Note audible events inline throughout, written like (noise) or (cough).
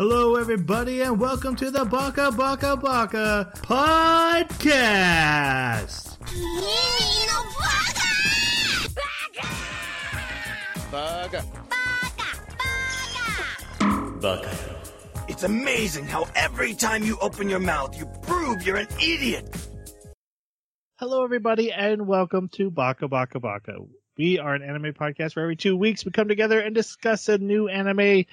Hello, everybody, and welcome to the Baka Baka Baka podcast. Bugger. Baka. It's amazing how every time you open your mouth, you prove you're an idiot. Hello, everybody, and welcome to Baka Baka Baka. We are an anime podcast where every two weeks we come together and discuss a new anime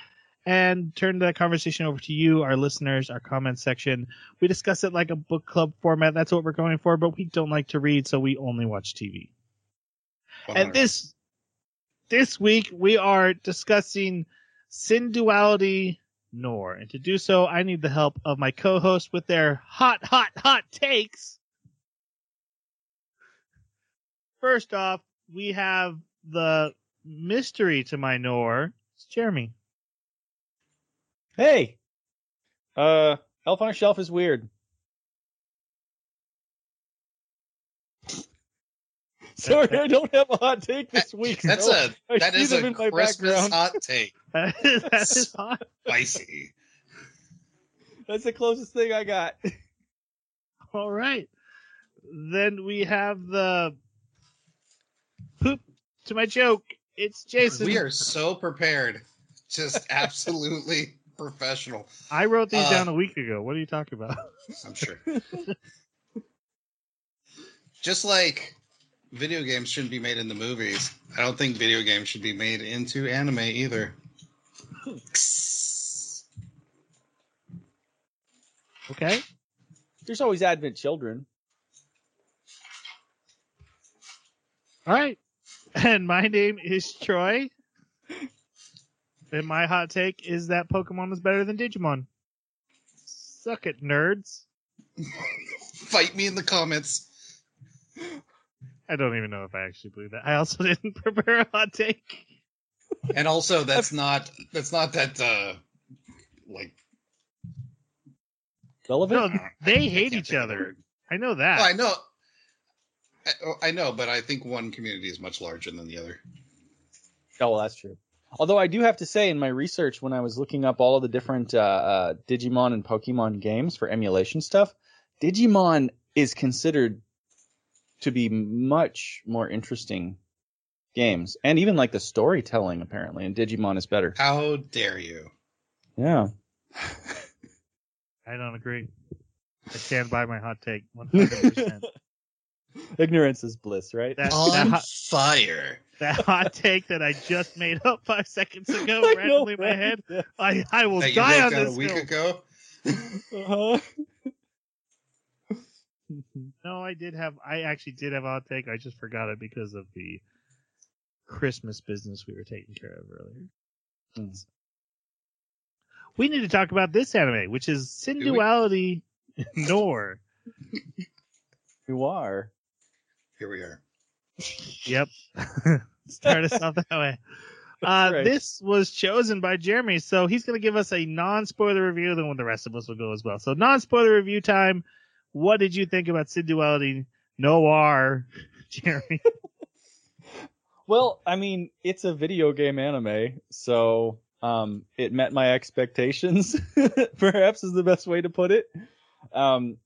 and turn the conversation over to you, our listeners, our comment section. We discuss it like a book club format. That's what we're going for, but we don't like to read, so we only watch TV. And this this week we are discussing Synduality Nor. And to do so, I need the help of my co-host with their hot, hot, hot takes. First off, we have the mystery to my Nor. It's Jeremy. Hey. Uh, Elf on a Shelf is weird. (laughs) Sorry, I don't have a hot take this week. That's so a I that see is them a Christmas hot take. (laughs) that is hot. Spicy. That's the closest thing I got. All right. Then we have the poop to my joke. It's Jason. We are so prepared. Just (laughs) absolutely professional. I wrote these Uh, down a week ago. What are you talking about? I'm sure. Just like video games shouldn't be made into movies, I don't think video games should be made into anime either. Okay. There's always Advent Children. All right. (laughs) And my name is Troy. And my hot take is that Pokemon is better than Digimon. Suck it, nerds. (laughs) Fight me in the comments. I don't even know if I actually believe that. I also (laughs) didn't prepare a hot take. And also, (laughs) that's not that's not that uh like. Relevant? No, they I hate can't each think of the other. I know that. Well, I know. I, oh, I know, but I think one community is much larger than the other. Oh, well, that's true. Although I do have to say, in my research, when I was looking up all of the different uh, uh, Digimon and Pokemon games for emulation stuff, Digimon is considered to be much more interesting games, and even like the storytelling apparently in Digimon is better. How dare you? Yeah. (laughs) I don't agree. I stand by my hot take 100%. (laughs) (laughs) Ignorance is bliss, right? That, that, On hot, fire. that hot take that I just made up five seconds ago (laughs) I know, in my right? head. Yeah. I, I will That you die wrote on down this a week hill. ago. Uh-huh. (laughs) No, I did have. I actually did have a hot take. I just forgot it because of the Christmas business we were taking care of earlier. Hmm. We need to talk about this anime, which is Sin Do we? Duality Nor. You are. Here we are. Yep. (laughs) Start us off that way. (laughs) Uh, Right. This was chosen by Jeremy, so he's going to give us a non-spoiler review. Then the rest of us will go as well. So non-spoiler review time. What did you think about Synduality Noir, (laughs) Jeremy? Well, I mean, it's a video game anime, so um, it met my expectations. perhaps is the best way to put it. Um, it.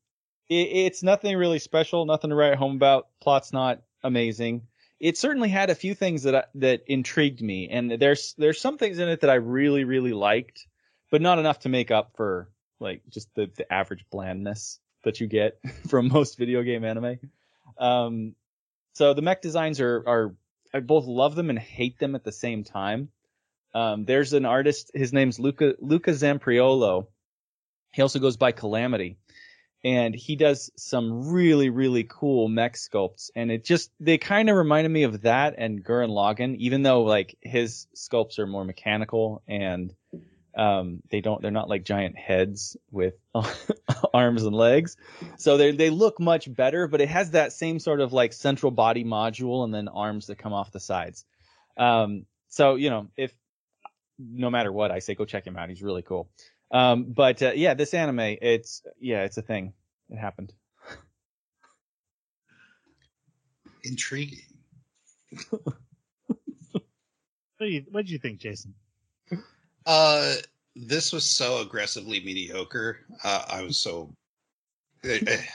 It's nothing really special, nothing to write home about. Plot's not amazing. It certainly had a few things that I, that intrigued me, and there's there's some things in it that I really really liked, but not enough to make up for like just the the average blandness that you get (laughs) from most video game anime. Um, so the mech designs are are I both love them and hate them at the same time. Um, there's an artist, his name's Luca Luca Zampriolo. He also goes by Calamity, and he does some really really cool mech sculpts, and it just they kind of reminded me of that and Gurren Lagann, even though like his sculpts are more mechanical and um, they don't they're not like giant heads with (laughs) arms and legs. So they they look much better but it has that same sort of like central body module and then arms that come off the sides. Um, so you know if no matter what i say go check him out. He's really cool um, but uh, yeah this anime it's yeah it's a thing it happened Intriguing. (laughs) What do you, what did you think, Jason? Uh, this was so aggressively mediocre. Uh, I was so. It,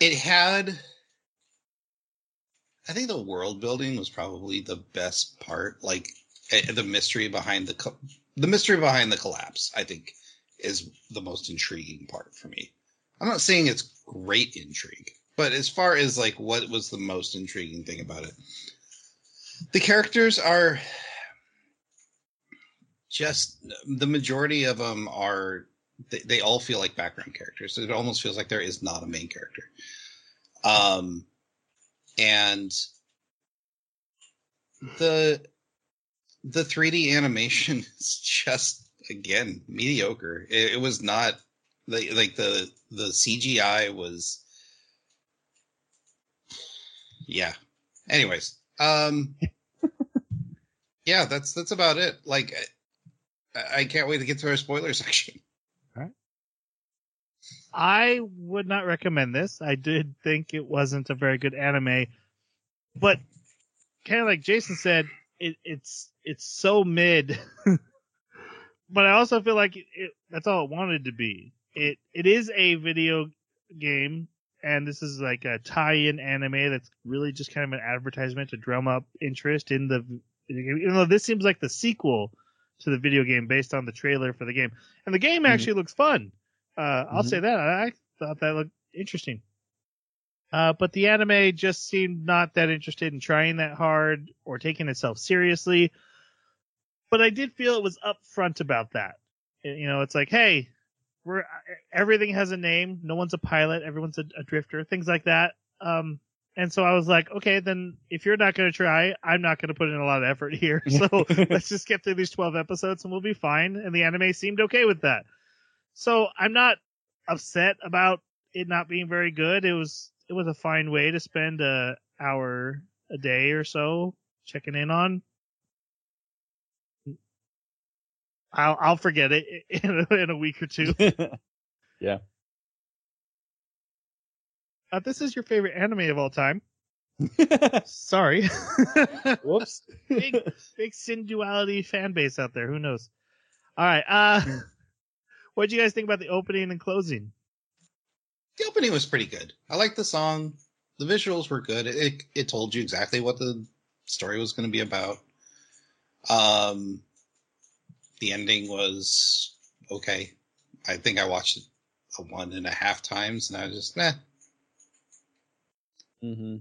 it had. I think the world building was probably the best part. Like eh, the mystery behind the co- the mystery behind the collapse. I think is the most intriguing part for me. I'm not saying it's great intrigue, but as far as like what was the most intriguing thing about it, the characters are just the majority of them are they, they all feel like background characters. It almost feels like there is not a main character. Um, and the the 3D animation (laughs) is just again mediocre. It, it was not like like the the CGI was yeah. Anyways, um yeah, that's that's about it. Like I, I can't wait to get to our spoiler (laughs) section. All right. I would not recommend this. I did think it wasn't a very good anime, but kind of like Jason said, it, it's it's so mid. (laughs) but I also feel like it, it, that's all it wanted to be. It it is a video game, and this is like a tie-in anime that's really just kind of an advertisement to drum up interest in the video game. Even though this seems like the sequel to the video game based on the trailer for the game, and the game actually looks fun. Uh, I'll Mhm. say that. I thought that looked interesting. Uh, but the anime just seemed not that interested in trying that hard or taking itself seriously. But I did feel it was upfront about that. You know, it's like, hey, we're everything has a name. No one's a pilot. Everyone's a, a drifter. Things like that. Um, and so I was like, okay, then if you're not going to try, I'm not going to put in a lot of effort (laughs) here. So (laughs) let's just get through these 12 episodes and we'll be fine. And the anime seemed okay with that. So I'm not upset about it not being very good. It was it was a fine way to spend a hour a day or so checking in on. I'll I'll forget it (laughs) in a, in a week or two. (laughs) Uh, this is your favorite anime of all time. (laughs) Sorry, Whoops. big big Synduality fan base out there. Who knows? All right. Uh, what do you guys think about the opening and closing? The opening was pretty good. I liked the song. The visuals were good. It it, it told you exactly what the story was going to be about. Um, the ending was okay. I think I watched it a one and a half times, and I was just eh. hmm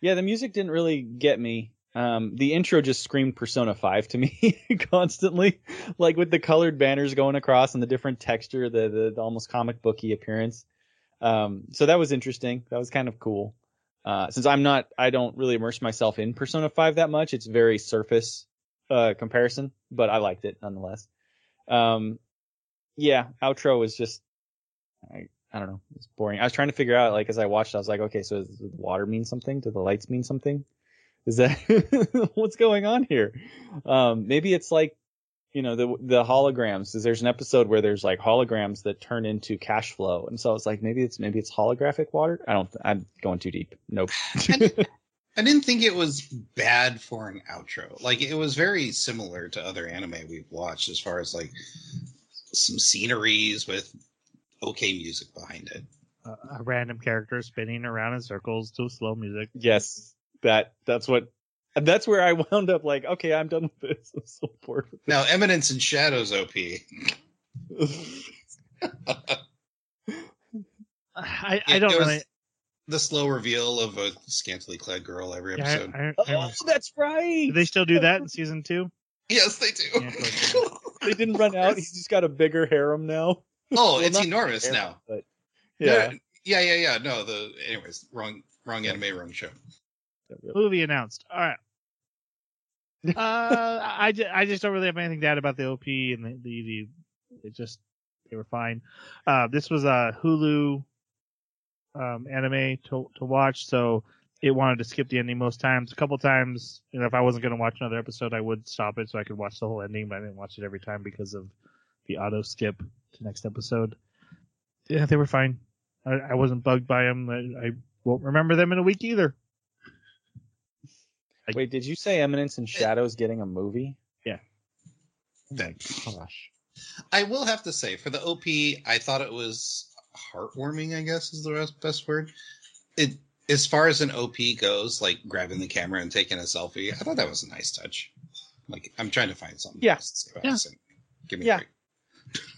Yeah, the music didn't really get me. Um, the intro just screamed Persona 5 to me (laughs) constantly, like with the colored banners going across and the different texture, the, the, the almost comic booky appearance. Um, so that was interesting. That was kind of cool. Uh, since I'm not, I don't really immerse myself in Persona 5 that much. It's very surface, uh, comparison, but I liked it nonetheless. Um, yeah, outro was just, I, I don't know, it's boring. I was trying to figure out, like, as I watched, I was like, okay, so does the water mean something? Do the lights mean something? Is that (laughs) what's going on here? Um, maybe it's like, you know, the the holograms. Is there's an episode where there's like holograms that turn into cash flow, and so it's like maybe it's maybe it's holographic water. I don't. I'm going too deep. Nope. (laughs) (laughs) I didn't think it was bad for an outro. Like it was very similar to other anime we've watched as far as like some sceneries with okay music behind it. Uh, a random character spinning around in circles to slow music. yes, that that's what. That's where I wound up. Like, okay, I'm done with this. (laughs) I'm so bored with Now, Eminence in Shadows OP. I, I don't really. The slow reveal of a scantily clad girl every Yeah, I, episode. I, I, oh, that's right. do they still do that in season two? yes, they do. Yeah, it's (laughs) They didn't run out. He's just got a bigger harem now. oh, Well, it's enormous harem, now. But yeah. yeah, yeah, yeah. No, the anyways, wrong, wrong anime, wrong show. Movie announced. All right. Uh, I, ju- I just don't really have anything to add about the OP and the the, the it just they were fine. Uh, this was a Hulu um, anime to to watch, so it wanted to skip the ending most times. A couple times, you know, if I wasn't going to watch another episode, I would stop it so I could watch the whole ending, but I didn't watch it every time because of the auto skip to next episode. Yeah, they were fine. I, I wasn't bugged by them. I, I won't remember them in a week either. Wait, did you say Eminence in eh. Shadows getting a movie? Yeah. Oh gosh. I will have to say, for the OP, I thought it was heartwarming. I guess is the best, best word. It as far as an OP goes, like grabbing the camera and taking a selfie. I thought that was a nice touch. Like I'm trying to find something. Yeah. else to say about Yeah. this. Give me Yeah. a break.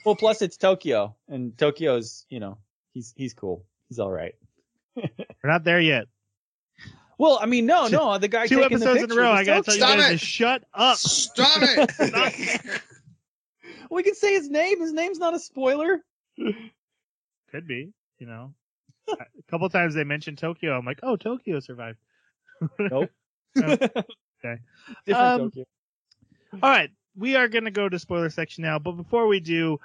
Well, plus it's Tokyo, and Tokyo's, you know, he's he's cool. He's all right. (laughs) We're not there yet. Well, I mean, no, no, the guy Two taking the episodes in a row. I gotta tell you guys it! to shut up. Stop it! (laughs) (laughs) We can say his name. His name's not a spoiler. Could be, you know. a couple times they mentioned Tokyo. I'm like, oh, Tokyo survived. Nope. (laughs) No. Different Um, Tokyo. All right, we are going to go to spoiler section now, but before we do,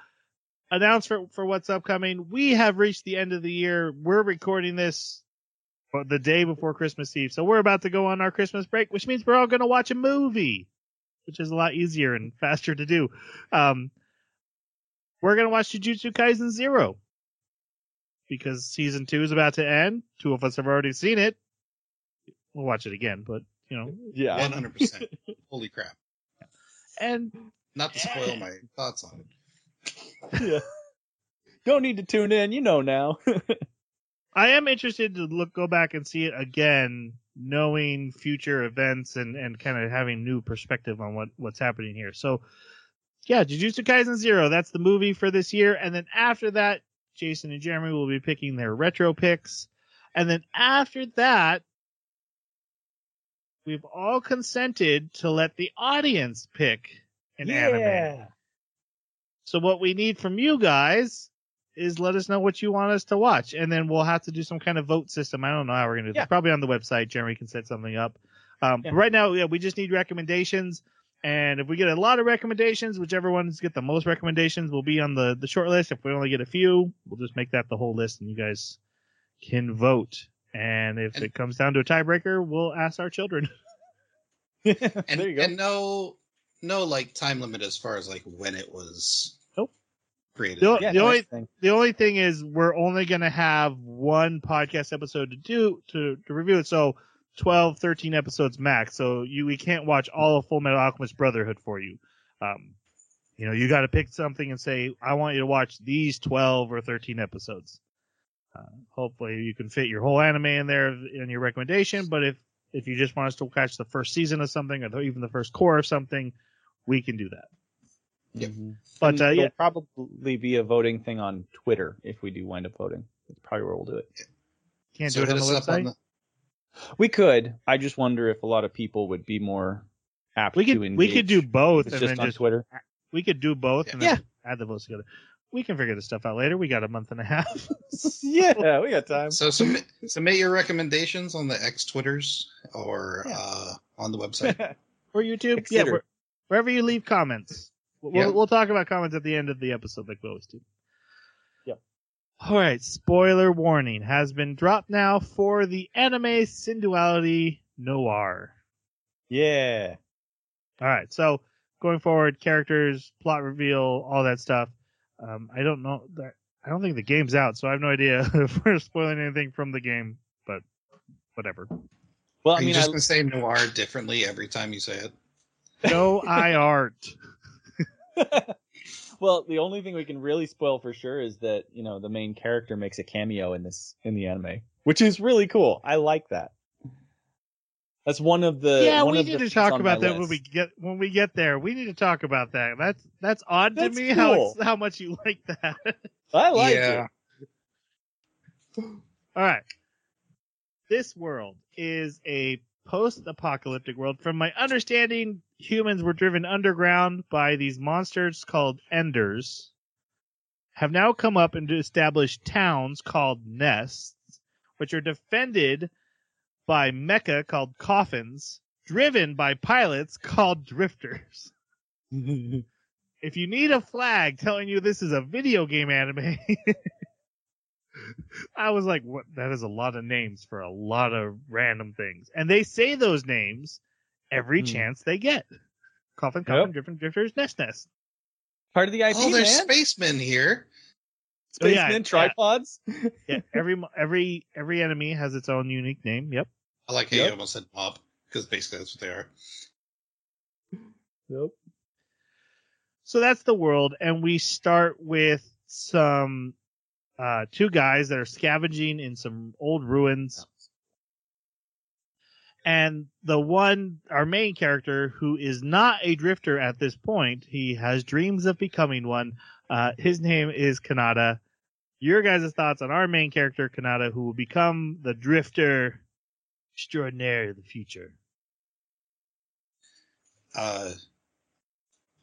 announce for for what's upcoming. We have reached the end of the year. We're recording this the day before Christmas Eve, so we're about to go on our Christmas break, which means we're all going to watch a movie, which is a lot easier and faster to do. Um, we're going to watch Jujutsu Kaisen Zero because season two is about to end. Two of us have already seen it. We'll watch it again, but you know, Yeah. One hundred percent. (laughs) Holy crap! and Not to spoil my thoughts on it. yeah. Don't need to tune in. You know now. (laughs) I am interested to look go back and see it again, knowing future events and and kind of having new perspective on what what's happening here. So, yeah, Jujutsu Kaisen Zero. That's the movie for this year, and then after that, Jason and Jeremy will be picking their retro picks, and then after that. We've all consented to let the audience pick an anime. So what we need from you guys is let us know what you want us to watch, and then we'll have to do some kind of vote system. I don't know how we're gonna do this. Yeah. Probably on the website. Jeremy can set something up. Um, Yeah. But right now, yeah, we just need recommendations, and if we get a lot of recommendations, whichever ones get the most recommendations will be on the the short list. If we only get a few, we'll just make that the whole list, and you guys can vote. And if And- it comes down to a tiebreaker, we'll ask our children. (laughs) (laughs) And, there you go. and no, no like time limit as far as like when it was. Nope. Created. The- yeah, the nice only- thing. the only thing is we're only going to have one podcast episode to do to, to review it so 12 13 episodes max so you we can't watch all of Fullmetal Alchemist brotherhood for you um you know you got to pick something and say i want you to watch these 12 or 13 episodes uh, hopefully you can fit your whole anime in there in your recommendation but if if you just want us to catch the first season of something or even the first cour of something we can do that Yep. Mhm. but uh, it'll yeah probably be a voting thing on Twitter if we do wind up voting. That's probably where we'll do it. can't So do it on the us up on website the- We could. I just wonder if a lot of people would be more apt we to could engage. we could do both and just then on just Twitter. we could do both and Yeah. then add the votes together. We can figure this stuff out later. We got a month and a half. (laughs) (laughs) yeah, we got time. So submit, submit your recommendations on the X Twitters or Yeah. uh, on the website. (laughs) or YouTube. Yeah, Consider. where, wherever you leave comments. We'll, Yeah. we'll, we'll talk about comments at the end of the episode like we always do. Yep. All right. Spoiler warning has been dropped now for the anime Synduality Noir. yeah. All right. So going forward, characters, plot reveal, all that stuff. Um, I don't know that. I don't think the game's out, so I have no idea (laughs) if we're spoiling anything from the game. But whatever. Well, Are I you mean, just I, gonna say noir differently every time you say it? No eye art. (laughs) well, the only thing we can really spoil for sure is that you know the main character makes a cameo in this in the anime, which is really cool. I like that. That's one of the yeah, one we of need the to talk about my that when we get when we get there. We need to talk about that. That's that's odd That's to me how cool. it's, how much you (laughs) like that. I like Yeah. it. All right. This world is a post-apocalyptic world. From my understanding, humans were driven underground by these monsters called Enders. Have now come up and established towns called nests, which are defended by mecha called coffins, driven by pilots called drifters. (laughs) if you need a flag telling you this is a video game anime, (laughs) I was like, what? That is a lot of names for a lot of random things. And they say those names every Hmm. chance they get. Coffin, coffin, drifters, drifters, nest, nest. Part of the IP, Oh, there's man. spacemen here. Oh, yeah, Spacemen, yeah. tripods. (laughs) Yeah, every every every enemy has its own unique name. Yep. I like how Yep. you almost said mob because basically that's what they are. Yep. So that's the world, and we start with some uh, two guys that are scavenging in some old ruins. And the one, our main character, who is not a drifter at this point, he has dreams of becoming one. Uh, his name is Kanata. Your guys' thoughts on our main character, Kanata, who will become the drifter extraordinaire of the future. Uh,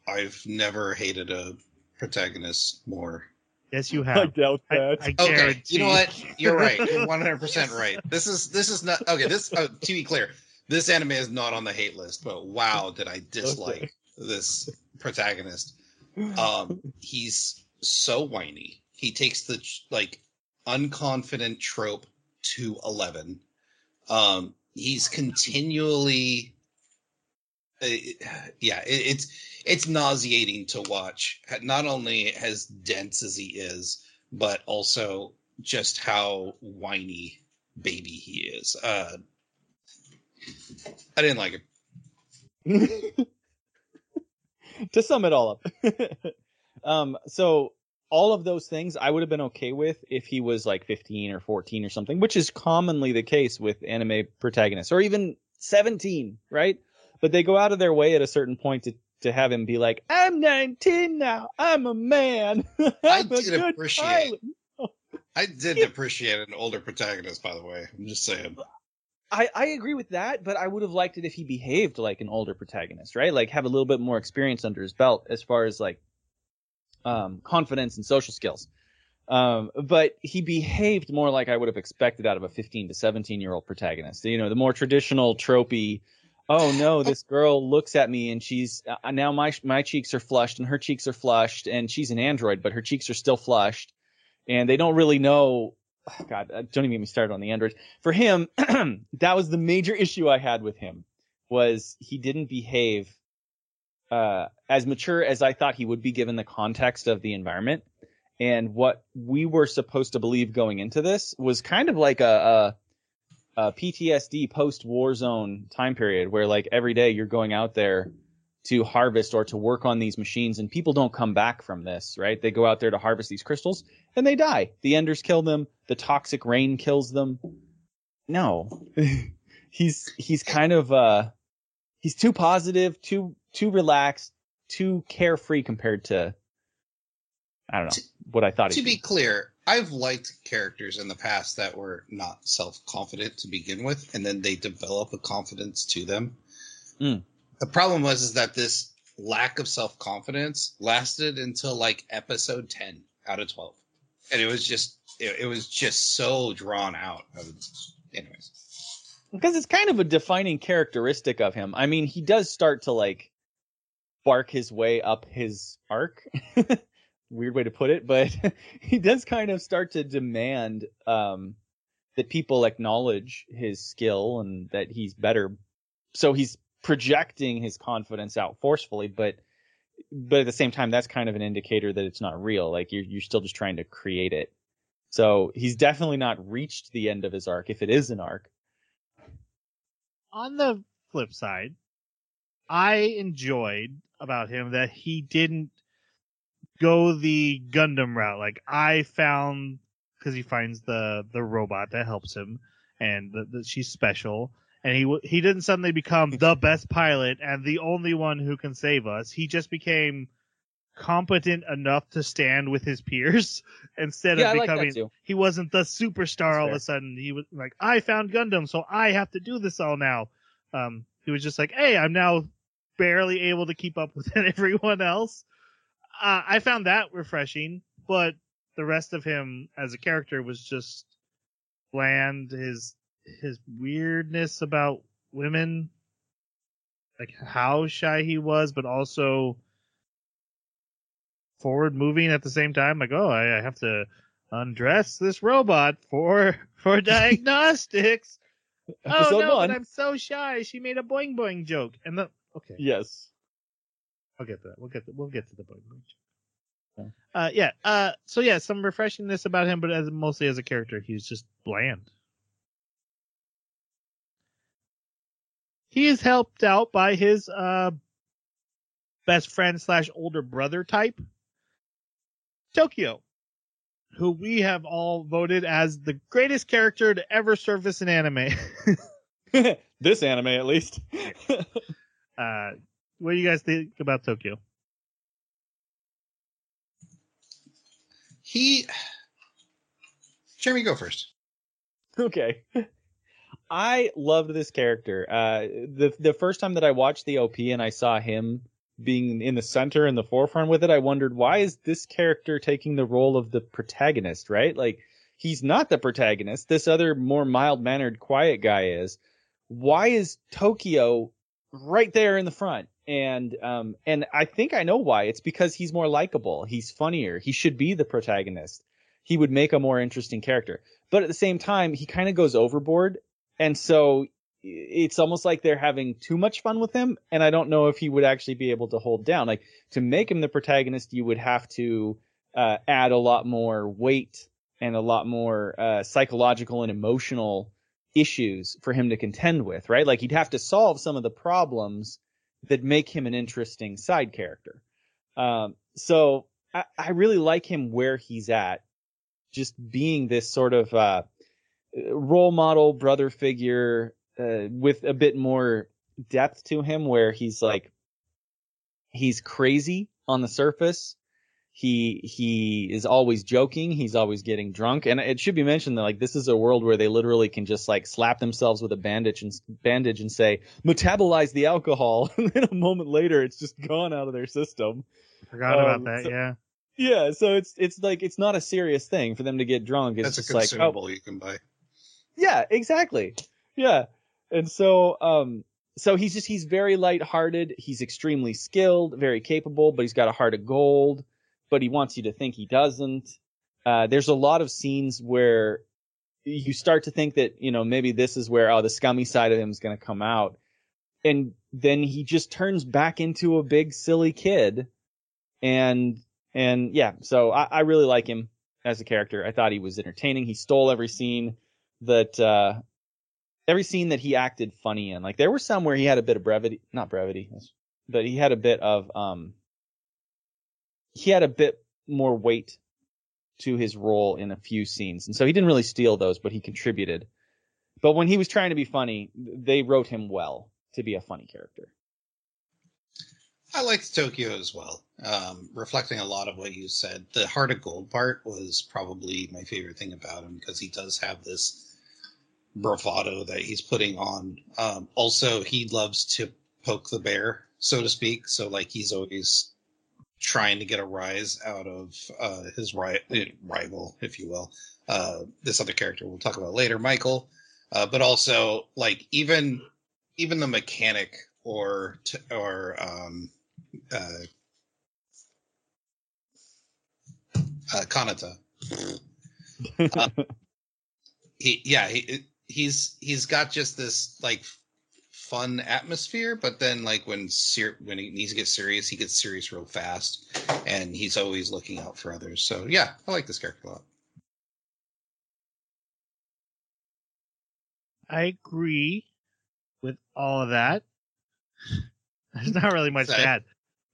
I've never hated a protagonist more. Yes, you have. (laughs) I have. doubt I, that. I Okay, guarantee. you know what? You're right. You're (laughs) 100 percent right. This is this is not okay. This uh, to be clear, this anime is not on the hate list. But wow, did I dislike Okay. this protagonist? Um, he's so whiny. He takes the like unconfident trope to 11. Um, he's continually, yeah, it, it's it's nauseating to watch. Not only as dense as he is, but also just how whiny baby he is. Uh, I didn't like it. (laughs) to sum it all up. (laughs) um, so all of those things I would have been okay with if he was like 15 or 14 or something, which is commonly the case with anime protagonists, or even 17, right? But they go out of their way at a certain point to, to have him be like, I'm 19 now. I'm a man. (laughs) I'm I a did good appreciate- pilot." (laughs) I did appreciate an older protagonist, by the way. I'm just saying. I, I agree with that, but I would have liked it if he behaved like an older protagonist, right? Like have a little bit more experience under his belt as far as like um, confidence and social skills. Um, but he behaved more like I would have expected out of a 15 to 17 year old protagonist. You know, the more traditional tropey. Oh no, this girl looks at me and she's uh, now my my cheeks are flushed and her cheeks are flushed and she's an android, but her cheeks are still flushed, and they don't really know. (sighs) God, uh, don't even get me started on the androids. For him, (clears throat) that was the major issue I had with him was he didn't behave uh, as mature as I thought he would be given the context of the environment. And what we were supposed to believe going into this was kind of like a, a PTSD post war zone time period where like every day you're going out there to harvest or to work on these machines and people don't come back from this, right? They go out there to harvest these crystals and they die. The enders kill them. The toxic rain kills them. No, (laughs) he's, he's kind of, uh, he's too positive, too, too relaxed, too carefree compared to, I don't know, what I thought To he'd be clear, I've liked characters in the past that were not self confident to begin with, and then they develop a confidence to them. Mm. The problem was is that this lack of self confidence lasted until like episode ten out of twelve, and it was just it, it was just so drawn out. Was, anyways, because it's kind of a defining characteristic of him. I mean, he does start to like bark his way up his arc. (laughs) Weird way to put it, but (laughs) he does kind of start to demand um, that people acknowledge his skill and that he's better. So he's projecting his confidence out forcefully, but but at the same time, that's kind of an indicator that it's not real. Like you're you're still just trying to create it. So he's definitely not reached the end of his arc, if it is an arc. on the flip side, I enjoyed about him that he didn't go the Gundam route. Like I found because he finds the the robot that helps him, and that she's special. And he he didn't suddenly become the best pilot and the only one who can save us. He just became competent enough to stand with his peers (laughs) instead yeah, I of like becoming too. he wasn't the superstar That's all of a sudden. He was like, I found Gundam, so I have to do this all now. Um, he was just like, hey, I'm now barely able to keep up with (laughs) everyone else. Uh, I found that refreshing, but the rest of him as a character was just bland. His his weirdness about women, like how shy he was, but also forward moving at the same time. Like, oh, I, I have to undress this robot for (laughs) for diagnostics. oh no, one. but I'm so shy. She made a boing boing joke, and the okay, Yes. I'll get to that. We'll get to, we'll get to the boing boing. Okay. Uh, yeah. Uh, so yeah, some refreshingness about him, but as mostly as a character, he's just bland. He is helped out by his uh best friend slash older brother type. Tokyo, who we have all voted as the greatest character to ever surface in anime. (laughs) (laughs) this anime, at least. (laughs) uh, what do you guys think about Tokyo? He. Jeremy, go first. Okay. I loved this character. Uh, the the first time that I watched the OP and I saw him being in the center and the forefront with it, I wondered why is this character taking the role of the protagonist, right? Like he's not the protagonist. This other more mild mannered, quiet guy is. Why is Tokyo right there in the front? And um and I think I know why. It's because he's more likable. He's funnier. He should be the protagonist. He would make a more interesting character. But at the same time, he kind of goes overboard. And so it's almost like they're having too much fun with him and i don't know if he would actually be able to hold down like to make him the protagonist you would have to uh, add a lot more weight and a lot more uh, psychological and emotional issues for him to contend with right like he'd have to solve some of the problems that make him an interesting side character. Um, so I, I really like him where he's at just being this sort of uh, role model brother figure uh, with a bit more depth to him where he's like he's crazy on the surface he he is always joking. He's always getting drunk. And it should be mentioned that like this is a world where they literally can just like slap themselves with a bandage and bandage and say metabolize the alcohol. (laughs) And then a moment later it's just gone out of their system. Forgot um, about that so, yeah. Yeah so it's it's like it's not a serious thing for them to get drunk. It's That's just a consumable like oh, you can buy. Yeah exactly. Yeah. And so um so he's just he's very lighthearted. He's extremely skilled, very capable, but he's got a heart of gold. But he wants you to think he doesn't. Uh, there's a lot of scenes where you start to think that you know maybe this is where oh the scummy side of him is going to come out, and then he just turns back into a big silly kid, and and yeah, so I, I really like him as a character. I thought he was entertaining. He stole every scene that uh, every scene that he acted funny in. Like there were some where he had a bit of brevity, not brevity, but he had a bit of um he had a bit more weight to his role in a few scenes. And so he didn't really steal those, but he contributed. But when he was trying to be funny, they wrote him well to be a funny character. I liked Tokyo as well. Um, reflecting a lot of what you said, the heart of gold part was probably my favorite thing about him because he does have this bravado that he's putting on. Um, also, he loves to poke the bear, so to speak. So, like, he's always trying to get a rise out of uh, his ri- rival, if you will. Uh, this other character we'll talk about later, Michael. Uh, but also, like, even even the mechanic or t- or um, uh, uh, Kanata. (laughs) Uh, he yeah he he's he's got just this like fun atmosphere, but then like when ser- when he needs to get serious, he gets serious real fast, and he's always looking out for others. So yeah, I like this character a lot. I agree with all of that. (laughs) There's not really much to add.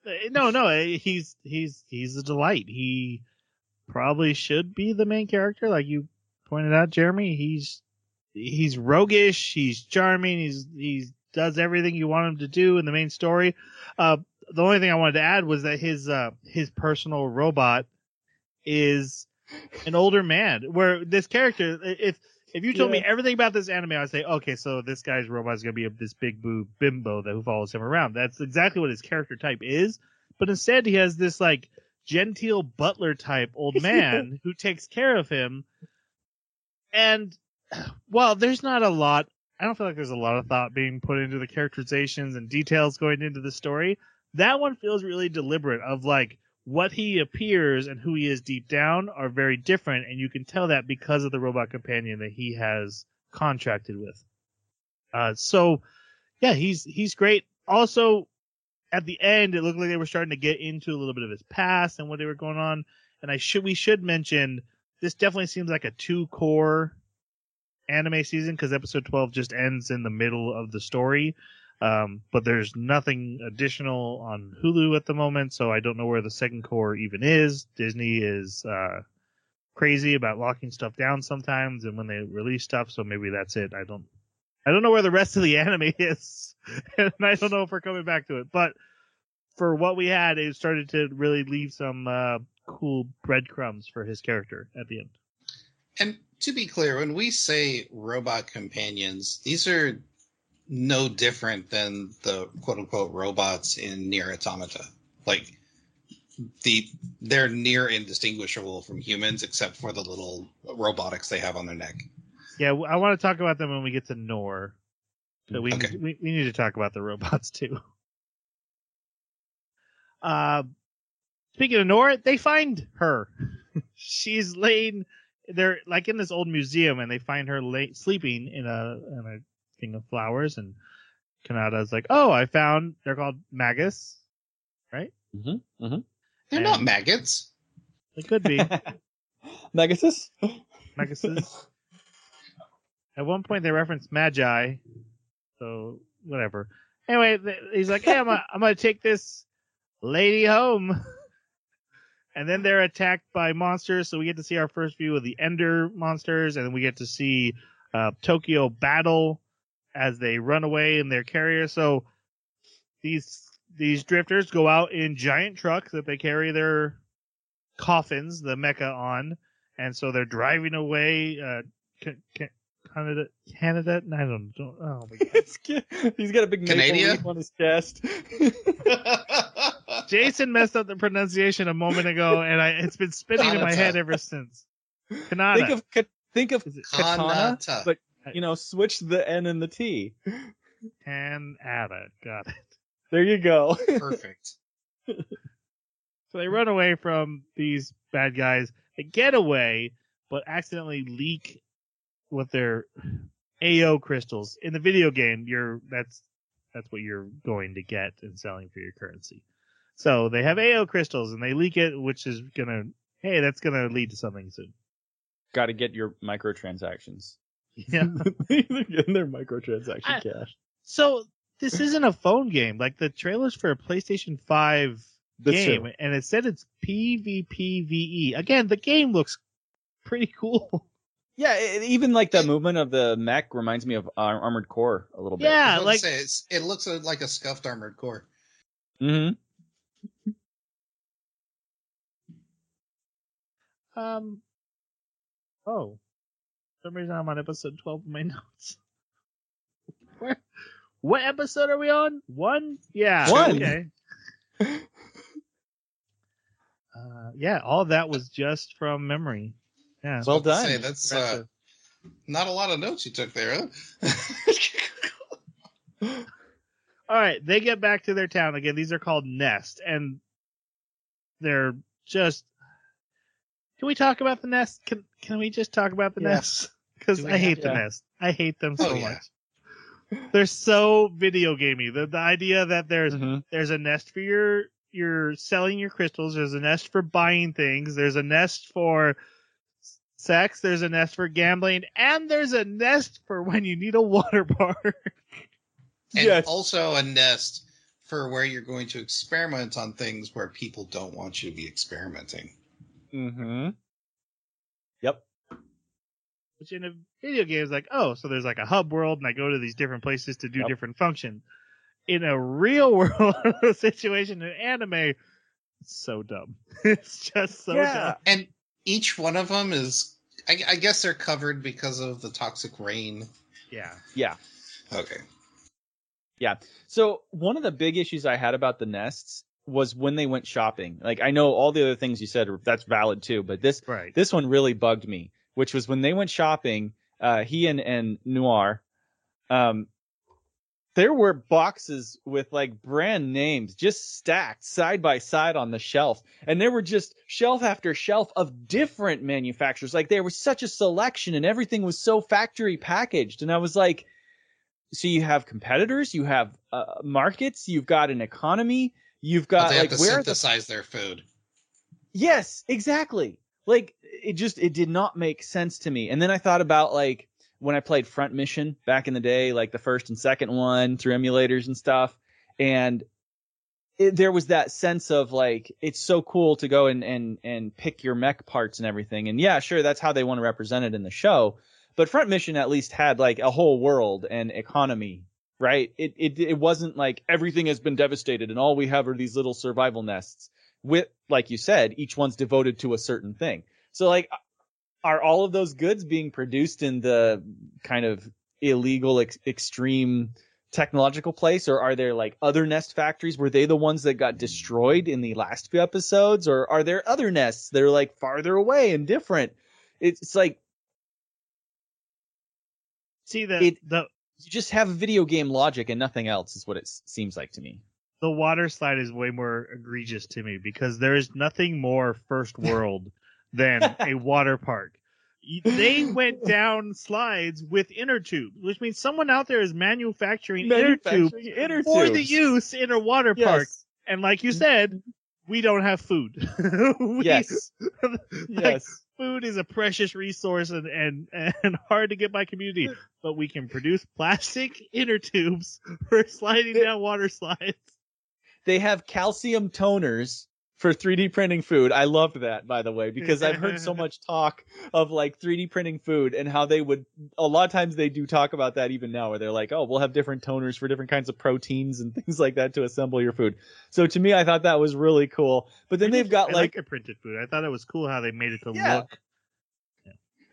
Uh, no, no, uh, he's he's he's a delight. He probably should be the main character, like you pointed out, Jeremy. He's he's roguish, he's charming, he's he does everything you want him to do in the main story. Uh, the only thing I wanted to add was that his uh, his personal robot is an older man. Where this character, if if you told yeah. me everything about this anime, I'd say, okay, so this guy's robot is gonna be this big boo bimbo that who follows him around. That's exactly what his character type is. But instead, he has this like genteel butler type old (laughs) man who takes care of him. And (sighs) well, there's not a lot. I don't feel like there's a lot of thought being put into the characterizations and details going into the story. That one feels really deliberate of like what he appears and who he is deep down are very different, and you can tell that because of the robot companion that he has contracted with. Uh, so yeah, he's he's great. Also, at the end, it looked like they were starting to get into a little bit of his past and what they were going on. And I should we should mention this definitely seems like a two cour anime season because episode 12 just ends in the middle of the story. Um, but there's nothing additional on Hulu at the moment, so I don't know where the second cour even is. Disney is uh, crazy about locking stuff down sometimes, and when they release stuff, so maybe that's it. I don't, I don't know where the rest of the (laughs) anime is, and I don't know if we're coming back to it. But for what we had, it started to really leave some uh, cool breadcrumbs for his character at the end. And to be clear, when we say robot companions, these are no different than the quote unquote robots in NieR Automata. Like the they're near indistinguishable from humans except for the little robotics they have on their neck. Yeah, I want to talk about them when we get to Nor. But we, Okay. we we need to talk about the robots too. Uh, speaking of Nor, they find her. (laughs) She's laying. They're like in this old museum, and they find her lay, sleeping in a in a thing of flowers. And Kanada's like, "Oh, I found. They're called Magus. Mm-hmm. Mm-hmm. They're And- not maggots. They could be (laughs) Megasis? Maguses. (laughs) At one point, they reference Magi, so whatever. Anyway, he's like, "Hey, I'm gonna, I'm gonna take this lady home," (laughs) and then they're attacked by monsters. So we get to see our first view of the Ender monsters, and then we get to see uh, Tokyo battle as they run away in their carrier. So these these drifters go out in giant trucks that they carry their coffins, the mecha on, and so they're driving away. Uh, ca- ca- Canada, Canada. I don't, don't. Oh my god. (laughs) He's got a big maple Canada? on his chest. (laughs) (laughs) Jason messed up the pronunciation a moment ago, and I it's been spinning in my head ever since. Canada. think of ka- think of katana, Kanata. but you know, switch the N and the T. Canada. Got it. There you go. Perfect. (laughs) So they run away from these bad guys. They get away, but accidentally leak with their AO crystals. In the video game, you're that's that's what you're going to get and selling for your currency. So they have AO crystals and they leak it, which is gonna hey, that's gonna lead to something soon. Got to get your microtransactions. Yeah. (laughs) They're getting their microtransaction I- cash. So this isn't a phone game. Like the trailers for a PlayStation 5 That's game, true. and it said it's PvPVE. E. Again, the game looks pretty cool. (laughs) Yeah, it, even like the movement of the mech reminds me of Ar- Armored Core a little bit. Yeah, like say, it's, it looks like a scuffed armored core. Mm-hmm. (laughs) um. Oh, for some reason I'm on episode 12 of my (laughs) notes. Where? What episode are we on? One? Yeah. One. Okay. (laughs) Uh, yeah, all that was just from memory. Yeah. Well I was about to done. Say, that's uh, not a lot of notes you took there, huh? All right, they get back to their town again. These are called Nest, and they're just. Can we talk about the Nest? Can Can we just talk about the Yeah. Nest? (laughs) Because I hate have the? Nest. I hate them so Oh, yeah. much. They're so video gamey. The the idea that there's Mm-hmm. there's a nest for your you're selling your crystals. There's a nest for buying things. There's a nest for sex. There's a nest for gambling, and there's a nest for when you need a water (laughs) park. And Yes. also a nest for where you're going to experiment on things where people don't want you to be experimenting. Mm-hmm. Yep. Which in a video game is like, oh, so there's like a hub world, and I go to these different places to do Yep. different function. In a real (laughs) world situation in anime, it's so dumb. (laughs) It's just so Yeah. dumb. And each one of them is, I, I guess they're covered because of the toxic rain. Yeah. Yeah. Okay. So one of the big issues I had about the nests was when they went shopping. Like I know all the other things you said that's valid too, but this Right. this one really bugged me, which was when they went shopping, uh, he and, and Noir, um, there were boxes with like brand names just stacked side by side on the shelf. And there were just shelf after shelf of different manufacturers. Like there was such a selection and everything was so factory packaged. And I was like, so you have competitors, you have uh, markets, you've got an economy, you've got like where are the synthesize their food. Yes, exactly. Like it just it did not make sense to me. And then I thought about like when I played Front Mission back in the day, like the first and second one through emulators and stuff. And it, there was that sense of like, it's so cool to go and, and, and pick your mech parts and everything. And yeah, sure, that's how they want to represent it in the show. But Front Mission at least had like a whole world and economy, right? It, it, it wasn't like everything has been devastated and all we have are these little survival nests with, like you said, each one's devoted to a certain thing. So like, are all of those goods being produced in the kind of illegal, ex- extreme technological place, or are there like other nest factories? Were they the ones that got destroyed in the last few episodes, or are there other nests that are like farther away and different? It's, it's like See the It- the you just have video game logic and nothing else is what it seems like to me. the water slide is way more egregious to me because there is nothing more first (laughs) world than a water park. They went (laughs) down slides with inner tubes, which means someone out there is manufacturing, inner tube Manufacturing inner for the use in a water park. Yes. And like you said, we don't have food. (laughs) We- Yes. like, Yes. Food is a precious resource and, and, and (laughs) hard to get by community, but we can produce plastic inner tubes (laughs) for sliding down water slides. They have calcium toners for 3D printing food. I loved that, by the way, because I've heard so (laughs) much talk of like 3D printing food and how they would, a lot of times they do talk about that even now where they're like, oh, we'll have different toners for different kinds of proteins and (laughs) things like that to assemble your food. So to me, I thought that was really cool. But then I they've got I like, a printed food. I thought it was cool how they made it to Yeah. look.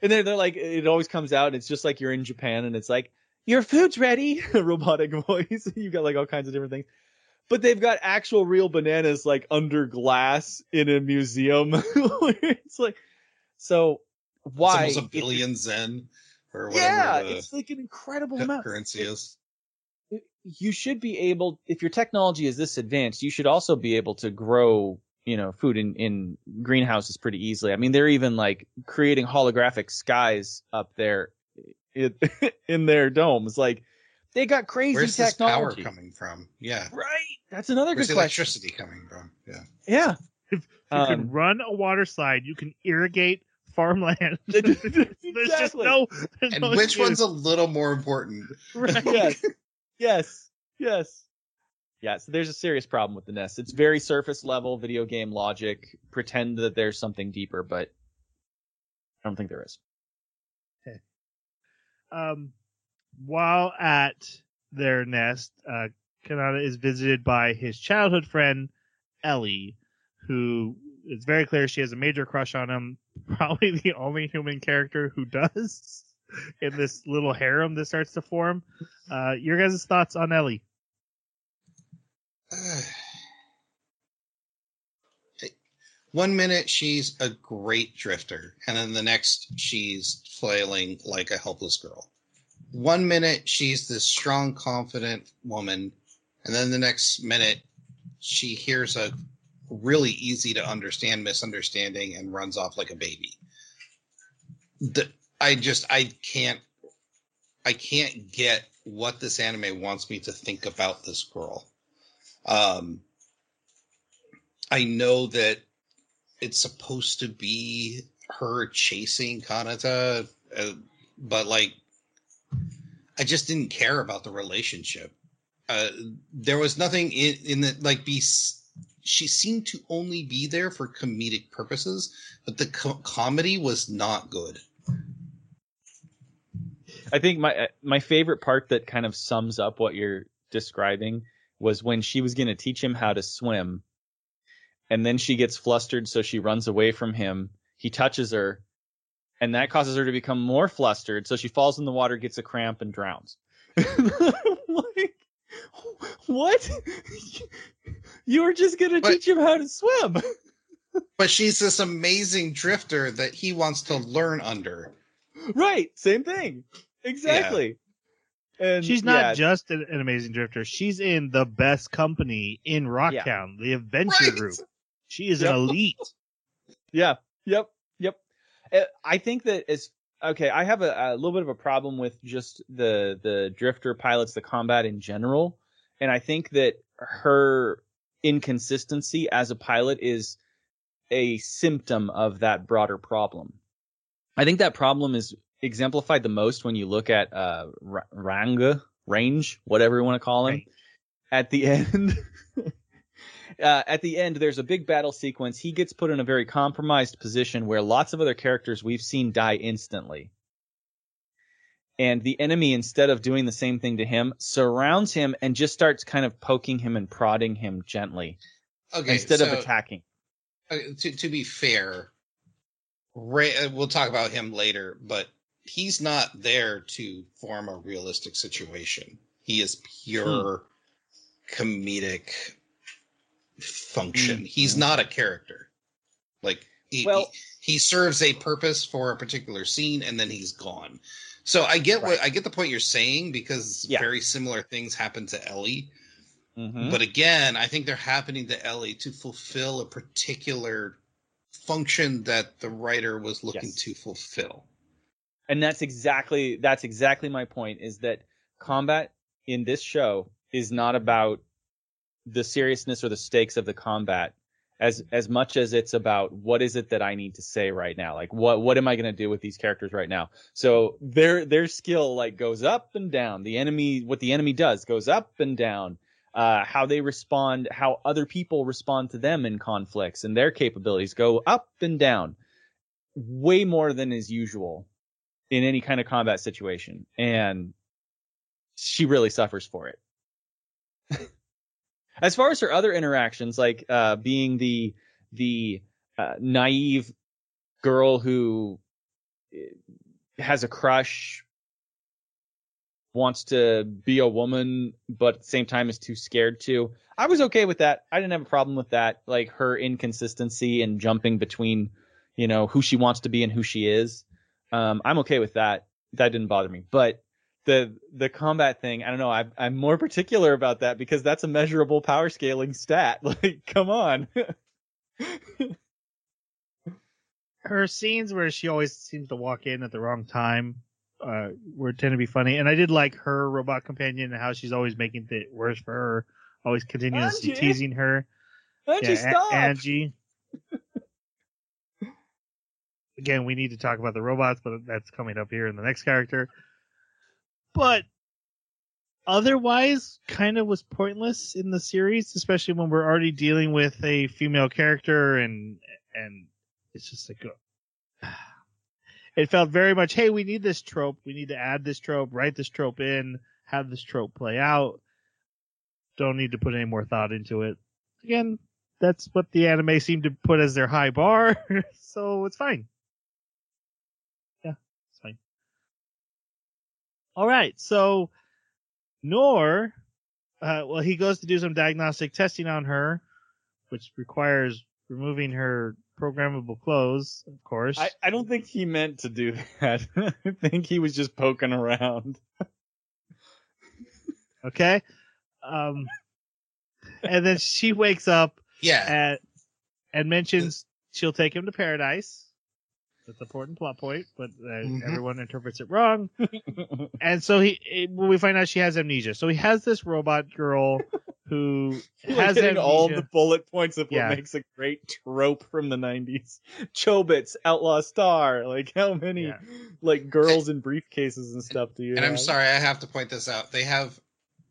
and they're, they're like, it always comes out it's just like you're in Japan and it's like, your food's ready, (laughs) robotic voice. You've got like all kinds of different things. But they've got actual real bananas like under glass in a museum. (laughs) it's like, so why? It's almost a billion zen or whatever. yeah, it's like an incredible amount. currency is. You should be able, if your technology is this advanced, you should also be able to grow, you know, food in, in greenhouses pretty easily. I mean, they're even like creating holographic skies up there in, (laughs) in their domes. Like, they got crazy Where's this technology. power coming from? Yeah. Right. That's another Where's good the question. electricity coming from? Yeah. Yeah. You can Um, run a water slide. You can irrigate farmland. (laughs) Exactly. (laughs) there's just no. There's And no which excuse. one's a little more important? Right. (laughs) yes. Yes. Yes. Yeah, so there's a serious problem with the Nest. It's very surface level video game logic. Pretend that there's something deeper, but I don't think there is. um, while at their nest, uh, Kanata is visited by his childhood friend Ellie, who it's very clear she has a major crush on him. (laughs) Probably the only human character who does (laughs) in this little harem that starts to form. Uh, your guys' thoughts on Ellie? (sighs) One minute she's a great drifter, and then the next she's flailing like a helpless girl. One minute she's this strong, confident woman, and then the next minute she hears a really easy to understand misunderstanding and runs off like a baby. The, I just I can't I can't get what this anime wants me to think about this girl. Um, I know that it's supposed to be her chasing Kanata, uh, but like, I just didn't care about the relationship. Uh, there was nothing in, in the like be. She seemed to only be there for comedic purposes, but the co- comedy was not good. I think my uh, my favorite part that kind of sums up what you're describing was when she was going to teach him how to swim, and then she gets flustered, so she runs away from him. He touches her, and that causes her to become more flustered, so she falls in the water, gets a cramp, and drowns. (laughs) like, what? You were just going to But- teach him how to swim. But she's this amazing drifter that he wants to learn under. right, same thing. Exactly. And She's not yeah, just an, an amazing drifter. She's in the best company in Rocktown, the Adventure Right. Group. She is Yep. an elite. (laughs) Yeah. Yep. Uh, I think that as okay, I have a, a little bit of a problem with just the the drifter pilots, the combat in general, and I think that her inconsistency as a pilot is a symptom of that broader problem. I think that problem is exemplified the most when you look at uh Ra- Ranga range, whatever you want to call him. Right. At the (laughs) end, uh, at the end, there's a big battle sequence. He gets put in a very compromised position where lots of other characters we've seen die instantly. And the enemy, instead of doing the same thing to him, surrounds him and just starts kind of poking him and prodding him gently Okay, instead so, of attacking. to to be fair, Ray, uh, we'll talk about him later, but he's not there to form a realistic situation. He is pure comedic function. Mm. He's not a character. Like he, Well- he he serves a purpose for a particular scene and then he's gone. So I get what I get the point you're saying because Yeah. very similar things happen to Ellie. Mhm. But again, I think they're happening to Ellie to fulfill a particular function that the writer was looking Yes. to fulfill. and that's exactly that's exactly my point is that combat in this show is not about the seriousness or the stakes of the combat as as much as it's about what is it that I need to say right now? Like what what am I going to do with these characters right now? So their their skill like goes up and down. The enemy what the enemy does goes up and down uh, how they respond how other people respond to them in conflicts and their capabilities go up and down way more than is usual in any kind of combat situation. And she really suffers for it (laughs) as far as her other interactions like uh being the the uh, naive girl who eh, has a crush wants to be a woman but at the same time is too scared to i was okay with that i didn't have a problem with that like her inconsistency and jumping between you know who she wants to be and who she is um, I'm okay with that. That didn't bother me. But the the combat thing, I don't know. I, I'm more particular about that because that's a measurable power scaling stat. (laughs) Like, come on. (laughs) her scenes where she always seems to walk in at the wrong time uh were tend to be funny and i did like her robot companion and how she's always making it worse for her always continuously Angie! teasing her you Yeah, A- angie (laughs) again we need to talk about the robots but that's coming up here in the next character but otherwise kind of was pointless in the series especially when we're already dealing with a female character and and it's just like (sighs) it felt very much hey we need this trope. We need to add this trope write this trope in have this trope play out. Don't need to put any more thought into it. Again that's what the anime seemed to put as their high bar (laughs) so it's fine yeah it's fine all right so nor uh, well he goes to do some diagnostic testing on her which requires removing her programmable clothes of course I, I don't think he meant to do that. (laughs) I think he was just poking around. (laughs) Okay. Um, and then she wakes up Yeah. and and mentions she'll take him to paradise. That's an important plot point, but uh, Mhm. everyone interprets it wrong. (laughs) And so he, it, we find out she has amnesia. So he has this robot girl who (laughs) has hitting amnesia. all the bullet points of Yeah. what makes a great trope from the 90s. Chobits, Outlaw Star. Like, how many, Yeah. like, girls in briefcases and stuff do you And I'm sorry, I have to point this out. They have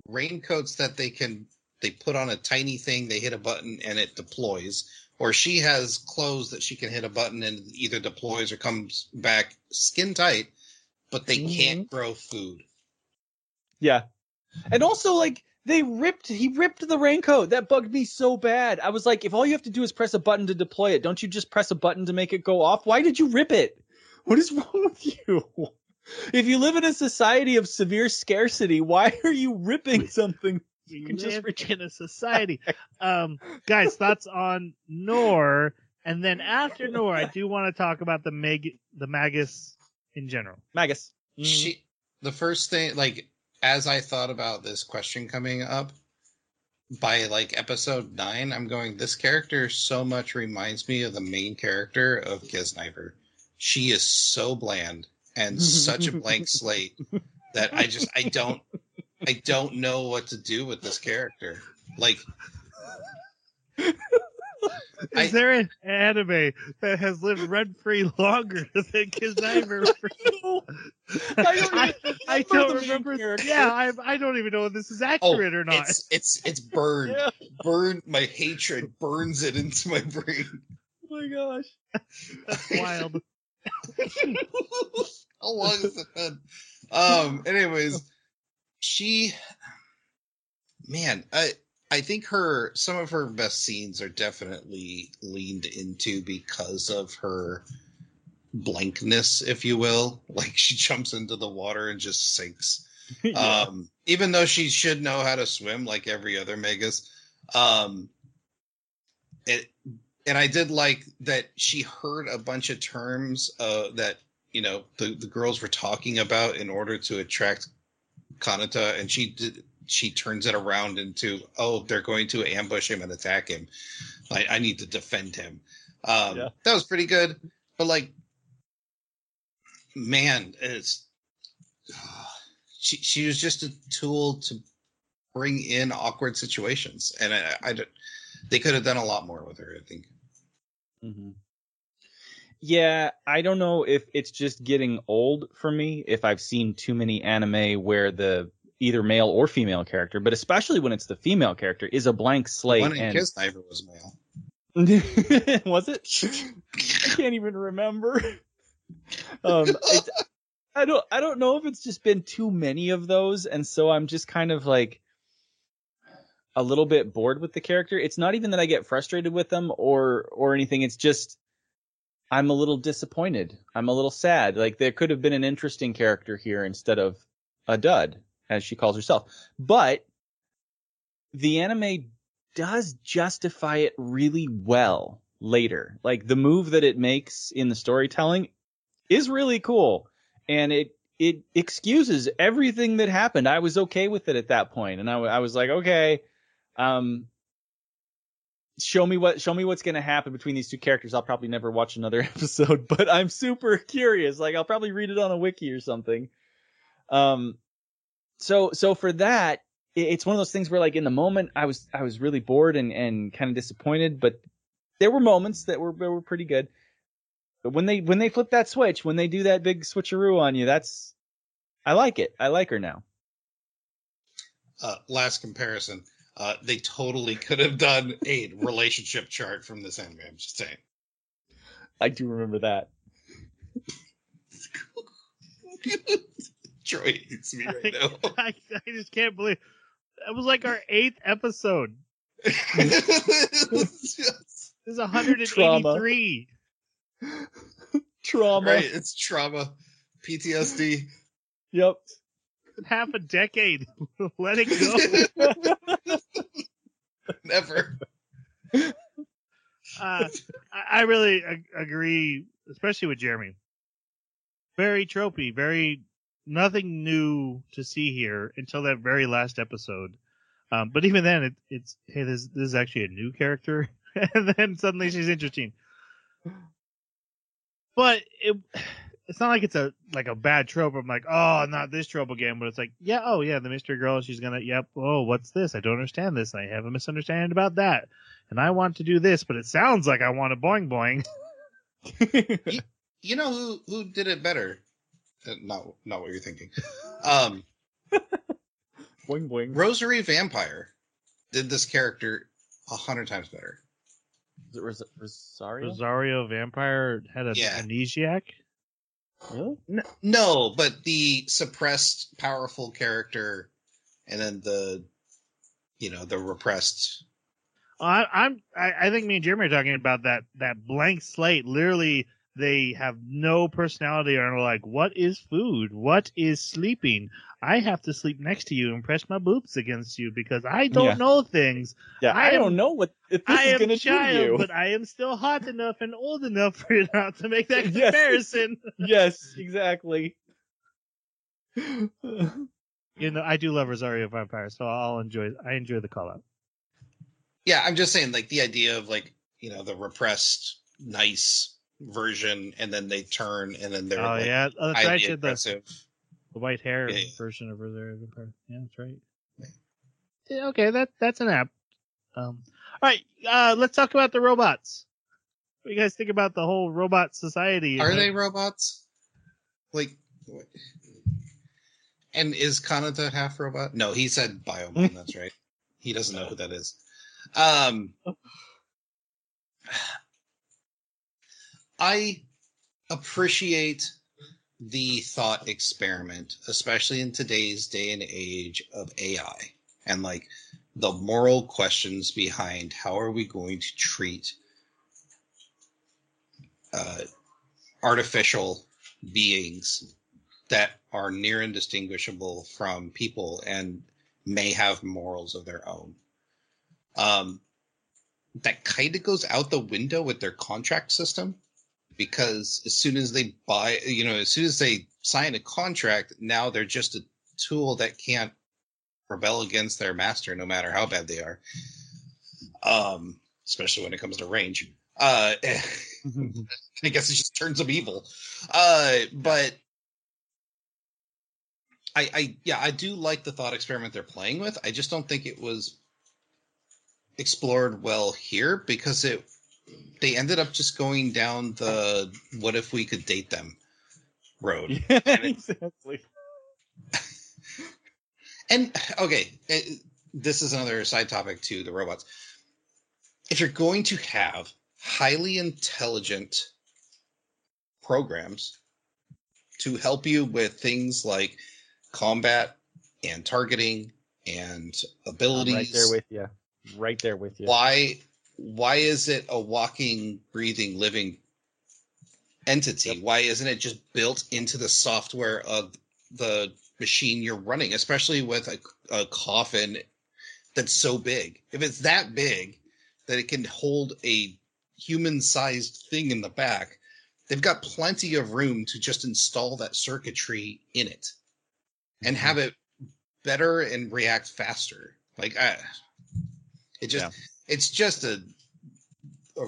raincoats that they can they put on a tiny thing, they hit a button and it deploys. Or she has clothes that she can hit a button and either deploys or comes back skin tight, but they Mhm. can't grow food. Yeah. And also, like, they ripped, he ripped the raincoat. That bugged me so bad. I was like, if all you have to do is press a button to deploy it, don't you just press a button to make it go off? Why did you rip it? What is (laughs) wrong with you? If you live in a society of severe scarcity, why are you ripping something? We can just live in a society. (laughs) um, guys, thoughts on Nor, and then after Nor, I do want to talk about the Meg, the Magus in general. Magus. She the first thing like as I thought about this question coming up by like episode nine, I'm going, this character so much reminds me of the main character of Kiznaiver. She is so bland and such a blank (laughs) slate that I just I don't I don't know what to do with this character. Like (laughs) I- Is there an anime that has lived rent free longer (laughs) than Kiznaiver? (laughs) I don't I, I don't remember. character. Yeah, I, I don't even know if this is Oh, accurate or not. it's it's it's burned. Yeah. Burn my hatred burns it into my brain. Oh my gosh. That's wild. How long has it been? Um. Anyways, she, man, I I think her some of her best scenes are definitely leaned into because of her blankness, if you will. (laughs) Like she jumps into the water and just sinks. (laughs) Yeah. Um, even though she should know how to swim like every other Magus. Um, it, and I did like that she heard a bunch of terms uh, that you know the, the girls were talking about in order to attract Kanata, and she did she turns it around into oh they're going to ambush him and attack him. I, I need to defend him. Um, Yeah. That was pretty good, but like, man, it's (sighs) she she was just a tool to bring in awkward situations, and I, I don't- they could have done a lot more with her. I think. hmm Yeah, I don't know if it's just getting old for me, if I've seen too many anime where the either male or female character, but especially when it's the female character, is a blank slate. One in and Kiznaiver was male. (laughs) was it? I can't even remember. (laughs) Um, I don't, I don't know if it's just been too many of those, and so I'm just kind of like a little bit bored with the character. It's not even that I get frustrated with them or or anything. It's just I'm a little disappointed. I'm a little sad. Like there could have been an interesting character here instead of a dud, as she calls herself. But the anime does justify it really well later. Like the move that it makes in the storytelling is really cool and it it excuses everything that happened. I was okay with it at that point and I, I was like, okay, um show me what show me what's going to happen between these two characters. I'll probably never watch another (laughs) episode, but I'm super curious. Like I'll probably read it on a wiki or something. Um so so for that it- it's one of those things where like in the moment I was I was really bored and and kind of disappointed, but there were moments that were that were pretty good. But when they when they flip that switch, when they do that big switcheroo on you, that's I like it. I like her now. Uh, last comparison, uh, they totally could have done a relationship chart from this anime. I'm just saying. I do remember that. Troy hates me right now. (laughs) I, I just can't believe that was like our eighth episode. (laughs) This is 183. Trauma. right, it's trauma, PTSD. Yep. Half a decade. (laughs) Let it go. (laughs) Never. Uh, I, I really ag- agree, especially with Jeremy. Very tropey, very nothing new to see here until that very last episode. Um, but even then, it, it's hey, this this is actually a new character, (laughs) and then suddenly she's interesting. But it it's not like it's a like a bad trope. I'm like, oh, not this trope again. But it's like, yeah, oh yeah, the mystery girl. She's gonna, yep. Oh, what's this? I don't understand this. I have a misunderstanding about that and I want to do this, but it sounds like I want a boing boing. (laughs) (laughs) You know who who did it better? Uh, not not what you're thinking. Um, (laughs) boing boing. Rosary Vampire did this character a hundred times better. Is it Ros- Rosario? Rosario Vampire had an Yeah. amnesiac. Really? N- No, but the suppressed, powerful character, and then the, you know, the repressed. I, I'm. I, I think me and Jeremy are talking about that that blank slate. Literally, they have no personality and are like, "What is food? What is sleeping? I have to sleep next to you and press my boobs against you because I don't Yeah. know things. Yeah, I I, don't am- know what if this I is am going to do you. but I am still hot enough and old enough for (laughs) you not to make that (laughs) Yes. comparison." (laughs) yes, exactly. (sighs) You know, I do love Rosario Vampire, so I'll enjoy. I enjoy the call out. Yeah, I'm just saying, like the idea of like you know the repressed, nice version, and then they turn, and then they're Oh like, yeah, oh, that's right. The, the white hair Yeah, version of Vampire. Yeah, that's right. Yeah. Okay, that that's an app. Um, right, uh, let's talk about the robots. What do you guys think about the whole robot society? Are they robots? Like, what? and is Kanata half robot? No, he said Biomon. (laughs) that's right. He doesn't know who that is. Um, I appreciate the thought experiment, especially in today's day and age of AI and like the moral questions behind how are we going to treat uh, artificial beings that are near indistinguishable from people and may have morals of their own. Um, that kind of goes out the window with their contract system because as soon as they buy, you know, as soon as they sign a contract, now they're just a tool that can't rebel against their master, no matter how bad they are. Um, especially when it comes to range. Uh, (laughs) I guess it just turns them evil. Uh, but I, I, yeah, I do like the thought experiment they're playing with. I just don't think it was explored well here because it they ended up just going down the what if we could date them road. Yeah, And it- exactly. And okay, it, this is another side topic to the robots. If you're going to have highly intelligent programs to help you with things like combat and targeting and I'm abilities, right there with you. Right there with you. why why is it a walking, breathing, living entity? Why isn't it just built into the software of the machine you're running, especially with a, a coffin that's so big? If it's that big that it can hold a human-sized thing in the back, they've got plenty of room to just install that circuitry in it and mm-hmm. have it better and react faster. Like I, it just Yeah. It's just a a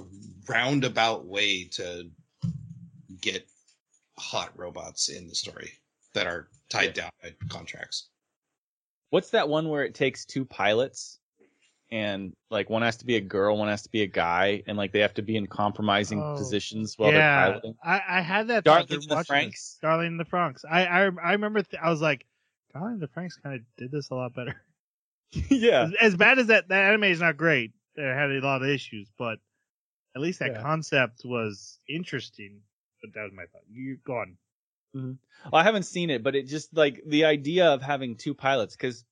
roundabout way to get hot robots in the story that are tied down by contracts. What's that one where it takes two pilots and like one has to be a girl, one has to be a guy, and like they have to be in compromising Oh, positions while they're piloting? I, I had that. thought Darling in the Franxx? this. Darling in the Franxx. I I, I remember. Th- I was like, Darling in the Franxx kind of did this a lot better. (laughs) yeah. As, as bad as that, that anime is not great. It had a lot of issues, but at least that Yeah. concept was interesting. But that was my thought. You go on. Well, I haven't seen it, but it just like the idea of having two pilots, because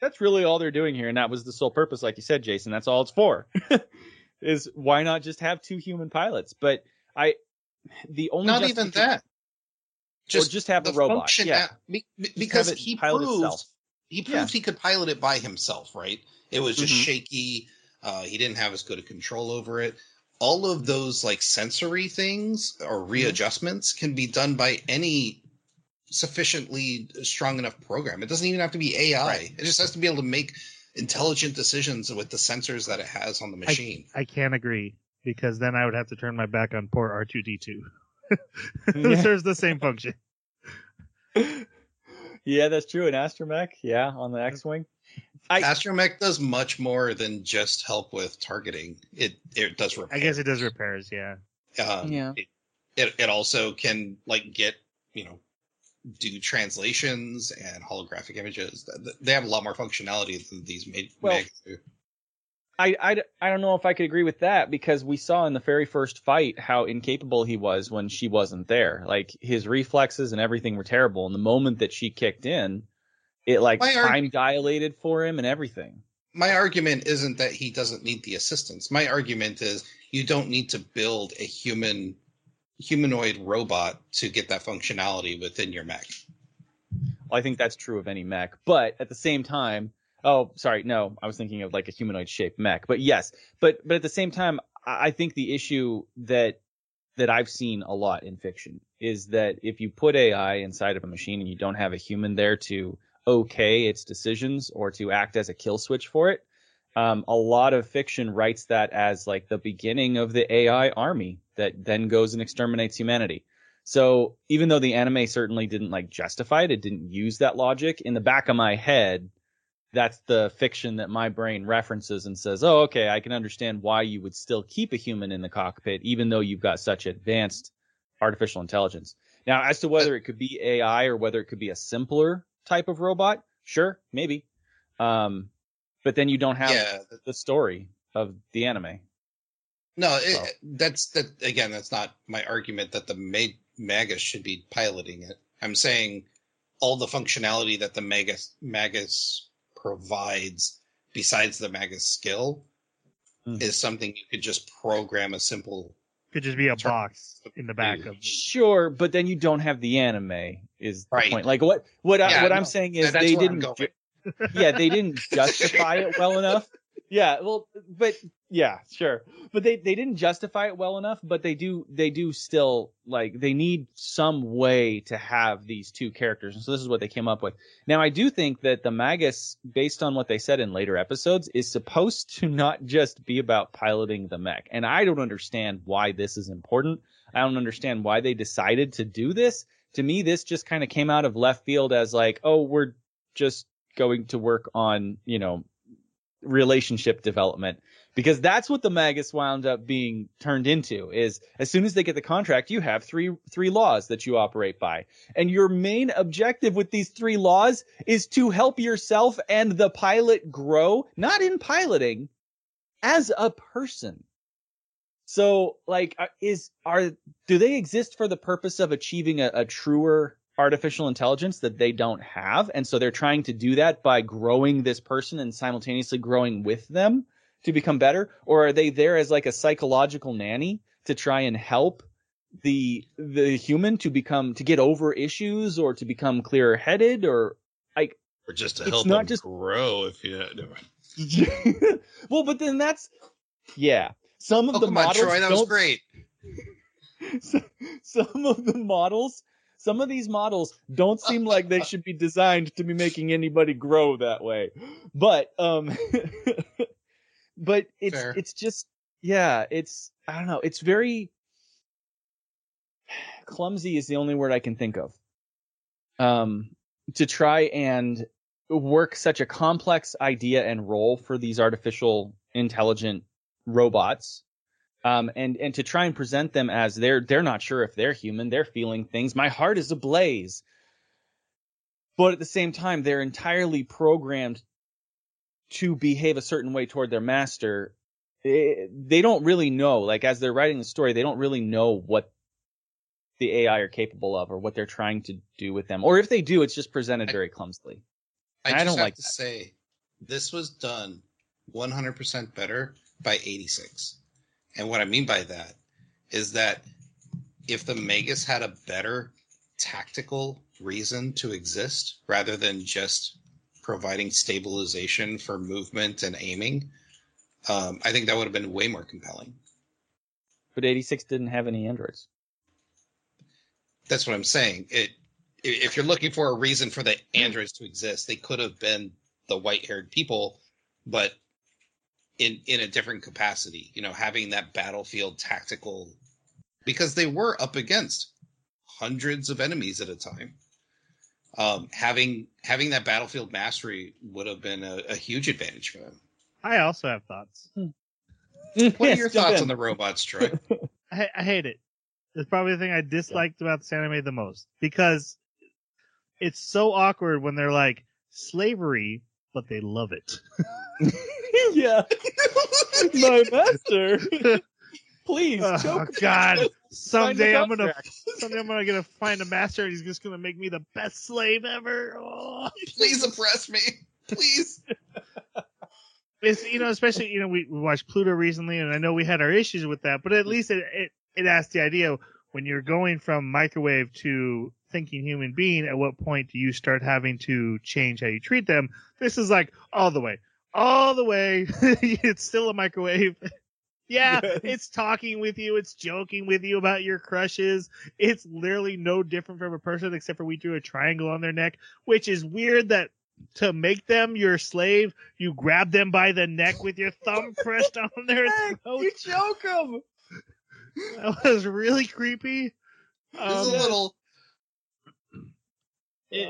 that's really all they're doing here, and that was the sole purpose, like you said, Jason. That's all it's for. (laughs) is why not just have two human pilots? But I, the only Not even justification- that. or just have a the robot. function Yeah, at- be- be- because he proved itself. he proved Yeah. he could pilot it by himself, right? It was just Mhm. shaky. Uh, he didn't have as good a control over it. All of those like sensory things or Mm-hmm. readjustments can be done by any sufficiently strong enough program. It doesn't even have to be AI. Right. It just has to be able to make intelligent decisions with the sensors that it has on the machine. I can't agree because then I would have to turn my back on poor R two D two. (laughs) Who Yeah. serves the same function. (laughs) yeah, that's true. In Astromech, yeah, on the X-wing. I- Astromech does much more than just help with targeting. It it does repair. I guess it does repairs. Yeah. Um, Yeah. It, it it also can like get you know do translations and holographic images. Th- th- They have a lot more functionality than these made. Well, megs do. I, I, I don't know if I could agree with that because we saw in the very first fight how incapable he was when she wasn't there. Like his reflexes and everything were terrible. And the moment that she kicked in, it like My arg- time dilated for him and everything. My argument isn't that he doesn't need the assistance. My argument is you don't need to build a human humanoid robot to get that functionality within your mech. Well, I think that's true of any mech, but at the same time, oh, sorry, no, I was thinking of like a humanoid shaped mech, but yes, but but at the same time, I I think the issue that that I've seen a lot in fiction is that if you put AI inside of a machine and you don't have a human there to okay its decisions or to act as a kill switch for it, um, a lot of fiction writes that as like the beginning of the AI army that then goes and exterminates humanity. So even though the anime certainly didn't like justify it, it didn't use that logic. In the back of my head, that's the fiction that my brain references and says, "Oh, okay, I can understand why you would still keep a human in the cockpit even though you've got such advanced artificial intelligence." Now, as to whether it could be AI or whether it could be a simpler type of robot, sure, maybe. Um, but then you don't have yeah, the story of the anime. no, it, So- that's that again. That's not my argument that the Ma- Magus should be piloting it. I'm saying all the functionality that the Magus Magus provides, besides the Magus skill, Hmm. is something you could just program a simple. Could just be a box in the back of. Sure, but then you don't have the anime. Is the Right. point? Like what? What? I, what no. I'm saying is they didn't. ju- yeah, they didn't (laughs) justify it well enough. Yeah, well, but yeah, sure, but they they didn't justify it well enough. But they do they do still like they need some way to have these two characters, and so this is what they came up with. Now, I do think that the Magus, based on what they said in later episodes, is supposed to not just be about piloting the mech, and I don't understand why this is important. I don't understand why they decided to do this. To me, this just kind of came out of left field as like, oh, we're just going to work on, you know, relationship development because that's what the magus wound up being turned into is as soon as they get the contract you have three three laws that you operate by. And your main objective with these three laws is to help yourself and the pilot grow not in piloting as a person. So like uh, is are do they exist for the purpose of achieving a, a truer artificial intelligence that they don't have and so they're trying to do that by growing this person and simultaneously growing with them to become better or are they there as like a psychological nanny to try and help the the human to become to get over issues or to become clearer headed or like, Or just to help not them just- grow. If you (laughs) never (laughs) well but then that's yeah some of Oh the come on, models Troy, that was great. (laughs) Some of the models some of these models don't seem like they should be designed to be making anybody grow that way but um (laughs) but it's Fair. it's just yeah it's i don't know it's very clumsy is the only word i can think of um to try and work such a complex idea and role for these artificial intelligent robots um, and and to try and present them as they're they're not sure if they're human, they're feeling things. My heart is ablaze, but at the same time, they're entirely programmed to behave a certain way toward their master. Eh, They don't really know, like as they're writing the story, they don't really know what the AI are capable of or what they're trying to do with them, or if they do, it's just presented I- very clumsily. I, I don't have like to that. say, this was done 100% better by 86. And what I mean by that is that if the Magus had a better tactical reason to exist rather than just providing stabilization for movement and aiming, um, I think that would have been way more compelling. But 86 didn't have any androids. That's what I'm saying. It if you're looking for a reason for the androids to exist, they could have been the white-haired people, but in in a different capacity. You know, having that battlefield tactical because they were up against hundreds of enemies at a time. Um, having having that battlefield mastery would have been a, a huge advantage for them. I also have thoughts. What are (laughs) your thoughts on the robots, Troy? (laughs) I, I hate it. It's probably the thing I disliked about this anime the most because it's so awkward when they're like slavery, but they love it. (laughs) (laughs) yeah, (laughs) my master. (laughs) Please, Oh choke God! Sign Someday I'm gonna someday I'm gonna gonna find a master and he's just gonna make me the best slave ever. Oh. Please oppress me, please. It's you know, especially you know, we, we watched Pluto recently, and I know we had our issues with that, but at mm. least it it, it asked the idea when you're going from microwave to thinking human being, at what point do you start having to change how you treat them? This is like all the way, all the way. (laughs) it's still a microwave. (laughs) Yeah, it's talking with you. It's joking with you about your crushes. It's literally no different from a person except for we drew a triangle on their neck, which is weird that to make them your slave, you grab them by the neck with your thumb (laughs) pressed on their throat. you choke them. That was really creepy. Is Um, a little. it-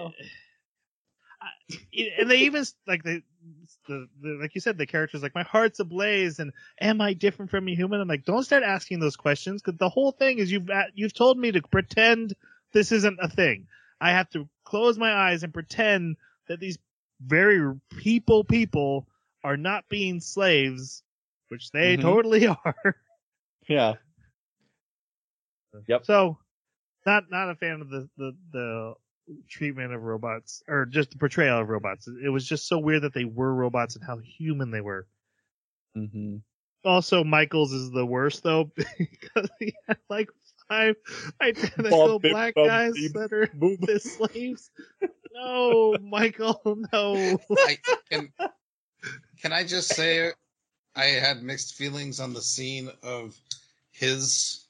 I- it- and they even like they the, the like you said, the character's like, my heart's ablaze, and am I different from a human? I'm like, don't start asking those questions because the whole thing is you've you've told me to pretend this isn't a thing. I have to close my eyes and pretend that these very people people are not being slaves, which they Mhm. totally (laughs) are. Yeah. Yep. So, not not a fan of the the the treatment of robots or just the portrayal of robots. It was just so weird that they were robots and how human they were. hmm Also, Michaels is the worst though (laughs) because he had like five identical Bum, bim, black bum, guys bim, that are boom. (laughs) the slaves. No, Michael, no. I, can, can I just say I had mixed feelings on the scene of his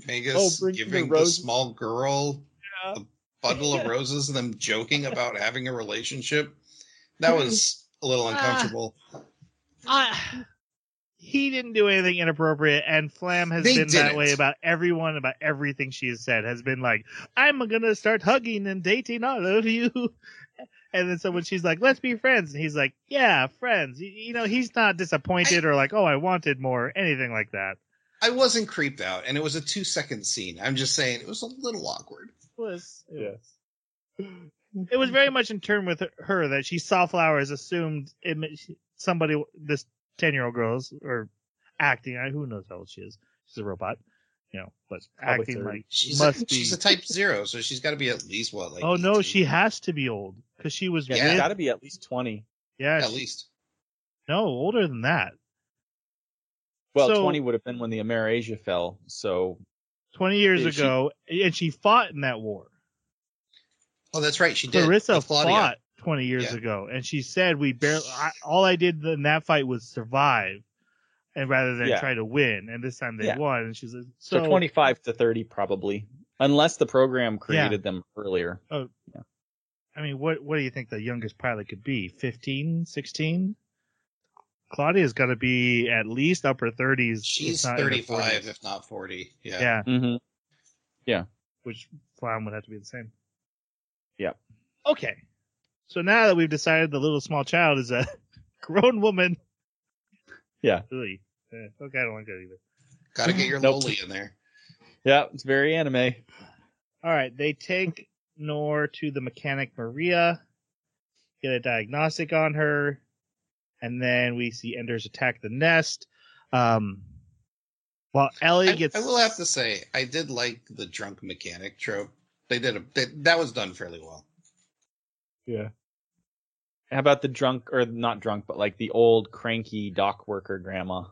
Vegas Oh, bring the giving the small girl Yeah. a bundle of roses and them joking about having a relationship. That was a little Ah. uncomfortable. I, he didn't do anything inappropriate, and Flam has They been that way about everyone, about everything she has said. Has been like, "I'm gonna start hugging and dating all of you," (laughs) and then so when she's like, "Let's be friends," and he's like, "Yeah, friends." You, you know, he's not disappointed or like, "Oh, I wanted more," anything like that. I wasn't creeped out, and it was a two second scene. I'm just saying it was a little awkward. It was Yes. it was very much in turn with her that she saw flowers, assumed it, ma- somebody, this ten year old girl's or acting. I who knows how old she is. She's a robot, you know, but Probably acting 30. like She's must a, be. she's a type zero, so she's got to be at least what like. oh no, she has to be old because she was Yeah, with. got to be at least 20. yeah, at she- least. no older than that. Well, So- 20 would have been when the Amerasia fell. So, Twenty years Did she- ago, and she fought in that war. Oh, that's right. She did. Clarissa fought 20 years Yeah. ago, and she said we barely. I, all I did in that fight was survive, and rather than Yeah. try to win. And this time they Yeah. won. And she's like, so, so, 25 to 30 probably. Unless the program created them earlier. Oh, I mean, what what do you think the youngest pilot could be? 15, 16? Claudia's got to be at least upper 30s. She's if not 35, if not 40. Yeah. Yeah, hmm which Flam would have to be the same. Yep. Okay. So now that we've decided the little small child is a (laughs) grown woman. Yeah. Really? Eh, okay, I don't like that either. Got to get your (laughs) Nope. loli in there. Yeah, it's very anime. All right, they take Nor to the mechanic Maria, get a diagnostic on her, and then we see Enders attack the nest. Um, while Ellie I, gets, I will have to say, I did like the drunk mechanic trope. They did a they, that was done fairly well. Yeah. How about the drunk, or not drunk, but like the old cranky dock worker grandma?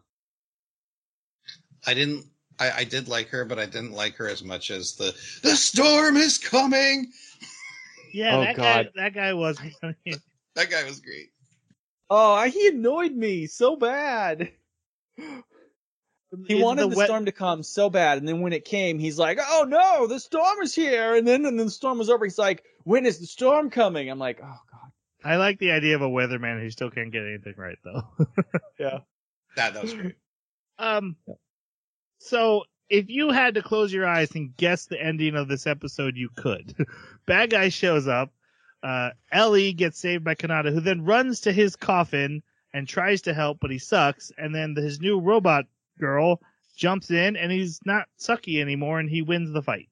I didn't. I, I did like her, but I didn't like her as much as the the storm is coming. yeah, Oh, that God. guy, that guy was. (laughs) That guy was great. Oh, he annoyed me so bad. He wanted the, wet- storm to come so bad, and then when it came, he's like, "Oh no, the storm is here!" And then, and then the storm was over. He's like, "When is the storm coming?" I'm like, "Oh god." I like the idea of a weatherman who still can't get anything right though. (laughs) Yeah. That that was great. Um, Yep. so if you had to close your eyes and guess the ending of this episode, you could. (laughs) Bad guy shows up. Uh, Ellie gets saved by Kanata, who then runs to his coffin and tries to help, but he sucks. And then his new robot girl jumps in, and he's not sucky anymore, and he wins the fight.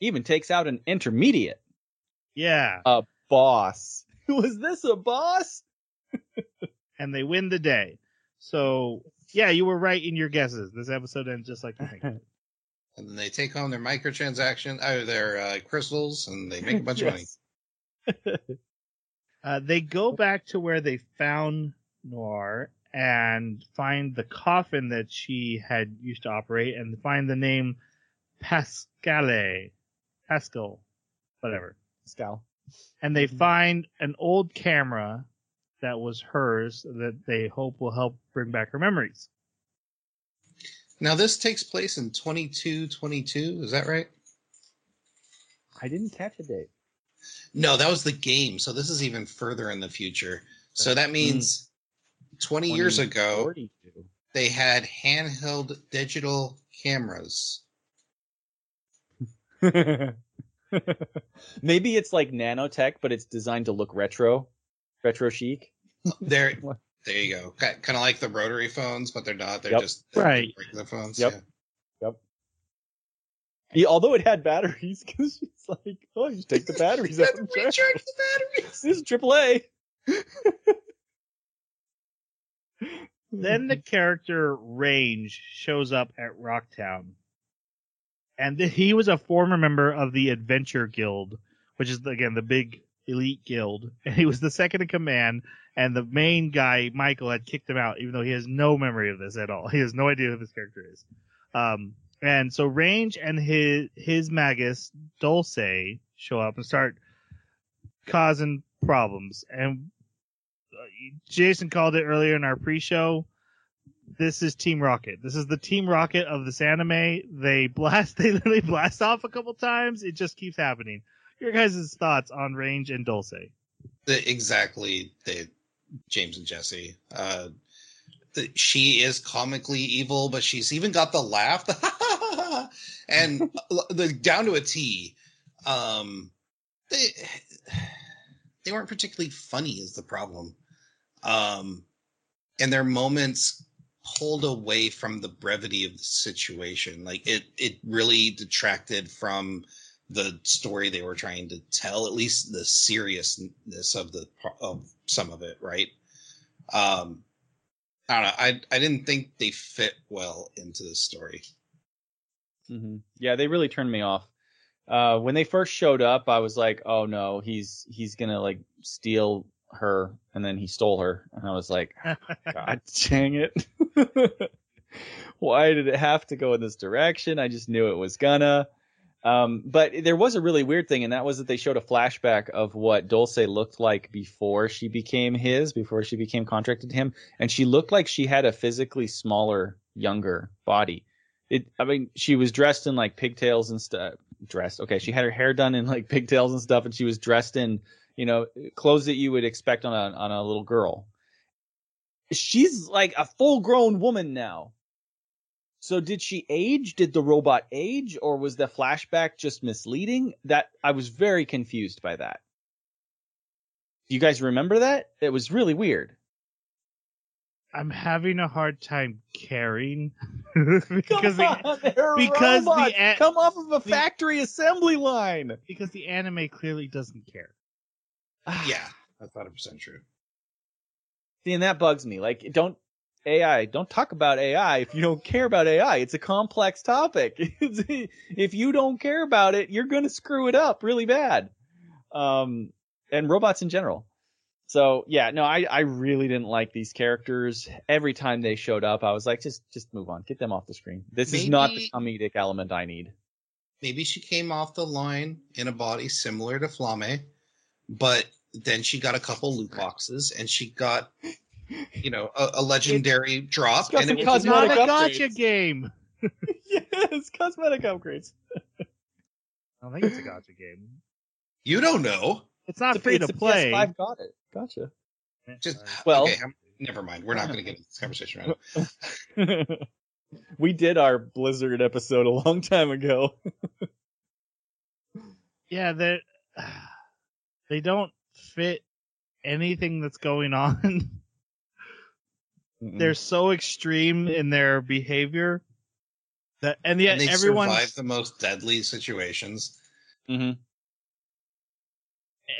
Even takes out an intermediate Yeah, A boss. (laughs) Was this a boss? (laughs) and they win the day. So yeah, you were right in your guesses. This episode ends just like you think. (laughs) And then they take home their microtransaction, uh, their uh, crystals, and they make a bunch of money. Yes. (laughs) Uh, they go back to where they found Noir and find the coffin that she had used to operate and find the name Pascale. Pascal. Whatever. Scal. And they Mhm. find an old camera that was hers that they hope will help bring back her memories. Now this takes place in 2222, is that right? I didn't catch a date. No, that was the game. So this is even further in the future. So that hmm. means 20 years ago 42. they had handheld digital cameras. (laughs) Maybe it's like nanotech, but it's designed to look retro, retro chic. Oh, there, (laughs) there you go. Kind of like the rotary phones, but they're not. They're Yep. just they're Right. regular phones. Yep. yeah. Yeah, although it had batteries, (laughs) because she's like, oh, you just take the (laughs) batteries out. and charge Recharge the batteries. (laughs) This is AAA. Then the character Range shows up at Rocktown. And th- he was a former member of the Adventure Guild, which is again the big elite guild. And he was the second in command. And the main guy, Michael, had kicked him out, even though he has no memory of this at all. He has no idea who this character is. Um, and so Range and his his Magus Dulce show up and start causing problems. And uh, Jason called it earlier in our pre-show. This is Team Rocket. This is the Team Rocket of this anime. They (laughs) blast, they literally blast off a couple times. It just keeps happening. Your guys' thoughts on Range and Dulce? Exactly. James and Jesse. Uh, she is comically evil, but she's even got the laugh, (laughs) and (laughs) the down to a T. Um, they they weren't particularly funny, is the problem. Um, and their moments pulled away from the brevity of the situation. Like it, it really detracted from the story they were trying to tell, at least the seriousness of the of some of it, right? Um, I don't know. I I didn't think they fit well into the story. Hmm Yeah, they really turned me off. Uh, when they first showed up, I was like, "Oh no, he's he's gonna like steal her," and then he stole her, and I was like, (laughs) "God dang it! (laughs) Why did it have to go in this direction? I just knew it was gonna." Um, but there was a really weird thing, and that was that they showed a flashback of what Dulce looked like before she became his, before she became contracted to him, and she looked like she had a physically smaller, younger body. It, I mean, she was dressed in like pigtails and stuff. Dressed, okay. She had her hair done in like (laughs) pigtails and stuff, and she was dressed in, you know, clothes that you would expect on a on a little girl. She's like a full grown woman now. So did she age? Did the robot age, or was the flashback just misleading? That I was very confused by that. You guys remember that? It was really weird. I'm having a hard time caring (laughs) because Come the, on, they're because the robots. a- come off of a the- factory assembly line. because the anime clearly doesn't care. Yeah, that's hundred percent true. See, and that bugs me. Like, don't AI, don't talk about AI if you don't care about AI. It's a complex topic. (laughs) if you don't care about it, you're going to screw it up really bad. Um, and robots in general. So yeah, no, I, I really didn't like these characters. Every time they showed up, I was like, just, just move on. Get them off the screen. This is not the comedic element I need. Maybe she came off the line in a body similar to Flame, but then she got a couple loot boxes and she got, (laughs) you know, a, a legendary drop. got And some it It's was not a Cosmetic gotcha game. (laughs) (laughs) yes, cosmetic upgrades. I don't think it's a gotcha game. you don't know. It's not It's a- free it's to a play. PS5 got it. Gotcha. Just Well- okay, I'm- never mind. We're not going to get into this conversation right now. (laughs) we did our Blizzard episode a long time ago. yeah, they (sighs) they don't fit anything that's going on. They're so extreme in their behavior that, and yet and they everyone, survive the most deadly situations. hmm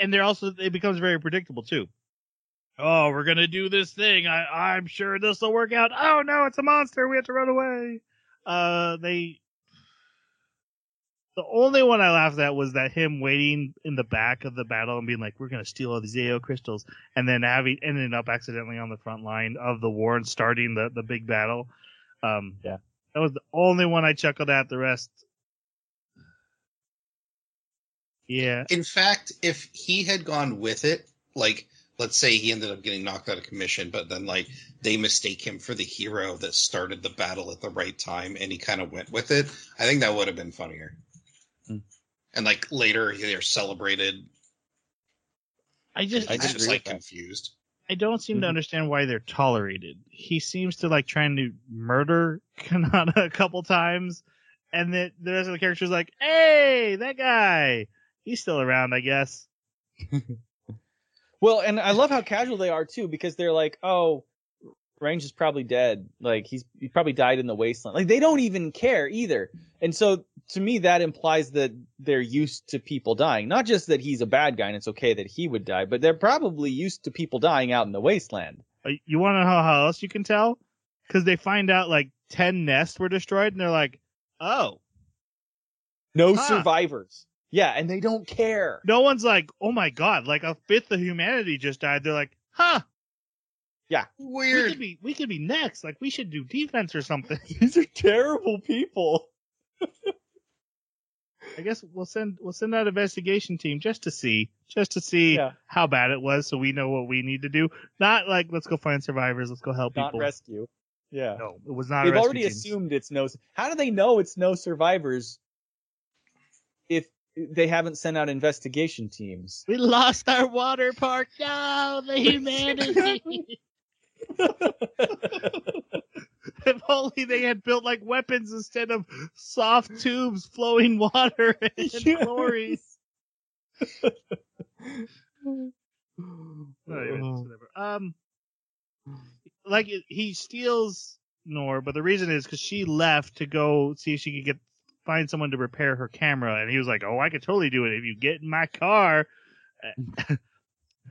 and they're also it becomes very predictable too. Oh, we're gonna do this thing. I I'm sure this will work out. Oh no, it's a monster. We have to run away. Uh, they. The only one I laughed at was that him waiting in the back of the battle and being like, "We're gonna steal all these AO crystals," and then having ending up accidentally on the front line of the war and starting the the big battle. Um, Yeah. that was the only one I chuckled at. The rest, yeah, In fact, if he had gone with it, like let's say he ended up getting knocked out of commission, but then like they mistake him for the hero that started the battle at the right time, and he kind of went with it. I think that would have been funnier. Hmm. And like later, they're celebrated. I just I He's disagree just like confused. I don't seem to Mhm. understand why they're tolerated. He seems to like trying to murder (laughs) Kanata a couple times, and then the rest of the characters like, "Hey, that guy, he's still around, I guess." (laughs) Well, and I love how casual they are too, because they're like, "Oh, Range is probably dead. Like he's he probably died in the wasteland. Like they don't even care either. And so to me, that implies that they're used to people dying. Not just that he's a bad guy and it's okay that he would die, but they're probably used to people dying out in the wasteland. Uh, You want to know how else you can tell? Because they find out like ten nests were destroyed, and they're like, "Oh, No Huh. survivors. Yeah, and they don't care. no one's like, oh my god, like a fifth of humanity just died." They're like, "Huh, Yeah. Weird. could be, we could be next. Like we should do defense or something." (laughs) These are terrible people. I guess we'll send we'll send out an investigation team just to see, just to see Yeah. how bad it was, so we know what we need to do. Not like let's go find survivors, let's go help Not people. rescue. Yeah. No, it was not. a They've rescue already team. assumed it's no. How do they know it's no survivors if they haven't sent out investigation teams? We lost our water park. No, the (laughs) humanity. (laughs) if only they had built like weapons instead of soft tubes flowing water (laughs) and Yes. glories. Um, like he steals Noir, but the reason is because she left to go see if she could get find someone to repair her camera, and he was like, "Oh, I could totally do it if you get in my car." (laughs)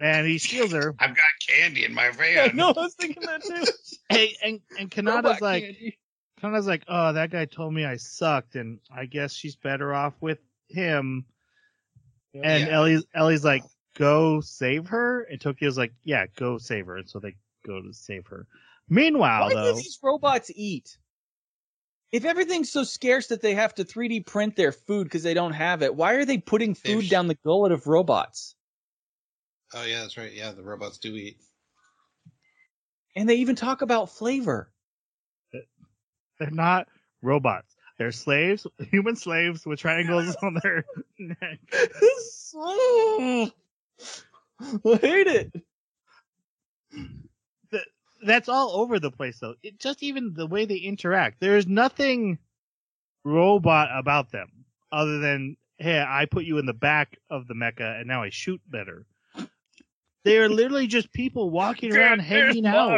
and he steals her. I've got candy in my (laughs) I van. no, I was thinking that too. (laughs) Hey, and and Kanata's like, candy. Kanata's like, "Oh, that guy told me I sucked, and I guess she's better off with him." And Yeah. Ellie's Ellie's like, "Go save her," and Tokyo's like, "Yeah, go save her," and so they go to save her. Meanwhile, Why though, do these robots eat? If everything's so scarce that they have to 3D print their food because they don't have it, why are they putting food They've- down the gullet of robots? Oh yeah, that's right. Yeah, the robots do eat. And they even talk about flavor. they're not robots. They're slaves, human slaves with triangles (laughs) on their (laughs) neck. I hate it. That's all over the place, though. It, just even the way they interact. There's nothing robot about them other than, hey, I put you in the back of the mecha and now I shoot better. They are literally just people walking around hanging out.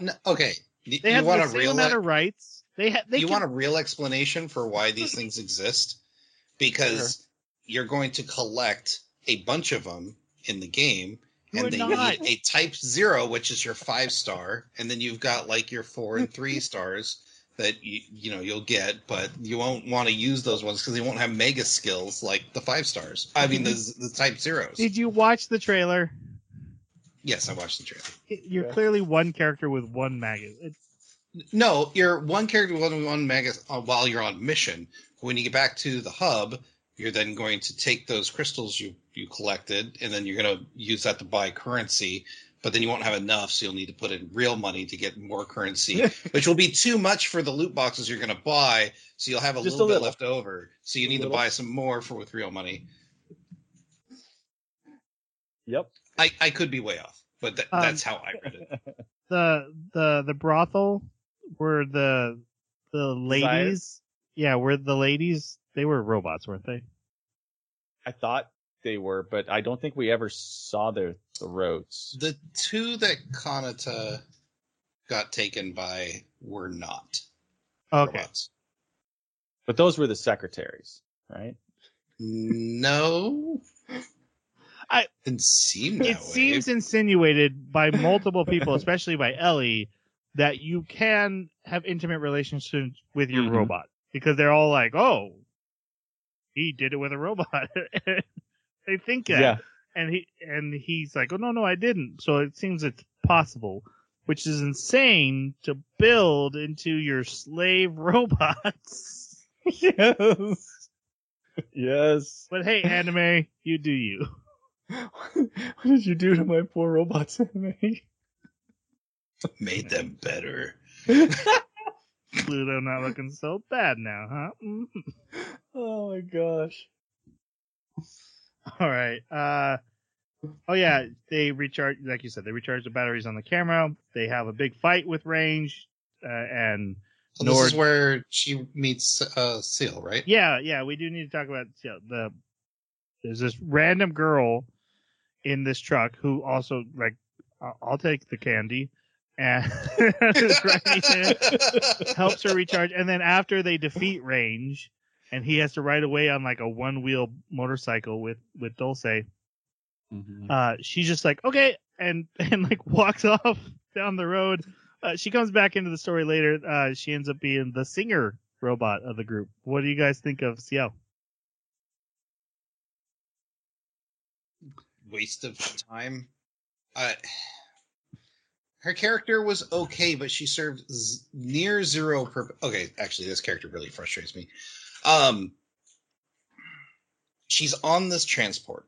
No, okay, y- They you have want the a same real amount of rights. They ha- they you can- want a real explanation for why these things exist because you're going to collect a bunch of them in the game You're and they not. need a type zero which is your five star and then you've got like your four and three (laughs) stars that you you know you'll get but you won't want to use those ones because they won't have mega skills like the five stars i mean the, the type zeros Did you watch the trailer? yes i watched the trailer You're Yeah. clearly one character with one magus. It's No, you're one character with one one mega uh, while you're on mission. When you get back to the hub, you're then going to take those crystals you you collected, and then you're going to use that to buy currency. But then you won't have enough, so you'll need to put in real money to get more currency, (laughs) which will be too much for the loot boxes you're going to buy. So you'll have a little a bit left over. So you A need to buy some more for with real money. Yep. I I could be way off, but that, Um, that's how I read it. (laughs) the the the brothel were the the ladies yeah were the ladies they were robots weren't they I thought they were, but I don't think we ever saw their throats. The two that Kanata got taken by were not. okay robots. But those were the secretaries, right? No. I- didn't seem that it way. seems insinuated by multiple people (laughs) especially by ellie that you can have intimate relationships with your Mhm. robot because they're all like oh he did it with a robot (laughs) they think that Yeah. and he and he's like, "Oh no, no, I didn't." So it seems it's possible, which is insane to build into your slave (laughs) robots. yes. Yes. But hey, anime, you do you. (laughs) what did you do to my poor robots anime? Made them better. Pluto not looking so bad now, huh? Mhm. oh my gosh. All right. Uh, oh yeah, they recharge, like you said, they recharge the batteries on the camera. They have a big fight with Range, uh, and So this is where she meets uh, Ciel, right? Yeah, yeah, we do need to talk about Ciel. the. There's this random girl in this truck who also like I'll take the candy and (laughs) right, helps her recharge and then after they defeat Range and he has to ride away on like a one wheel motorcycle with with Dulce Mhm. uh she's just like okay and (laughs) and like walks (laughs) off down the road uh, she comes back into the story later uh she ends up being the singer robot of the group what do you guys think of Ciel? Waste of time. Uh, her character was okay, but she served z- near zero purpose. Okay, actually, this character really frustrates me. Um, she's on this transport,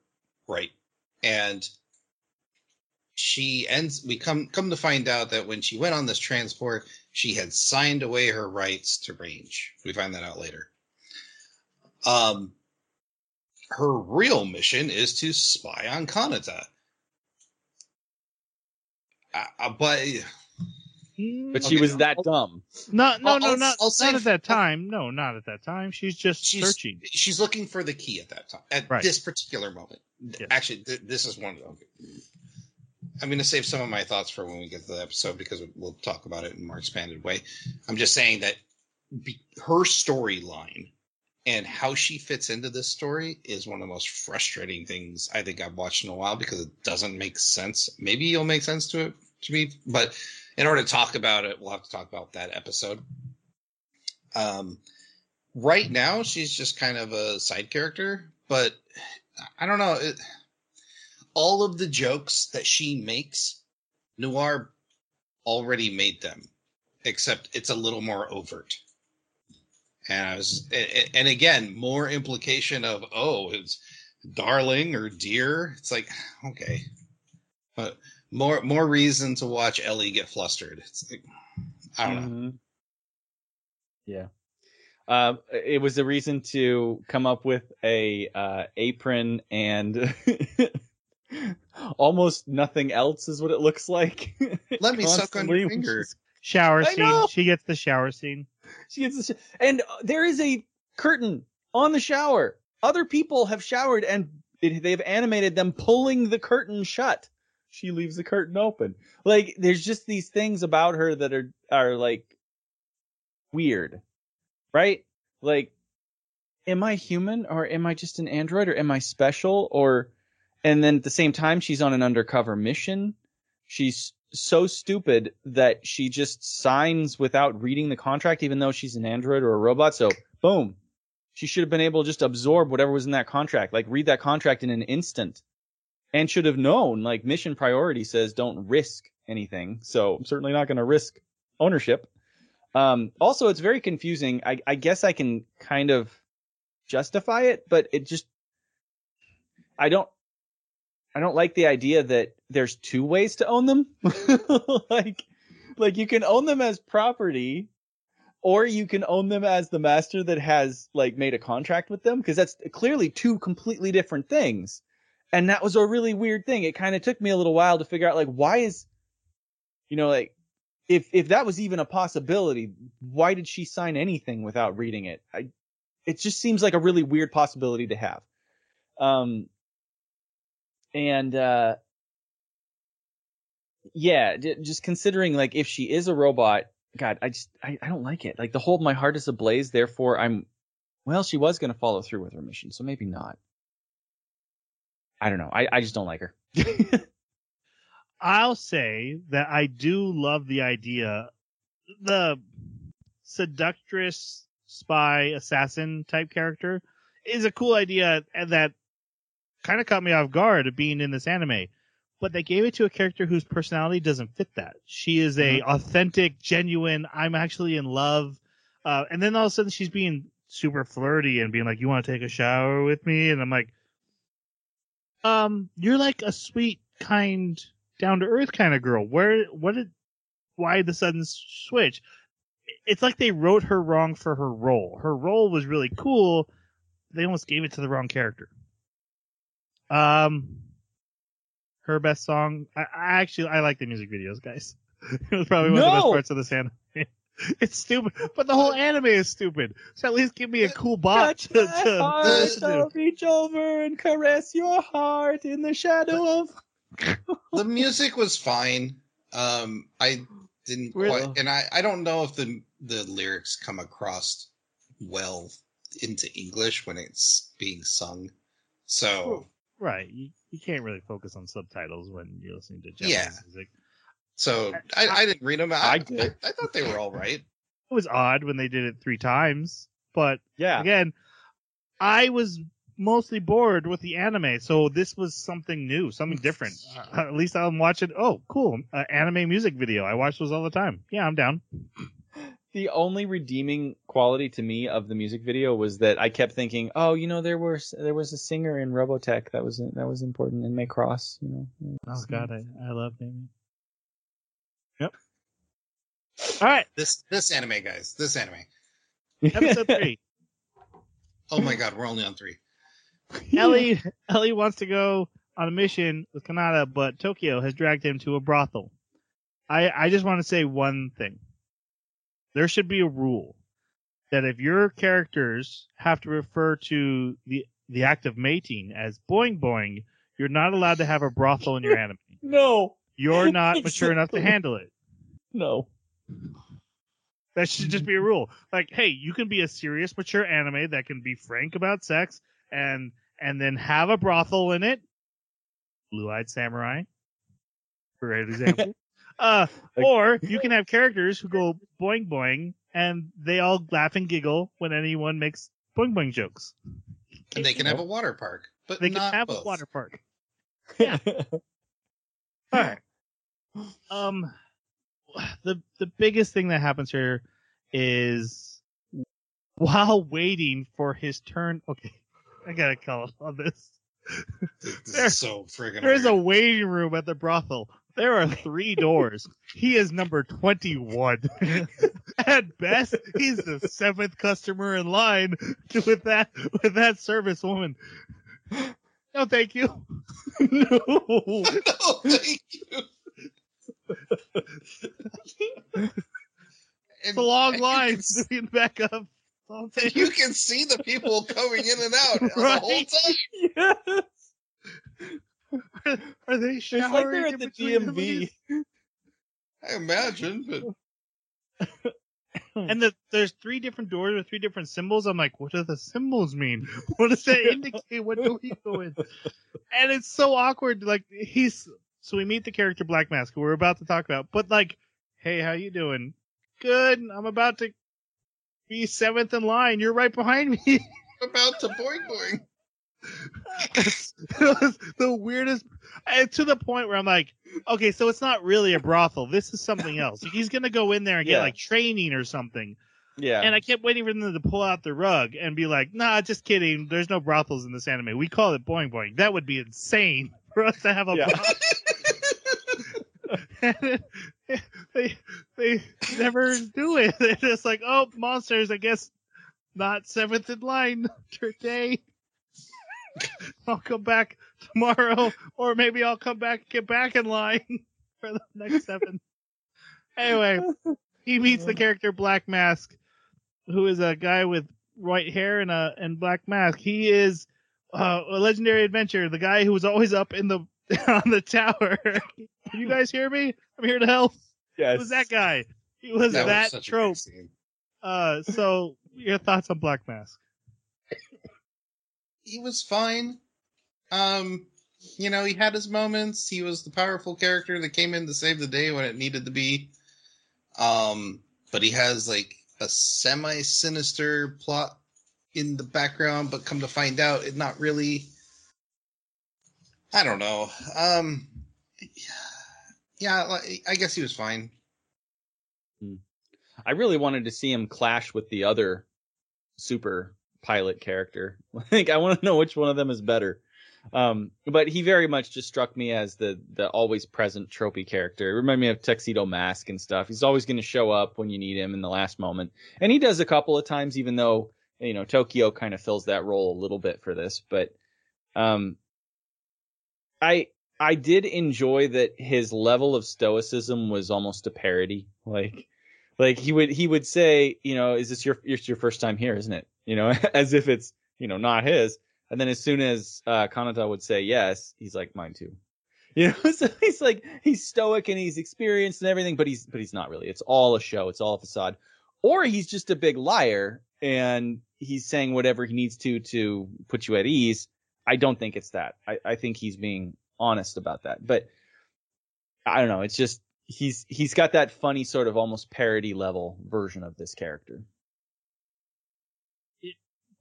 right? And she ends. We come come to find out that when she went on this transport, she had signed away her rights to range. We find that out later. Um, her real mission is to spy on Kanata. Uh, uh, but But she Okay, was that dumb. no no I'll- no I'll- not, I'll not at that time no not at that time she's just she's searching she's looking for the key at that time at Right. this particular moment. Yes. Actually, th- this is one. Okay. I'm going to save some of my thoughts for when we get to the episode because we'll talk about it in a more expanded way. I'm just saying that be, her storyline and how she fits into this story is one of the most frustrating things I think I've watched in a while because it doesn't make sense. Maybe it'll make sense to it to me, but in order to talk about it, we'll have to talk about that episode. Um, right now she's just kind of a side character, but I don't know. It, all of the jokes that she makes, Noir already made them, except it's a little more overt. And I was, a- a- and again, more implication of oh, it's darling or dear. It's like okay, but more more reason to watch Ellie get flustered. It's like I don't know. Mhm. Yeah. Uh, it was a reason to come up with a uh, apron and (laughs) almost nothing else is what it looks like. Let me (laughs) suck on your Constantly, finger. shower I scene know! she gets the shower scene She gets the sh- and uh, there is a curtain on the shower. Other people have showered and it, they've animated them pulling the curtain shut. She leaves the curtain open. Like there's just these things about her that are are like weird, right? Like, am I human or am I just an android or am I special or? And then at the same time, she's on an undercover mission. She's so stupid that she just signs without reading the contract, even though she's an android or a robot. So, boom. She should have been able to just absorb whatever was in that contract, like read that contract in an instant and should have known, like mission priority says don't risk anything. So I'm certainly not going to risk ownership. Um, also, it's very confusing. I, I guess I can kind of justify it, but it just, I don't, I don't like the idea that there's two ways to own them. (laughs) like, like you can own them as property, or you can own them as the master that has like made a contract with them, because that's clearly two completely different things. And that was a really weird thing. It kind of took me a little while to figure out like why is, you know, like if if that was even a possibility, why did she sign anything without reading it? I, it just seems like a really weird possibility to have. Um, and uh, yeah, j- just considering like if she is a robot, God, I just I, I don't like it. Like the whole my heart is ablaze. Therefore, I'm well. She was going to follow through with her mission, so maybe not. I don't know. I I just don't like her. (laughs) I'll say that I do love the idea, the seductress spy assassin type character is a cool idea that kind of caught me off guard being in this anime. But they gave it to a character whose personality doesn't fit that. She is a authentic, genuine. I'm actually in love, uh, and then all of a sudden she's being super flirty and being like, "You want to take a shower with me?" And I'm like, "Um, you're like a sweet, kind, down to earth kind of girl. Where, what did, why the sudden switch? It's like they wrote her wrong for her role. Her role was really cool. They almost gave it to the wrong character. Um, her best song. I, I actually I like the music videos, guys. (laughs) it was probably one of the best parts of this anime. (laughs) It's stupid, but the whole anime is stupid. So at least give me a cool bot Touch to, my to, heart, to to. I'll reach over and caress your heart in the shadow of. (laughs) the music was fine. Um, I didn't Really? quite, and I, I don't know if the the lyrics come across well into English when it's being sung. So Right. You, you can't really focus on subtitles when you're listening to Japanese Yeah. music. so I, I didn't read them. I, I did. I, I thought they were all (laughs) right. It was odd when they did it three times, but Yeah. again, I was mostly bored with the anime, so this was something new, something different. Uh, (laughs) at least I'm watching. Oh, cool! Uh, anime music video. I watch those all the time. Yeah, I'm down. The only redeeming quality to me of the music video was that I kept thinking, oh, you know, there was there was a singer in Robotech that was that was important in Macross, you know. Oh God, I, I love naming. Yep. All right, This this anime, guys, this anime. (laughs) episode three. (laughs) Oh my god, we're only on three. (laughs) Ellie Ellie wants to go on a mission with Kanata, but Tokyo has dragged him to a brothel. I I just want to say one thing. There should be a rule that if your characters have to refer to the the act of mating as boing boing, you're not allowed to have a brothel in your (laughs) anime. no, You're not mature enough to handle it. no. That should just be a rule. Like, hey, you can be a serious, mature anime that can be frank about sex and and then have a brothel in it. Blue Eyed Samurai, great (laughs) example. Uh, or you can have characters who go boing boing and they all laugh and giggle when anyone makes boing boing jokes. And they can have a water park, but They can not have both. a water park. Yeah. (laughs) All right. Um, the the biggest thing that happens here is while waiting for his turn. Okay, I gotta call on this. This There- is so friggin' There is a waiting room at the brothel. There are three doors. He is number 21. (laughs) At best, he's the seventh customer in line with that with that service woman. No, thank you. no. (laughs) no, thank you. It's a long line to back up. Don't And take you can see the people coming in and out uh, the whole time. (laughs) yes. (laughs) Are they It's showering? like they're in at the between DMV. movies? I imagine, but And the, there's three different doors with three different symbols. I'm like, what do the symbols mean? (laughs) What does that indicate? What door you go in? And it's so awkward. Like he's so we meet the character Black Mask, who we're about to talk about. But like, hey, how you doing? Good. I'm about to be seventh in line. You're right behind me. (laughs) about to boing boing. (laughs) it was the weirdest eh, to the point where I'm like, okay, so it's not really a brothel. This is something (laughs) else. He's gonna go in there and get Yeah. like training or something. Yeah. And I kept waiting for them to pull out the rug and be like, nah, just kidding. There's no brothels in this anime. We call it boing boing. That would be insane (laughs) for us to have a Yeah. brothel. They they never do it. They're just like, oh, monsters. I guess not seventh in line today. (laughs) I'll come back tomorrow, or maybe I'll come back get back in line (laughs) for the next seven. Anyway, he (laughs) meets the character Black Mask, who is a guy with white hair and a and black mask. He is uh, a legendary adventurer, the guy who was always up in the on the tower. Can you guys hear me? I'm here to help. yes. It was that guy. He was That that, was trope. Uh, so your thoughts on Black Mask? He was fine. Um, you know, he had his moments. He was the powerful character that came in to save the day when it needed to be. Um, but he has like a semi sinister plot in the background, but come to find out, it not really. I don't know. Um, yeah, I guess he was fine. I really wanted to see him clash with the other super pilot character. (laughs) Like I want to know which one of them is better. Um, but he very much just struck me as the the always present tropey character. It reminded me of Tuxedo Mask and stuff. He's always going to show up when you need him in the last moment, and he does a couple of times, even though you know Tokyo kind of fills that role a little bit for this. But um, I I did enjoy that his level of stoicism was almost a parody. Like Like he would he would say, you know, is this your it's your first time here, isn't it? You know, (laughs) as if it's you know not his. And then as soon as uh, Kanata would say yes, he's like mine too. (laughs) You know, (laughs) so he's like he's stoic and he's experienced and everything, but he's but he's not really. It's all a show. It's all a facade. Or he's just a big liar and he's saying whatever he needs to to put you at ease. I don't think it's that. I, I think he's being honest about that. But I don't know. It's just he's he's got that funny sort of almost parody level version of this character.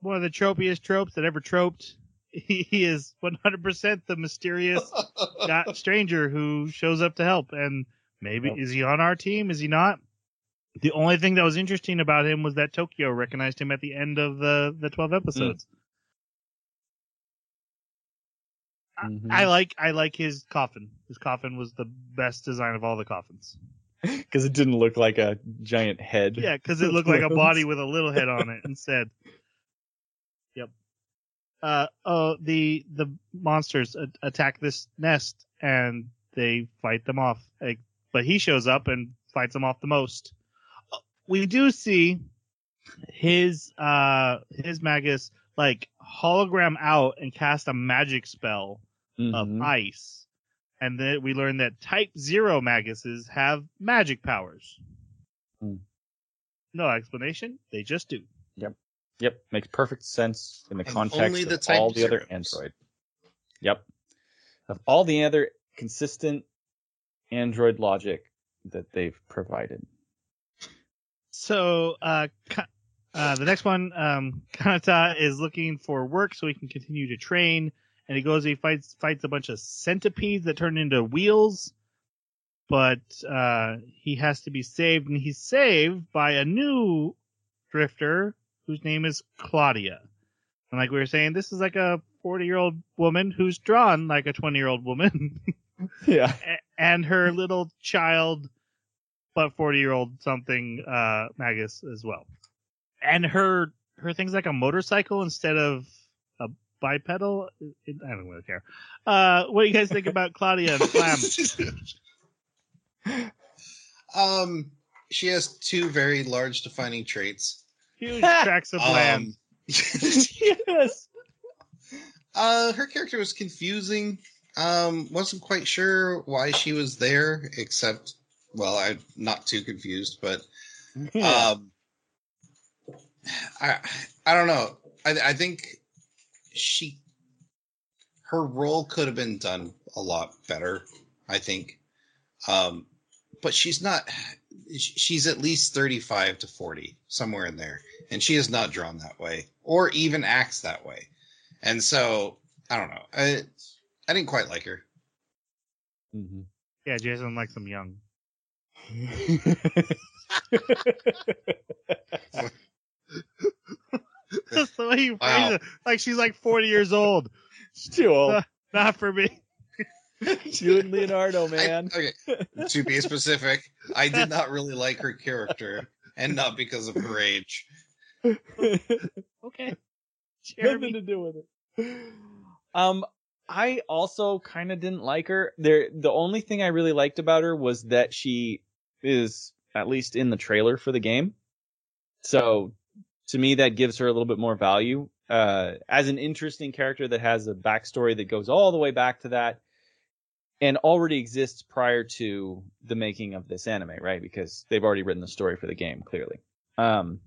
One of the tropiest tropes that ever troped. (laughs) He, he is 100% the mysterious (laughs) guy, stranger who shows up to help. And maybe Yep. is he on our team? Is he not? The only thing that was interesting about him was that Tokyo recognized him at the end of the the 12 episodes. Mhm. I like I like his coffin. His coffin was the best design of all the coffins. (laughs) Because it didn't look like a giant head. Yeah, because it looked like a body with a little head on it instead. Uh oh, the the monsters a- attack this nest and they fight them off. Like, but he shows up and fights them off the most. We do see his uh his magus like hologram out and cast a magic spell of Mhm. ice. And then we learn that type zero maguses have magic powers. Hmm. No explanation. They just do. Yep, makes perfect sense in the And context the of all the other zeros. Android. Yep, of all the other consistent Android logic that they've provided. So, uh, Ka- uh, the next one, um, (laughs) Kanata is looking for work so he can continue to train. And he goes, he fights, fights a bunch of centipedes that turn into wheels. But, uh, he has to be saved and he's saved by a new drifter whose name is Claudia. And like we were saying, this is like a 40 year old woman who's drawn like a 20 year old woman. (laughs) Yeah, and her little child, but 40 year old something, uh, Magus as well. And her, her thing's like a motorcycle instead of a bipedal. I don't really care. Uh, what do you guys think (laughs) about Claudia and Flam? (laughs) um, she has two very large defining traits. Huge (laughs) tracts of land. Um, (laughs) yes. uh, her character was confusing. Um, wasn't quite sure why she was there, except, well, I'm not too confused, but (laughs) um, I I don't know. I I think she her role could have been done a lot better. I think, um, but she's not. She's at least thirty-five to forty, somewhere in there, and she is not drawn that way, or even acts that way. And so I don't know. I I didn't quite like her. Mhm. Yeah, Jason likes them young. (laughs) (laughs) That's the way you phrase Wow. it. Like she's like 40 years old. She's too old. Not for me. (laughs) you and Leonardo, I- man. okay, to be specific, I did not really like her character, and not because of her age. (laughs) Okay. Nothing to do with it. Um, I also kind of didn't like her. There, the only thing I really liked about her was that she is at least in the trailer for the game. So, to me, that gives her a little bit more value. Uh, as an interesting character that has a backstory that goes all the way back to that, and already exists prior to the making of this anime, right? Because they've already written the story for the game, clearly. Um,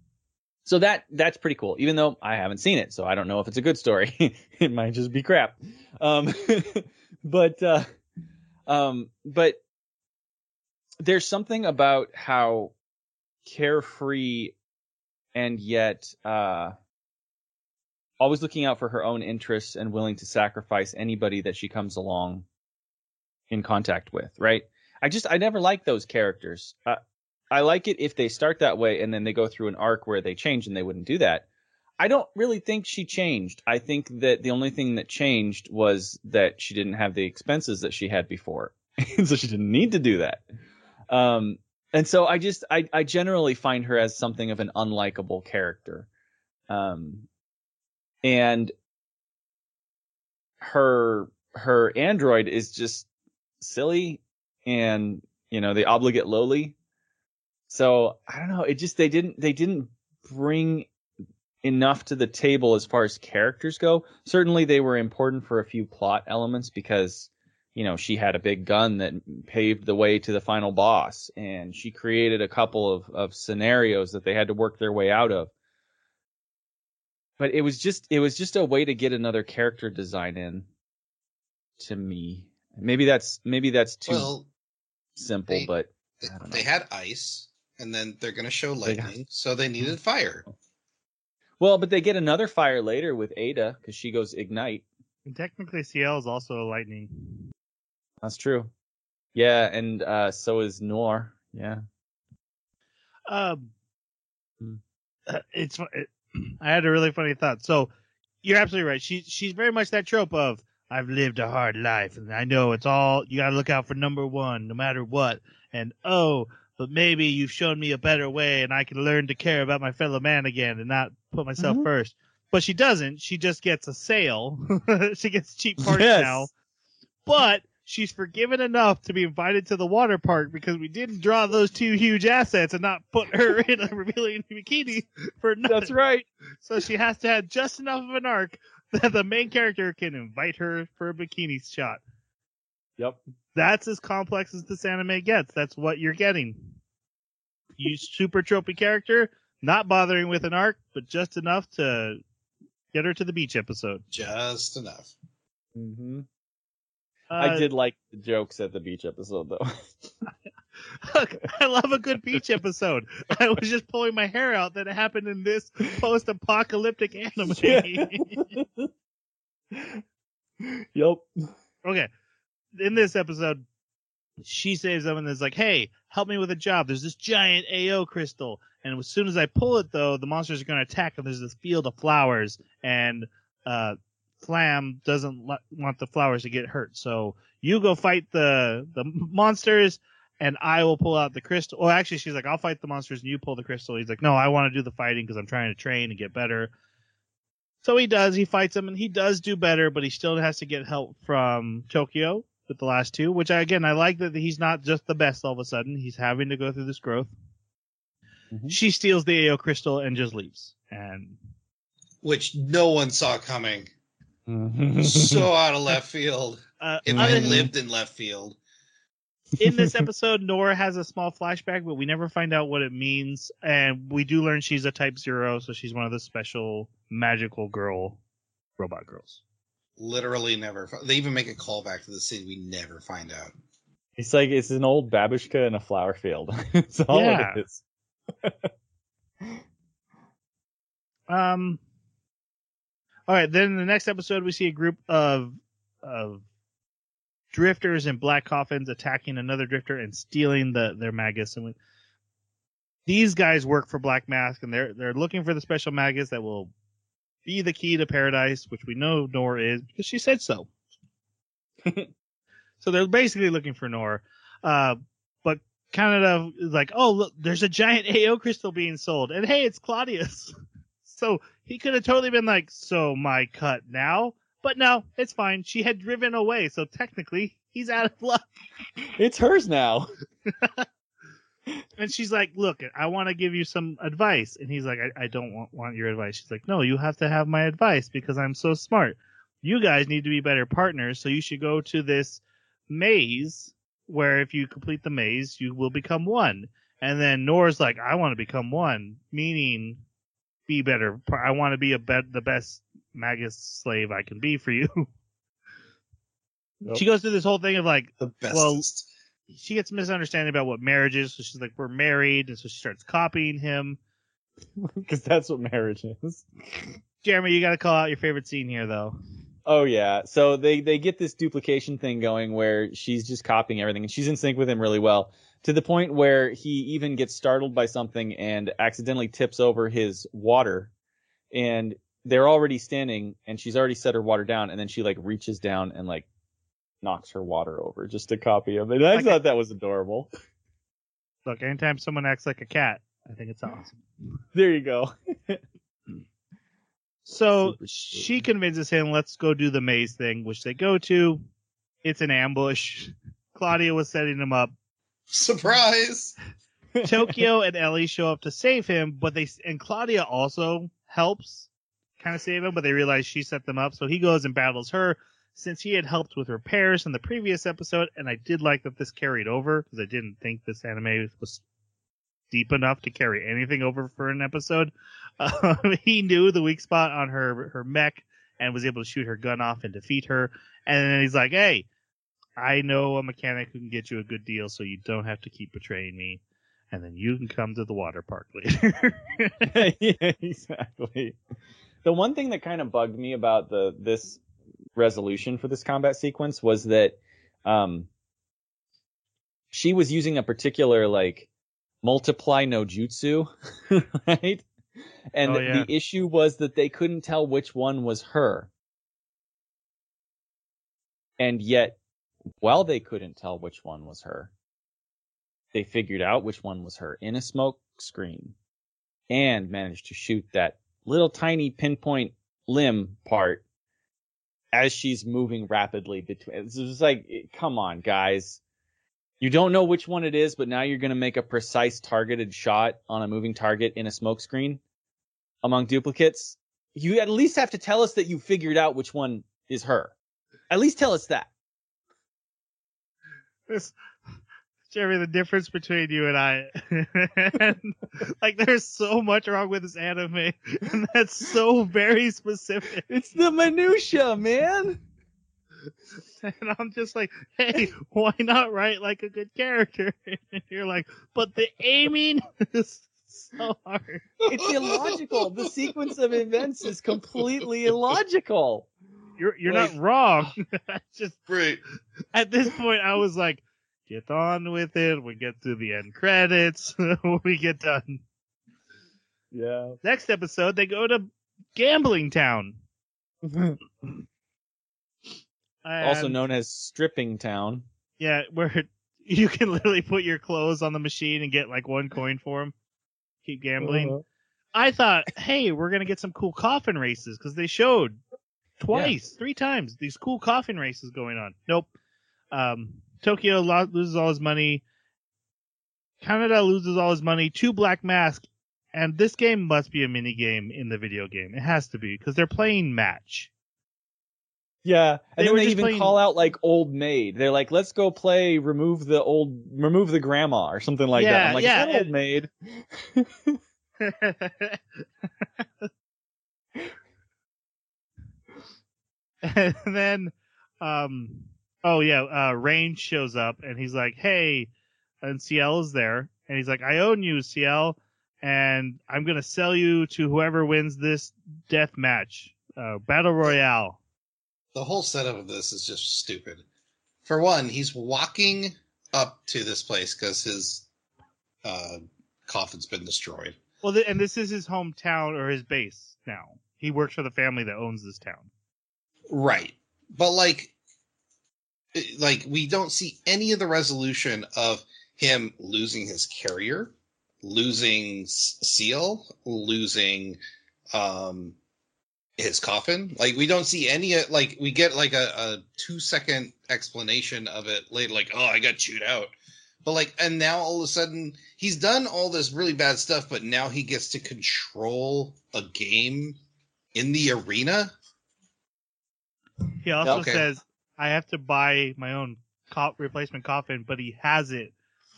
so that that's pretty cool. Even though I haven't seen it, so I don't know if it's a good story. (laughs) it might just be crap. Um, (laughs) but uh, um, but there's something about how carefree and yet uh, always looking out for her own interests and willing to sacrifice anybody that she comes along in contact with. Right? I just I never like those characters. Uh, I like it if they start that way and then they go through an arc where they change and they wouldn't do that. I don't really think she changed. I think that the only thing that changed was that she didn't have the expenses that she had before. and (laughs) so she didn't need to do that. Um, and so I just, I, I generally find her as something of an unlikable character. Um, and her, her android is just silly and, you know, the obligate lowly. So I don't know. It just they didn't they didn't bring enough to the table as far as characters go. Certainly they were important for a few plot elements because you know she had a big gun that paved the way to the final boss and she created a couple of of scenarios that they had to work their way out of. But it was just it was just a way to get another character design in to me. Maybe that's maybe that's too Well, simple, they- but they, they had ice, and then they're going to show They got- lightning, so they needed fire. Well, but they get another fire later with Ada because she goes ignite. And technically, Ciel is also a lightning. That's true. Yeah, and uh, so is Noir. Yeah. Um, Hmm. uh, it's it, (clears throat) I had a really funny thought. So you're absolutely right. She she's very much that trope of I've lived a hard life and I know it's all you got to look out for number one no matter what. And oh, but maybe you've shown me a better way and I can learn to care about my fellow man again and not put myself Mhm. first. But she doesn't. She just gets a sale. (laughs) she gets cheap parts Yes. now. But she's forgiven enough to be invited to the water park because we didn't draw those two huge assets and not put her (laughs) in a revealing bikini for nothing. That's right. So she has to have just enough of an arc that (laughs) the main character can invite her for a bikini shot. Yep. That's as complex as this anime gets. That's what you're getting. You super tropey character, not bothering with an arc, but just enough to get her to the beach episode. Just enough. Mm hmm Uh, I did like the jokes at the beach episode though. (laughs) Look, I love a good beach episode. I was just pulling my hair out that it happened in this post-apocalyptic anime. yep. okay, in this episode, she saves them and is like, "Hey, help me with a job. There's this giant AO crystal, and as soon as I pull it, though, the monsters are going to attack. And there's this field of flowers, and uh, Flam doesn't want the flowers to get hurt. So you go fight the the monsters." And I will pull out the crystal. Well, actually, she's like, I'll fight the monsters and you pull the crystal. He's like, no, I want to do the fighting because I'm trying to train and get better. So he does. He fights them and he does do better, but he still has to get help from Tokyo with the last two, which I, again, I like that he's not just the best all of a sudden. He's having to go through this growth. Mhm. She steals the AO crystal and just leaves. And Which no one saw coming. So out of (laughs) left field. uh, If I than- lived in left field, in this (laughs) episode, Noir has a small flashback, but we never find out what it means. And we do learn she's a Type Zero, so she's one of the special magical girl robot girls. literally never. They even make a callback to the scene. We never find out. It's like it's an old babushka in a flower field. (laughs) That's all Yeah. it is. (laughs) Um. All right. Then in the next episode, we see a group of of drifters in black coffins attacking another drifter and stealing the their magus. And we, these guys work for Black Mask, and they're they're looking for the special magus that will be the key to paradise, which we know Noir is because she said so. (laughs) so they're basically looking for Noir. Uh, but Kanata of like, oh look, there's a giant (laughs) AO crystal being sold, and hey, it's Claudia's. (laughs) So he could have totally been like, so my cut now? But no, it's fine. She had driven away, so technically he's out of luck. It's hers now. (laughs) And she's like, look, I want to give you some advice. And he's like, I, I don't want, want your advice. She's like, no, you have to have my advice because I'm so smart. You guys need to be better partners, so you should go to this maze where if you complete the maze, you will become one. And then Noir's like, I want to become one, meaning be better. I want to be a bet the best Magus slave I can be for you. Yep. She goes through this whole thing of like, The bestest. Well, she gets misunderstanding about what marriage is. So she's like, we're married. And so she starts copying him. (laughs) Because that's what marriage is. Jeremy, you got to call out your favorite scene here, though. Oh yeah. So they they get this duplication thing going where she's just copying everything and she's in sync with him really well to the point where he even gets startled by something and accidentally tips over his water and they're already standing and she's already set her water down and then she like reaches down and like knocks her water over just to copy him. And I thought that was adorable. Look, anytime someone acts like a cat, I think it's awesome. There you go. (laughs) So she convinces him, let's go do the maze thing, which they go to. It's an ambush. Claudia was setting him up. Surprise! (laughs) Tokyo and Ellie show up to save him, but they and Claudia also helps kind of save him, but they realize she set them up, so he goes and battles her since he had helped with repairs in the previous episode, and I did like that this carried over because I didn't think this anime was deep enough to carry anything over for an episode. Um, (laughs) he knew the weak spot on her her mech and was able to shoot her gun off and defeat her. And then he's like, "Hey, I know a mechanic who can get you a good deal, so you don't have to keep betraying me." And then you can come to the water park (laughs) later. (laughs) yeah, exactly. The one thing that kind of bugged me about the this resolution for this combat sequence was that um she was using a particular like multiply no jutsu, (laughs) right? And Oh, yeah. the issue was that they couldn't tell which one was her. And yet, while they couldn't tell which one was her, they figured out which one was her in a smoke screen and managed to shoot that little tiny pinpoint limb part as she's moving rapidly between. It's just like, eh, come on, guys. You don't know which one it is, but now you're going to make a precise targeted shot on a moving target in a smoke screen among duplicates. You at least have to tell us that you figured out which one is her. At least tell us that. This, Jeremy, the difference between you and I, like, there's so much wrong with this anime, and that's so very specific. It's the minutia, man. And I'm just like, hey, why not write like a good character? And you're like, but the aiming is so hard. It's illogical. the sequence of events is completely illogical. You're you're Like- not wrong. (laughs) I just Right. at this point, I was like, get on with it. We get to the end credits. (laughs) we get done. Yeah. Next episode, they go to gambling town. (laughs) also known as Stripping Town. yeah, where you can literally put your clothes on the machine and get like one coin for them. Keep gambling. Uh-huh. I thought, hey, we're gonna get some cool coffin races because they showed twice, three times these cool coffin races going on. Nope. Um, Tokio lo- loses all his money. Kanata loses all his money to Black Mask, and this game must be a mini game in the video game. It has to be because they're playing match. Yeah, They and then they even playing- call out like old maid. They're like, "Let's go play remove the old remove the grandma" or something like that. Yeah, I'm like, yeah, "Is that old maid?" (laughs) (laughs) (laughs) (laughs) and then, um, oh yeah, uh, Range shows up and he's like, "Hey," and Ciel is there, and he's like, "I own you, Ciel, and I'm gonna sell you to whoever wins this death match, uh, battle royale." The whole setup of this is just stupid. For one, he's walking up to this place because his uh, coffin's been destroyed. Well, th- and this is his hometown or his base now. He works for the family that owns this town. Right. But like like we don't see any of the resolution of him losing his carrier, losing Ciel, losing um his coffin. Like we don't see any uh, like we get like a, a 2 second explanation of it later like oh I got chewed out. But like and now all of a sudden he's done all this really bad stuff but now he gets to control a game in the arena. He also Okay. says, "I have to buy my own co- replacement coffin," but he has it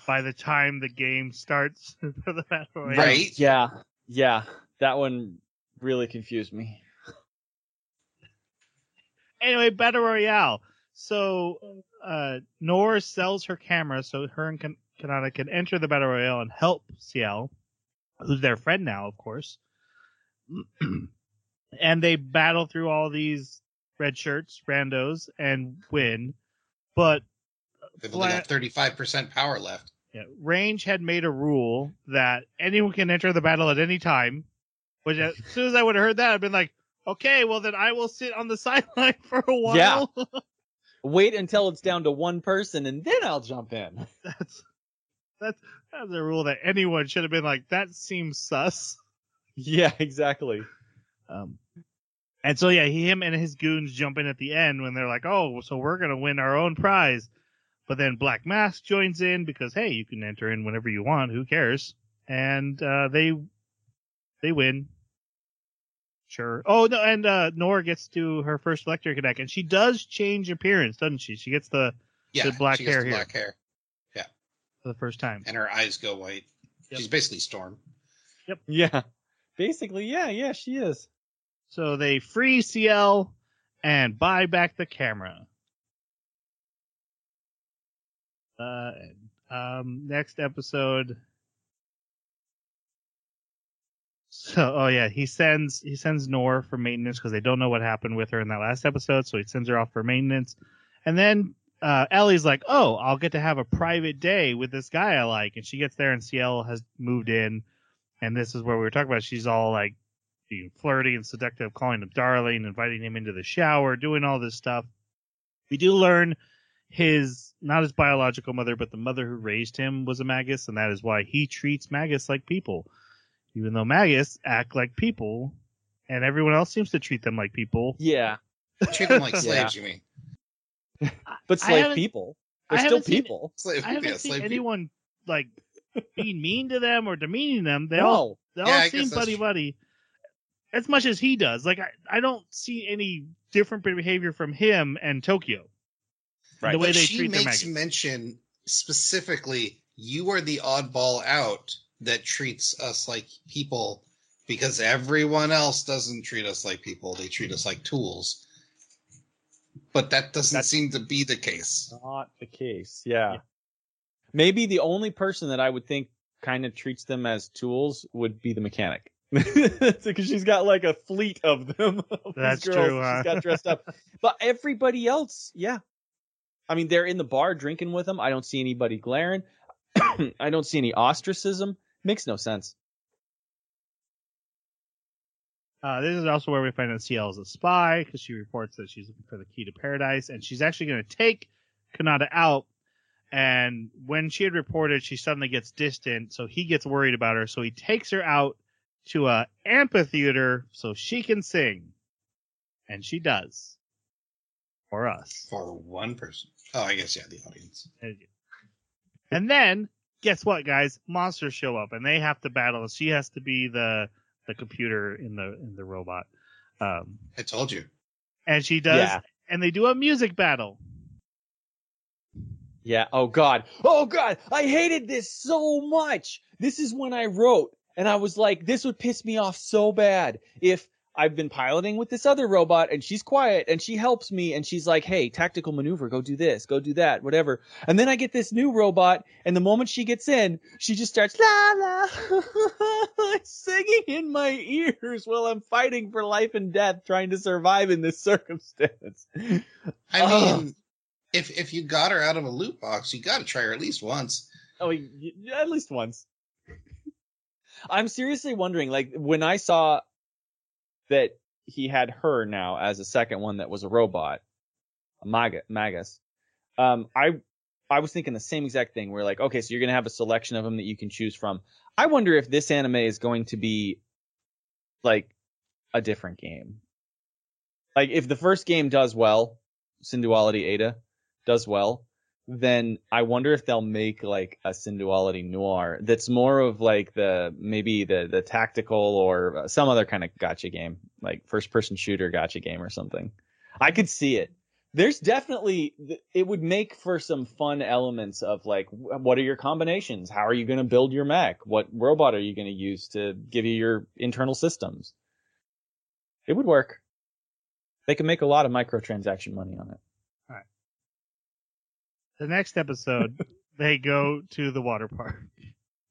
by the time the game starts (laughs) for the battle royale. Right? Yeah, yeah, that one really confused me. Anyway, battle royale. So, uh, Noir sells her camera so her and Kan- Kanata can enter the battle royale and help Ciel, who's their friend now, of course. (clears throat) and they battle through all these red shirts, randos, and win. But They've only got 35% power left. Yeah, Range had made a rule that anyone can enter the battle at any time. Which, as (laughs) soon as I would have heard that, I'd been like, okay, well then I will sit on the (laughs) sideline for a while. Yeah. (laughs) Wait until it's down to one person and then I'll jump in. that's that's that's a rule that anyone should have been like. That seems sus. Yeah, exactly. Um, and so yeah, he, him and his goons jump in at the end when they're like, oh, so we're gonna win our own prize. But then Black Mask joins in because hey, you can enter in whenever you want. Who cares? And uh, they they win. Sure. Oh no, and uh, Nora gets to her first electric attack, and she does change appearance, doesn't she? She gets the Yeah, The black she gets hair the here. black hair, Yeah. for the first time. and her eyes go white. Yep. She's basically Storm. Yep. Yeah. Basically, yeah, yeah, she is. So they free Ciel and buy back the camera. Uh, um, next episode. So, oh yeah, he sends he sends Noir for maintenance because they don't know what happened with her in that last episode. So he sends her off for maintenance, and then uh, Ellie's like, "Oh, I'll get to have a private day with this guy I like," and she gets there, and Ciel has moved in, and this is where we were talking about. She's all like being flirty and seductive, calling him darling, inviting him into the shower, doing all this stuff. We do learn his not his biological mother, but the mother who raised him was a Magus, and that is why he treats Magus like people. Even though Magus act like people, and everyone else seems to treat them like people. Yeah. Treat them like (laughs) Yeah. slaves, you mean? (laughs) But slave people. They're still haven't seen- people. Slave, I haven't yeah, seen slave people. anyone like being mean to them or demeaning them. They all they Yeah, all I seem guess buddy true. buddy as much as he does. Like I, I don't see any different behavior from him and Tokio. Right. The way but they she treat their makes maggots. mention specifically, you are the oddball out that treats us like people because everyone else doesn't treat us like people. They treat us like tools. But that doesn't That's- seem to be the case. Not the case. Yeah. Maybe the only person that I would think kind of treats them as tools would be the mechanic. (laughs) Because she's got like a fleet of them. (laughs) of these That's girls true, that huh? She's got dressed up. (laughs) But everybody else, yeah. I mean, they're in the bar drinking with them. I don't see anybody glaring. (coughs) I don't see any ostracism. Makes no sense. Uh, this is also where we find out Ciel is a spy because she reports that she's looking for the key to paradise, and she's actually going to take Kanata out. And when she had reported, she suddenly gets distant, so he gets worried about her. So he takes her out to a amphitheater so she can sing, and she does for us. For one person. Oh, I guess, yeah, the audience. And then guess what, guys? Monsters show up, and they have to battle. She has to be the the computer in the in the robot. Um, I told you. and she does, Yeah. and they do a music battle. Yeah. Oh God. Oh God. I hated this so much. This is when I wrote and I was like, this would piss me off so bad if I've been piloting with this other robot and she's quiet and she helps me and she's like, Hey, tactical maneuver, go do this, go do that, whatever. And then I get this new robot and the moment she gets in, she just starts la la (laughs) singing in my ears while I'm fighting for life and death trying to survive in this circumstance. I Oh. mean, if if you got her out of a loot box, you got to try her at least once. Oh, at least once. I'm seriously wondering, like, when I saw that he had her now as a second one that was a robot, a Maga, Magus, um, I, I was thinking the same exact thing. We're like, okay, so you're gonna have a selection of them that you can choose from. I wonder if this anime is going to be like a different game. Like, if the first game does well, Synduality Ada does well, then I wonder if they'll make like a Synduality Noir that's more of like the maybe the the tactical or uh, some other kind of gotcha game, like first person shooter gotcha game or something. I could see it. There's definitely it would make for some fun elements of like what are your combinations? How are you going to build your mech? What robot are you going to use to give you your internal systems? It would work. They could make a lot of microtransaction money on it. The next episode, (laughs) they go to the water park.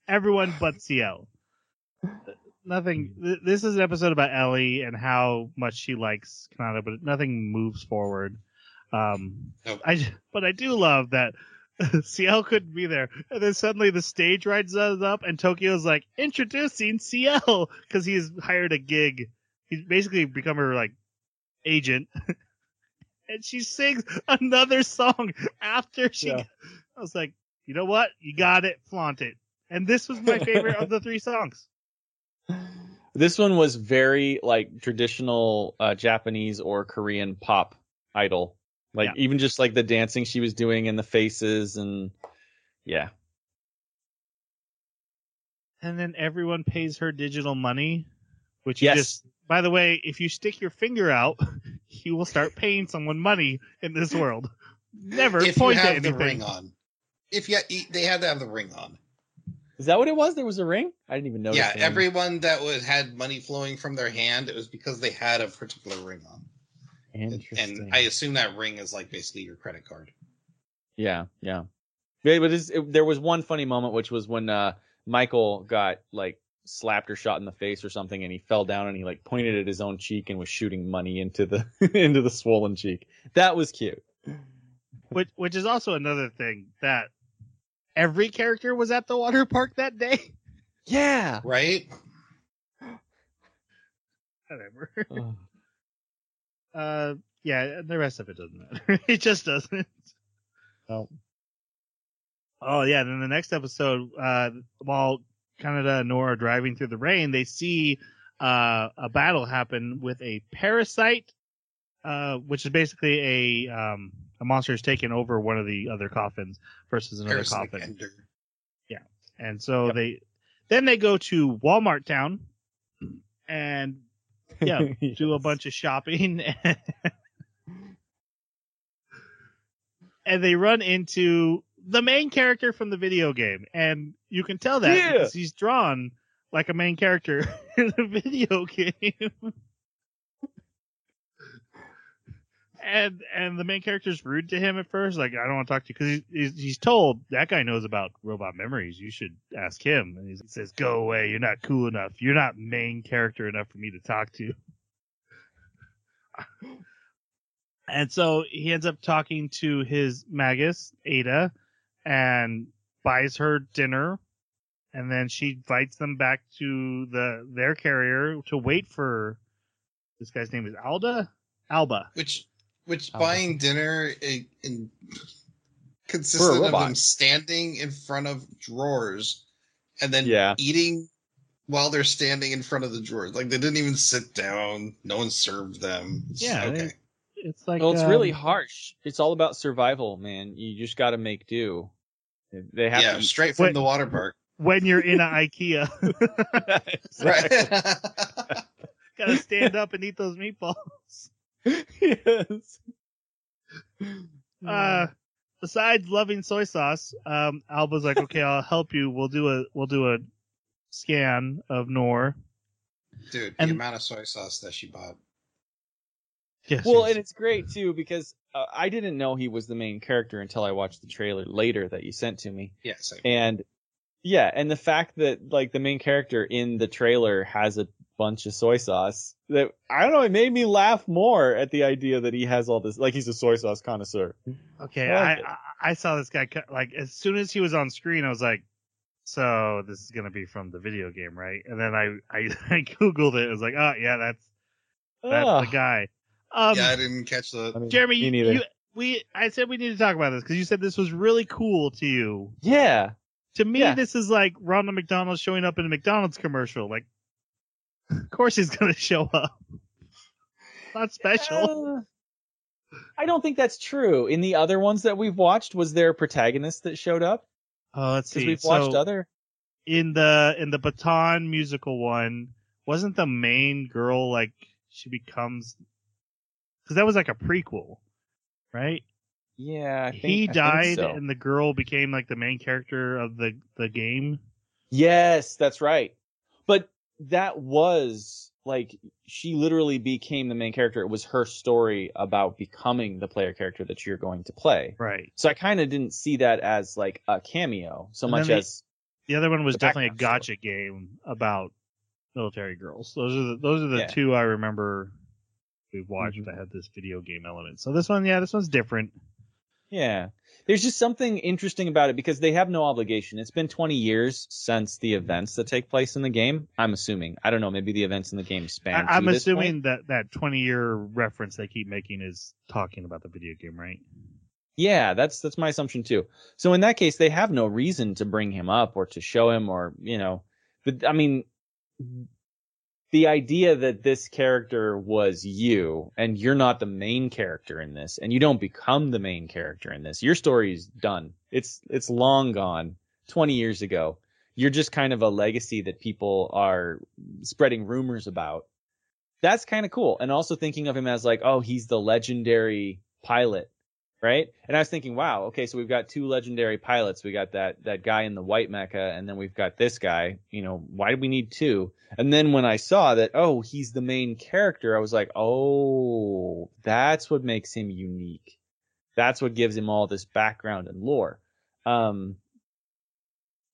Everyone but Ciel. Nothing. th- This is an episode about Ellie and how much she likes Kanata, but nothing moves forward. Um, Nope. I but I do love that (laughs) Ciel couldn't be there, and then suddenly the stage rides up, and Tokio's like introducing Ciel because he's hired a gig. He's basically become her like agent. (laughs) and she sings another song after she. Yeah. I was like, you know what? You got it. Flaunt it. And this was my favorite of the three songs. (laughs) This one was very like traditional uh, Japanese or Korean pop idol Like Yeah. even just like the dancing she was doing and the faces and yeah. And then everyone pays her digital money, which Yes. you just. By the way, if you stick your finger out, you will start paying someone money in this world. Never if you point to have the anything. ring on. If you, they had to have the ring on. Is that what it was? There was a ring? I didn't even know. yeah, everyone that was had money flowing from their hand, it was because they had a particular ring on. And- Interesting. And I assume that ring is like basically your credit card. Yeah, yeah. Yeah, but it's, it, there was one funny moment, which was when uh, Michael got like slapped her shot in the face or something, and he fell down and he like pointed at his own cheek and was shooting money into the (laughs) into the swollen cheek. That was cute. Which, which is also another thing that every character was at the water park that day. Yeah. Right? (laughs) Whatever. Uh, yeah, the rest of it doesn't matter. (laughs) it just doesn't. Oh. Oh yeah, then the next episode, uh, while Kanata and Nora are driving through the rain, they see uh, a battle happen with a parasite, uh, which is basically a um, a monster is taking over one of the other coffins versus another Parasitic coffin. ender. And so Yep. they then they go to Walmart town and yeah, (laughs) do a bunch of shopping (laughs) and they run into the main character from the video game and you can tell that Yeah. because he's drawn like a main character (laughs) in the video game. And and the main character's rude to him at first like i don't want to talk to you because he's, he's, he's told that guy knows about robot memories. You should ask him. And he says go away. You're not cool enough. You're not main character enough for me to talk to. And so he ends up talking to his magus ada and buys her dinner and then she invites them back to the their carrier to wait for this guy's name is alda alba Which, which Oh. buying dinner in, in consisted of robot. them standing in front of drawers and then Yeah. eating while they're standing in front of the drawers. Like they didn't even sit down. No one served them. It's- Yeah, Okay. they- it's like well, it's really um, harsh. It's all about survival, man. You just got to make do. They have Yeah, to. straight from Wait. the water park. when you're in an (laughs) ikea (laughs) Right. (laughs) gotta stand up and eat those meatballs yes. uh besides loving soy sauce um alba's like okay i'll help you we'll do a we'll do a scan of Noir Dude, And- the amount of soy sauce that she bought. Yes Well, yes. and it's great too because uh, I didn't know he was the main character until I watched the trailer later that you sent to me. Yes. I- And yeah, and the fact that like the main character in the trailer has a bunch of soy sauce that I don't know, it made me laugh more at the idea that he has all this like he's a soy sauce connoisseur. okay I I. I i saw this guy like as soon as he was on screen i was like so this is gonna be from the video game right and then i i, (laughs) I googled it it was like oh yeah that's that's Ugh. the guy um yeah, I didn't catch the. I mean, jeremy you, neither. you we i said we need to talk about this because you said this was really cool to you yeah. To me, Yeah. this is like Ronald McDonald showing up in a McDonald's commercial. Like, of course he's gonna (laughs) show up. Not special. Uh, I don't think that's true. In the other ones that we've watched, was there a protagonist that showed up? Oh, let's Because see. we've watched so other. in the in the Baton musical one, wasn't the main girl like she becomes? Because that was like a prequel, right? Yeah, I think, he died, so. and the girl became like the main character of the the game. Yes, that's right. But that was like she literally became the main character. It was her story about becoming the player character that you're going to play. Right. So I kind of didn't see that as like a cameo so And much they- as The other one was definitely a gotcha game about military girls. Those are the those are the Yeah. two I remember we watched Mhm. that had this video game element. So this one, yeah, this one's different. Yeah. There's just something interesting about it because they have no obligation. It's been 20 years since the events that take place in the game. I'm assuming. I don't know. Maybe the events in the game span. I, I'm to this point. assuming that that 20 year reference they keep making is talking about the video game, right? Yeah, that's that's my assumption too. So in that case, they have no reason to bring him up or to show him or you know, but I mean, the idea that this character was you and you're not the main character in this and you don't become the main character in this. Your story's done. It's it's long gone 20 years ago. You're just kind of a legacy that people are spreading rumors about. That's kind of cool. And also thinking of him as like oh he's the legendary pilot right and i was thinking wow okay so we've got two legendary pilots we got that that guy in the white mecha and then we've got this guy you know why do we need two and then when I saw that, oh, he's the main character, I was like, oh, that's what makes him unique. That's what gives him all this background and lore. Um,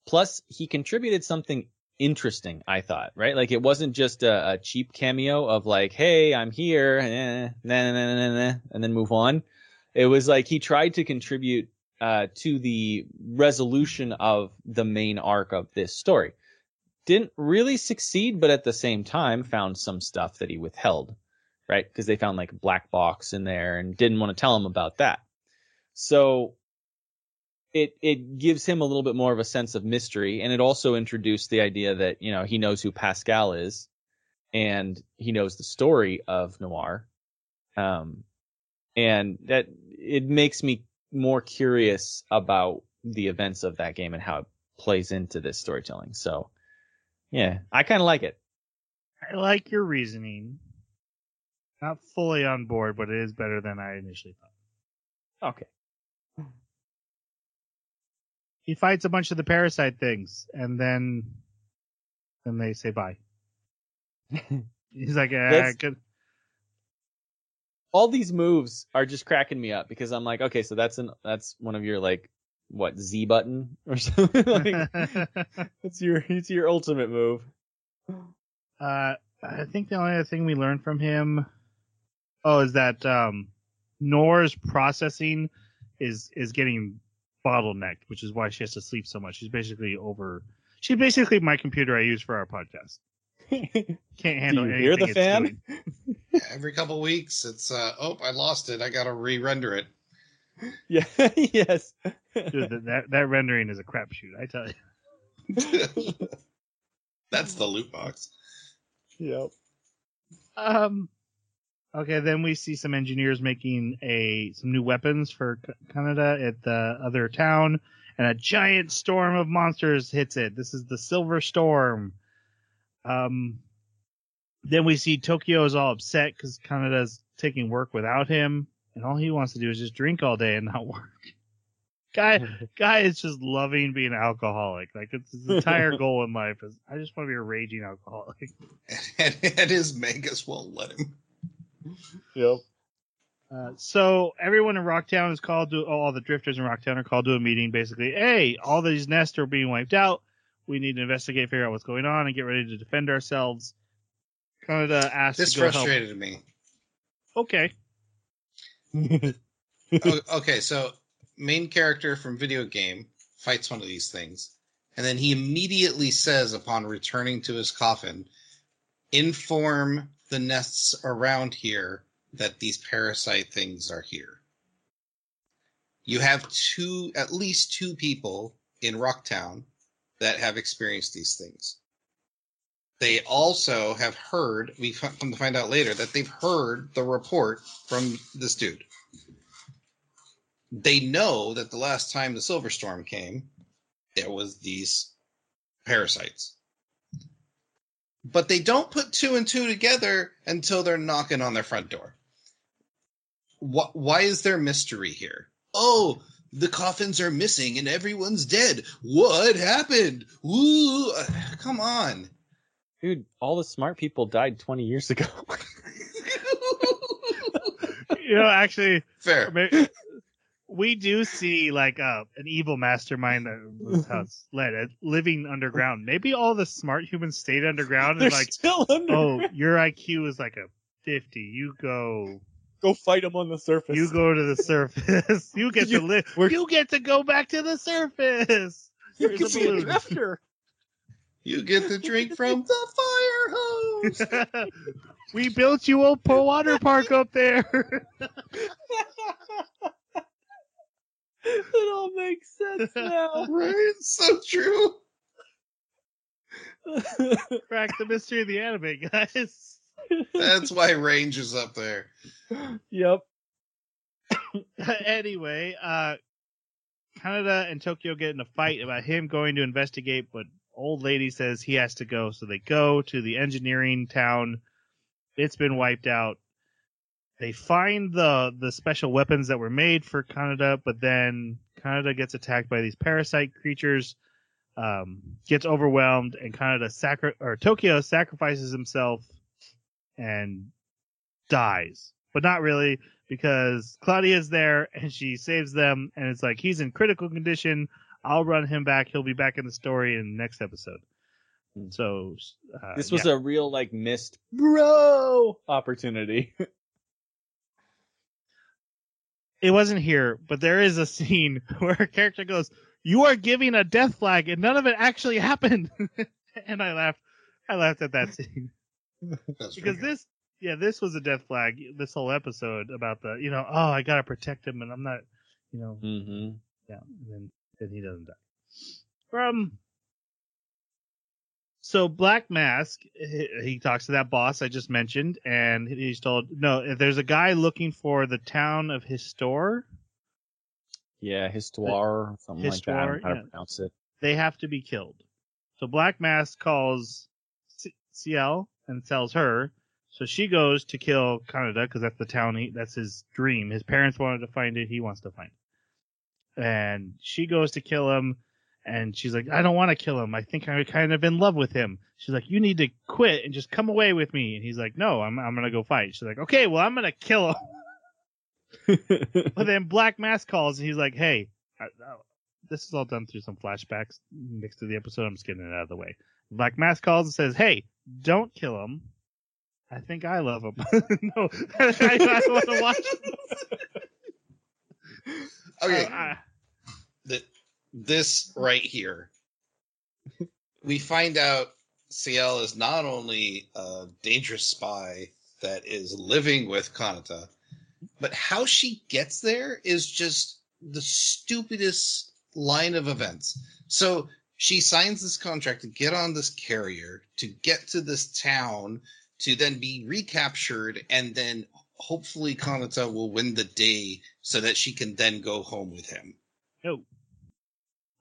plus, he contributed something interesting, I thought, right? Like it wasn't just a, a cheap cameo of like, hey, I'm here, eh, nah, nah, nah, and then move on. It was like he tried to contribute uh, to the resolution of the main arc of this story didn't really succeed, but at the same time found some stuff that he withheld, right? Because they found like a black box in there and didn't want to tell him about that. So it it gives him a little bit more of a sense of mystery, and it also introduced the idea that you know he knows who Pascal is, and he knows the story of Noir, um, and that it makes me more curious about the events of that game and how it plays into this storytelling. So yeah, I kind of like it. I like your reasoning. Not fully on board, but it is better than I initially thought. Okay. He fights a bunch of the parasite things, and then then they say bye. (laughs) He's like, ah, good. All these moves are just cracking me up because I'm like, okay, so that's an that's one of your like what Z button or (laughs) something. like, (laughs) it's your it's your ultimate move. Uh, I think the only other thing we learned from him, oh, is that um, Noir's processing is is getting bottlenecked, which is why she has to sleep so much. She's basically over. She's basically my computer I use for our podcast. Can't handle Do you anything. hear the it's fan? doing. (laughs) Every couple weeks, it's uh, oh, I lost it. I got to re-render it. (laughs) Yeah. yes. Dude, that, that that rendering is a crapshoot. I tell you. (laughs) That's the loot box. Yep. Um. Okay, then we see some engineers making a some new weapons for Kanata at the other town, and a giant storm of monsters hits it. This is the Silver Storm. Um. Then we see Tokio is all upset because Kanata's taking work without him, and all he wants to do is just drink all day and not (laughs) work. Guy, (laughs) guy is just loving being an alcoholic. Like it's his entire goal in life is I just want to be a raging alcoholic. (laughs) And, and his Magus won't let him. Yep. Uh, so everyone in Rocktown is called to all the drifters in Rocktown are called to a meeting. Basically, hey, all these nests are being wiped out. We need to investigate, figure out what's going on, and get ready to defend ourselves. Kanata asked This to go frustrated me. Okay, (laughs) oh, okay, so main character from video game fights one of these things, and then he immediately says, upon returning to his coffin, inform the nests around here that these parasite things are here. You have two, at least two people in Rocktown that have experienced these things. They also have heard, we come to find out later, that they've heard the report from this dude. They know that the last time the silver storm came there was these parasites. But they don't put two and two together until they're knocking on their front door. Wh- why is there mystery here? Oh the coffins are missing and everyone's dead what happened Ooh, come on Dude, all the smart people died 20 years ago. (laughs) you know, actually, fair may- we do see like uh, an evil mastermind that was how it's led uh, living underground. Maybe all the smart humans stayed underground They're and like, still under. oh, your IQ is like a fifty. You go Go fight them on the surface. You go to the (laughs) surface. (laughs) you get You- to live. You get to go back to the surface. You Here's can a be a drifter. you get the drink from the fire hose (laughs) we built you a po- water park up there. it all makes sense now. right it's so true Crack the mystery of the anime, guys. That's why range is up there. yep. (coughs) anyway, uh, Kanata and Tokio get in a fight about him going to investigate, but old lady says he has to go, so they go to the engineering town. It's been wiped out. They find the the special weapons that were made for Kanata, but then Kanata gets attacked by these parasite creatures, um, gets overwhelmed, and Kanata sacri- or Tokio sacrifices himself and dies, but not really because Claudia's there and she saves them, and it's like he's in critical condition. I'll run him back. He'll be back in the story in the next episode. So uh, This was yeah. a real like missed bro opportunity. (laughs) it wasn't here, but there is a scene (laughs) where a character goes, "You are giving a death flag, and none of it actually happened." (laughs) and I laughed. I laughed at that scene (laughs) because this, yeah, this was a death flag. This whole episode about the, you know, oh, I gotta protect him, and I'm not, you know, mm-hmm. yeah, and then then he doesn't die. From So Black Mask, he, he talks to that boss I just mentioned, and he's told, no, there's a guy looking for the town of Histor. Yeah, histoire, something like that. I don't know how Histoire, to pronounce it. they have to be killed. So Black Mask calls C- Ciel and sells her. So she goes to kill Kanata because that's the town. He, that's his dream. His parents wanted to find it. He wants to find it. And she goes to kill him. And she's like, I don't want to kill him. I think I'm kind of in love with him. She's like, you need to quit and just come away with me. And he's like, no, I'm, I'm going to go fight. She's like, okay, well, I'm going to kill him. (laughs) But then Black Mask calls and he's like, "Hey, I, I, this is all done through some flashbacks mixed to the episode. I'm just getting it out of the way." Black Mask calls and says, "Hey, don't kill him. I think I love him. (laughs) no, (laughs) I, I want to watch." (laughs) Okay, Uh, I- th- this right here, we find out Ciel is not only a dangerous spy that is living with Kanata, but how she gets there is just the stupidest line of events. So she signs this contract to get on this carrier, to get to this town, to then be recaptured, and then hopefully Kanata will win the day so that she can then go home with him. no,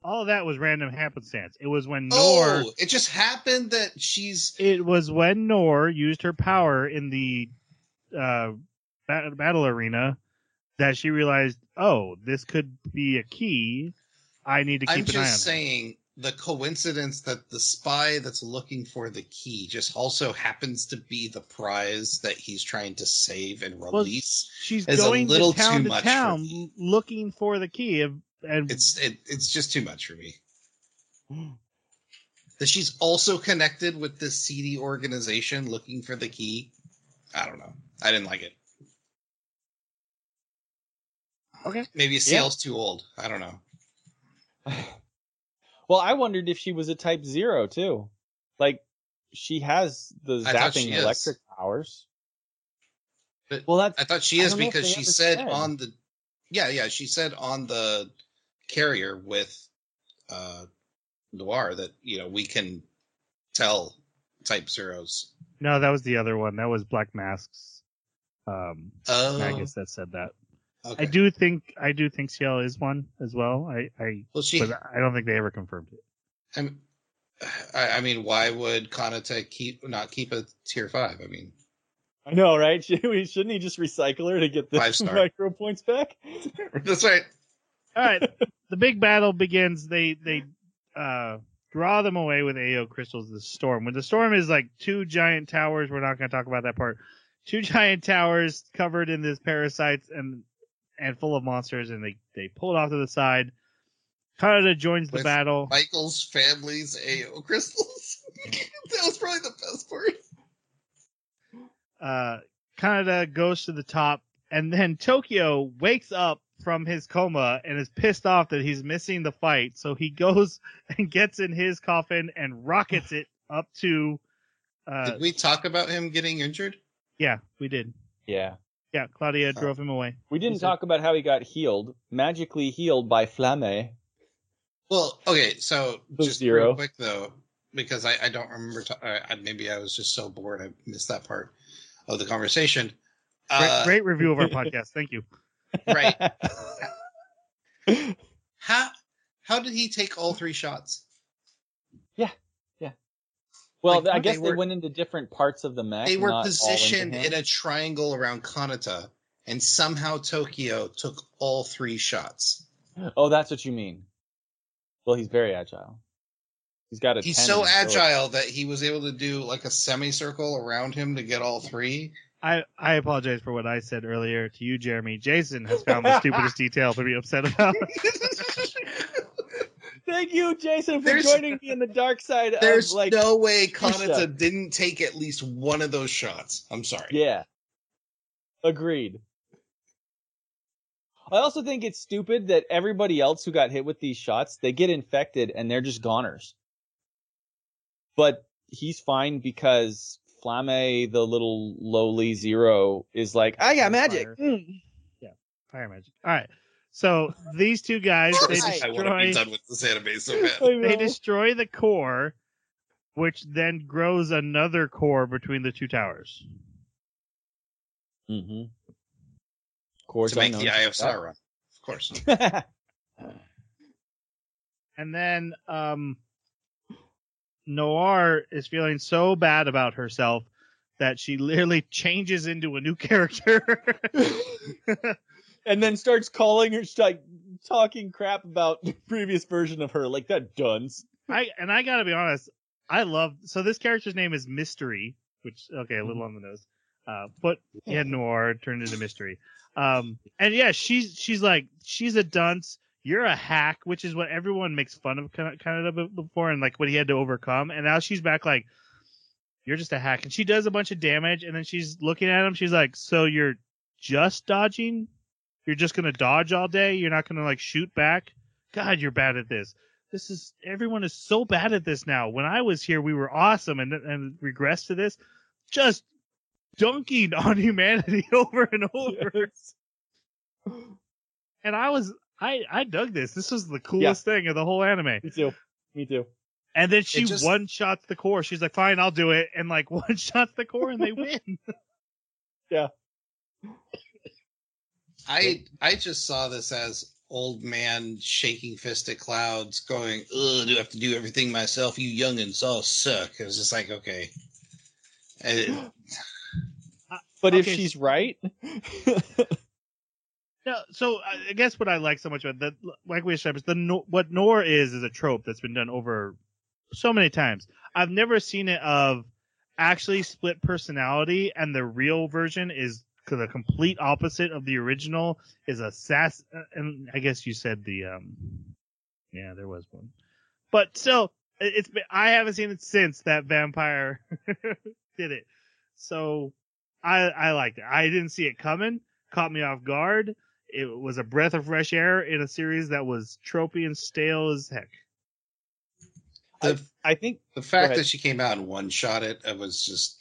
all of that was random happenstance. It was when Noir. Oh, it just happened that she's It was when Noir used her power in the uh, ba- battle arena that she realized, oh, this could be a key. I need to keep I'm an eye on just it. saying the coincidence that the spy that's looking for the key just also happens to be the prize that he's trying to save and Well, release. She's is a going little to town too to much for town me. looking for the key, and It's it, it's just too much for me. (gasps) That she's also connected with this seedy organization looking for the key. I don't know. I didn't like it. Okay. Maybe Ciel's too old. I don't know. (sighs) (sighs) well, I wondered if she was a Type Zero too. Like she has the I thought she zapping is. electric powers. But well, that's I thought she is don't know if because she said, said. on the yeah yeah she said on the carrier with uh Noir that you know we can tell type zeros. no, that was the other one. That was Black Mask's um, Oh, Magus that said that. Okay. I do think I do think Ciel is one as well. I I Well, she. but I don't think they ever confirmed it. I'm, I, I mean, why would Kanata keep not keep a tier five? I mean, I know, right? (laughs) Should we- Shouldn't he just recycle her to get the micro points back? (laughs) that's right. All right, the big battle begins. They they uh, draw them away with AO crystals. The storm. When the storm is like two giant towers. We're not going to talk about that part. Two (laughs) giant towers covered in this parasites and and full of monsters, and they they pull it off to the side. Kanata joins the With battle. Michael's family's AO crystals. (laughs) that was probably the best part. uh, Kanata goes to the top, and then Tokio wakes up from his coma and is pissed off that he's missing the fight. So he goes (laughs) and gets in his coffin and rockets it up to. Uh, Did we talk about him getting injured? yeah, we did. Yeah. Yeah, Claudia Oh. drove him away. We didn't He said- talk about how he got healed, magically healed by Flamme. Well, okay, so Who's just zero? real quick though, because I, I don't remember. T- uh, maybe I was just so bored I missed that part of the conversation. Great, Uh, great review of our (laughs) podcast. Thank you. Right. (laughs) How how did he take all three shots? Well, Like, I guess they they, went into different parts of the mech. They were not positioned him. in a triangle around Kanata, and somehow Tokio took all three shots. Oh, that's what you mean. Well, he's very agile. He's got a. He's so agile that he was able to do like a semicircle around him to get all three. I, I apologize for what I said earlier to you, Jeremy. Jason has found the stupidest (laughs) detail to be upset about. (laughs) Thank you, Jason, for There's- joining me in the dark side There's of like. There's no way Fuchsia. Kanata didn't take at least one of those shots. I'm sorry. Yeah. Agreed. I also think it's stupid that everybody else who got hit with these shots, they get infected and they're just goners. But he's fine because Flamme, the little lowly zero, is like, I got magic. Fire. Mm. Fire magic. All right. So these two guys, they Right. I want to be destroy, done with this anime so (laughs) bad. They destroy the core, which then grows another core between the two towers. Mm-hmm. Course to make the Eye of Sauron, of course. (laughs) And then um Noir is feeling so bad about herself that she literally (laughs) changes into a new character. And then starts calling her, like, talking crap about the previous version of her, like that dunce. I and I gotta be honest, I love so this character's name is Mystery, which okay, a little on the nose. Uh, but yeah, Noir turned into Mystery. Um, and yeah, she's she's like she's a dunce. You're a hack, which is what everyone makes fun of kind of, kind of before, and like what he had to overcome. And now she's back like, you're just a hack, and she does a bunch of damage. And then she's looking at him. She's like, so you're just dodging? You're just gonna dodge all day? You're not gonna like shoot back? God, you're bad at this this is everyone is so bad at this now. When I was here, we were awesome, and and regress to this, just dunking (laughs) on humanity (laughs) over and over. And I was, I I dug this. This was the coolest thing of the whole anime. Me too. Me too. And then she just- one shots the core. She's like, "Fine, I'll do it," and like (laughs) one shots the core, and they win. I I just saw this as old man shaking fist at clouds, going, "Ugh, do I have to do everything myself? You youngins all suck." It was just like, okay. And (gasps) But if she's right, (laughs) No, so I I guess what I like so much about that, like we established, the what Noir is is a trope that's been done over so many times. I've never seen it of actually split personality, and the real version is the complete opposite of the original. Is a sass, uh, and I guess you said the um, yeah, there was one, but still, it- it's been, I haven't seen it since that vampire (laughs) did it. So I I liked it. I didn't see it coming. Caught me off guard. It was a breath of fresh air in a series that was tropey and stale as heck. the I think the fact that she came out and one shot it, it was just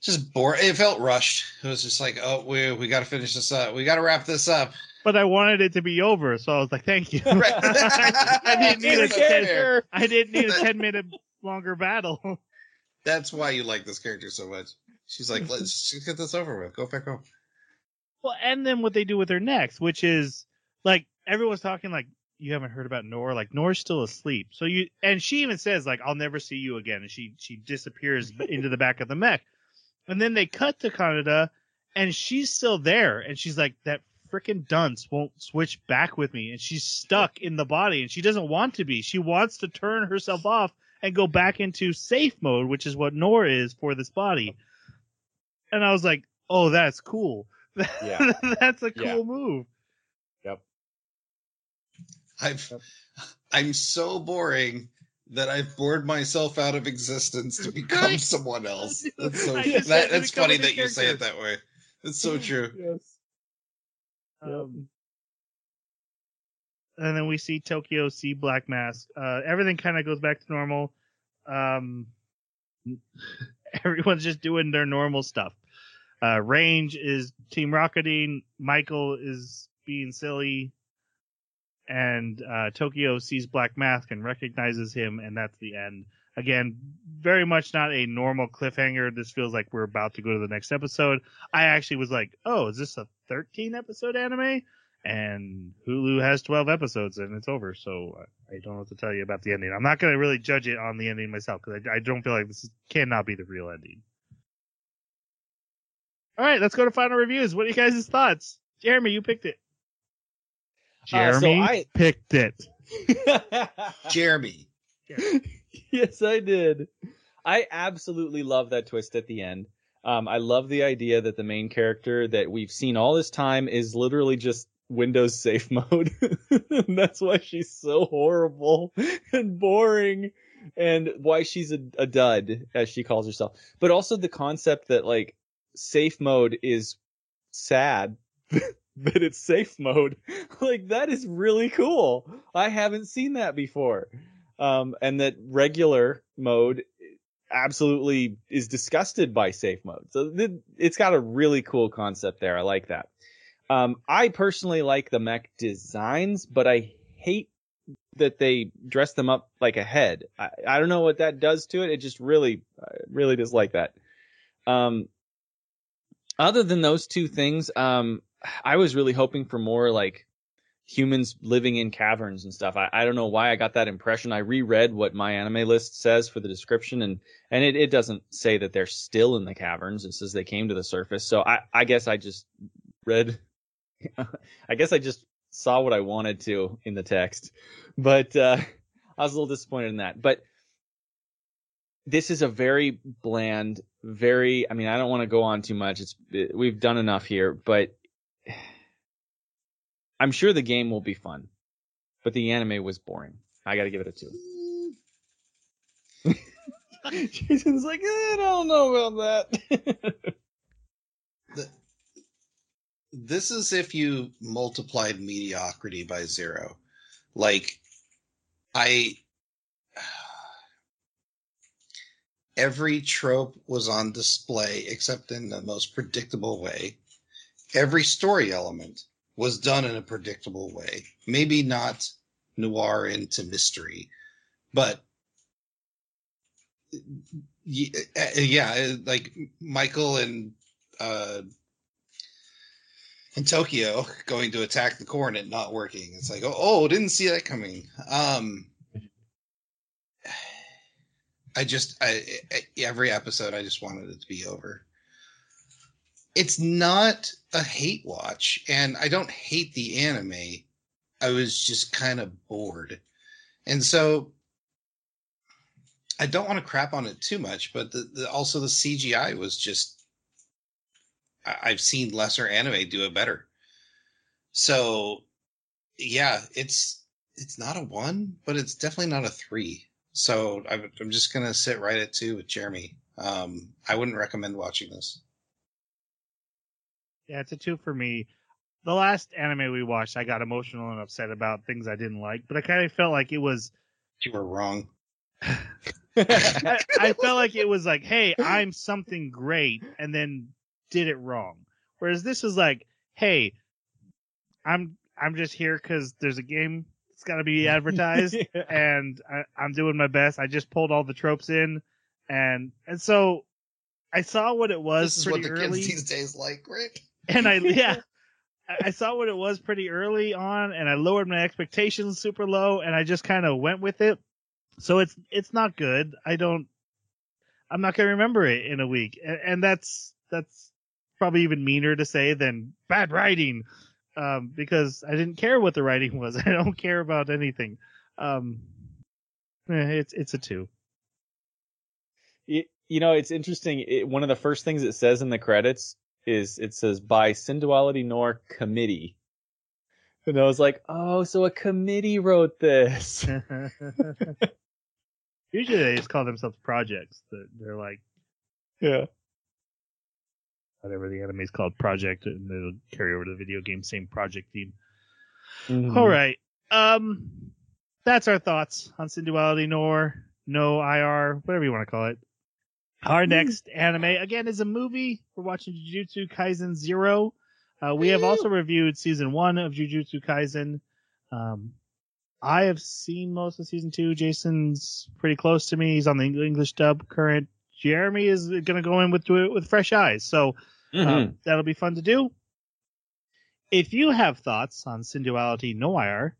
just bored. It felt rushed. It was just like, oh, we we got to finish this up. We got to wrap this up. But I wanted it to be over, so I was like, "Thank you." Right. (laughs) I didn't need a That's ten. I didn't need a ten minute longer battle. (laughs) That's why you like this character so much. She's like, let's just get this over with. Go back home. Well, and then what they do with her next, which is like everyone's talking like you haven't heard about Noir, like Noir's still asleep. So you and she even says like I'll never see you again, and she she disappears into the back of the mech, and then they cut to Kanata, and she's still there, and she's like that freaking dunce won't switch back with me, and she's stuck in the body, and she doesn't want to be. She wants to turn herself off and go back into safe mode, which is what Noir is for this body. And I was like, oh, that's cool. Yeah. (laughs) That's a cool Yeah. move. Yep. I've I'm so boring that I've bored myself out of existence to become Right. someone else. (laughs) That's so that, that's funny new that you say it that way. It's so (laughs) true. yes. Um, and then we see Tokio see Black Mask. Uh, everything kind of goes back to normal. Um, (laughs) everyone's just doing their normal stuff. Uh, Range is Team Rocketing. Michael is being silly. And uh, Tokio sees Black Mask and recognizes him, and that's the end. Again, very much not a normal cliffhanger. This feels like we're about to go to the next episode. I actually was like, oh, is this a 13 episode anime? And Hulu has 12 episodes and it's over. So I don't know what to tell you about the ending. I'm not going to really judge it on the ending myself because I, I, don't feel like this is, cannot be the real ending. All right, let's go to final reviews. What are you guys' thoughts? Jeremy, you picked it. Jeremy uh, so I... (laughs) picked it. Jeremy. (laughs) yes, I did. I absolutely love that twist at the end. Um, I love the idea that the main character that we've seen all this time is literally just Windows safe (laughs) mode. that's why she's so horrible and boring and why she's a, a dud, as she calls herself. But also the concept that like safe mode is sad (laughs) that it's safe mode. (laughs) like that is really cool. I haven't seen that before. Um, and that regular mode absolutely is disgusted by safe mode. So th- it's got a really cool concept there. I like that. Um, I personally like the mech designs, but I hate that they dress them up like a head. I, I don't know what that does to it. It just really, really dislike that. Um, other than those two things, um, I was really hoping for more like humans living in caverns and stuff. I, I don't know why I got that impression. I reread what MyAnimeList says for the description and, and it, it doesn't say that they're still in the caverns. It says they came to the surface. So I, I guess I just read, (laughs) I guess I just saw what I wanted to in the text, but, uh, (laughs) I was a little disappointed in that, but this is a very bland, very, I mean, I don't want to go on too much. It's, it, we've done enough here, but I'm sure the game will be fun, but the anime was boring. I got to give it a two. (laughs) Jason's like, eh, I don't know about that. (laughs) the, this is if you multiplied mediocrity by zero. Like, I. (sighs) Every trope was on display except in the most predictable way. Every story element was done in a predictable way. Maybe not noir into mystery, but yeah, like Michael and uh, in Tokio going to attack the and not working. It's like, oh, oh didn't see that coming. Um, I just, I, every episode, I just wanted it to be over it's not a hate watch, and I don't hate the anime. I was just kind of bored, and so I don't want to crap on it too much. But the, the also the CGI was just I, I've seen lesser anime do it better. So yeah, it's it's not a one, but it's definitely not a three. So I'm, I'm just gonna sit right at two with Jeremy. Um, I wouldn't recommend watching this. Yeah, it's a two for me. The last anime we watched, I got emotional and upset about things I didn't like, but I kind of felt like it was. You were wrong. (laughs) (laughs) I, I felt like it was like, hey, I'm something great, and then did it wrong. Whereas this is like, hey, I'm I'm just here because there's a game that's got to be (laughs) advertised, yeah. and I, I'm doing my best. I just pulled all the tropes in, and and so I saw what it was. This is what the early. kids these days like, Rick and I (laughs) yeah, I saw what it was pretty early on, and I lowered my expectations super low, and I just kind of went with it. So it's it's not good. I don't. I'm not gonna remember it in a week, and, and that's that's probably even meaner to say than bad writing, um, because I didn't care what the writing was. (laughs) I don't care about anything. Um, eh, it's it's a two. You, you know, it's interesting. It, one of the first things it says in the credits is it says by Synduality Nor Committee. And I was like, oh, so a committee wrote this. (laughs) Usually they just call themselves projects. They're like, yeah, whatever the anime is called, project, and it'll carry over to the video game, same project team. Mm-hmm. All right, um, that's our thoughts on Synduality Nor, no IR, whatever you want to call it. Our next anime again is a movie. We're watching Jujutsu Kaisen Zero. Uh, we have also reviewed season one of Jujutsu Kaisen. Um, I have seen most of season two. Jason's pretty close to me. He's on the English dub current. Jeremy is going to go in with with fresh eyes, so Mm-hmm. um, that'll be fun to do. If you have thoughts on Synduality Noir,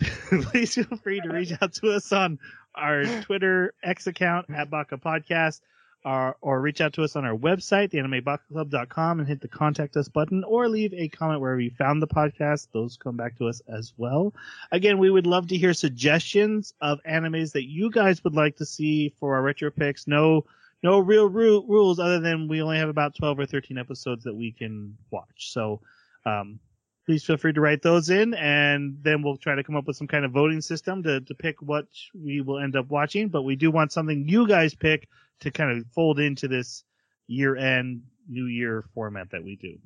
(laughs) please feel free to reach out to us on our Twitter X account at Baka Podcast, or, or reach out to us on our website, theanimebakaclub.com, and hit the contact us button, or leave a comment wherever you found the podcast. Those come back to us as well. Again, we would love to hear suggestions of animes that you guys would like to see for our retro picks. No, no real ru- rules other than we only have about 12 or 13 episodes that we can watch. So, um, please feel free to write those in and then we'll try to come up with some kind of voting system to, to pick what we will end up watching. But we do want something you guys pick to kind of fold into this year end, new year format that we do.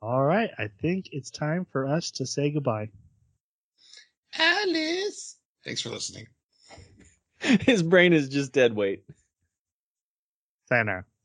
All right. I think it's time for us to say goodbye. Alice. Thanks for listening. (laughs) His brain is just dead weight. Sayonara.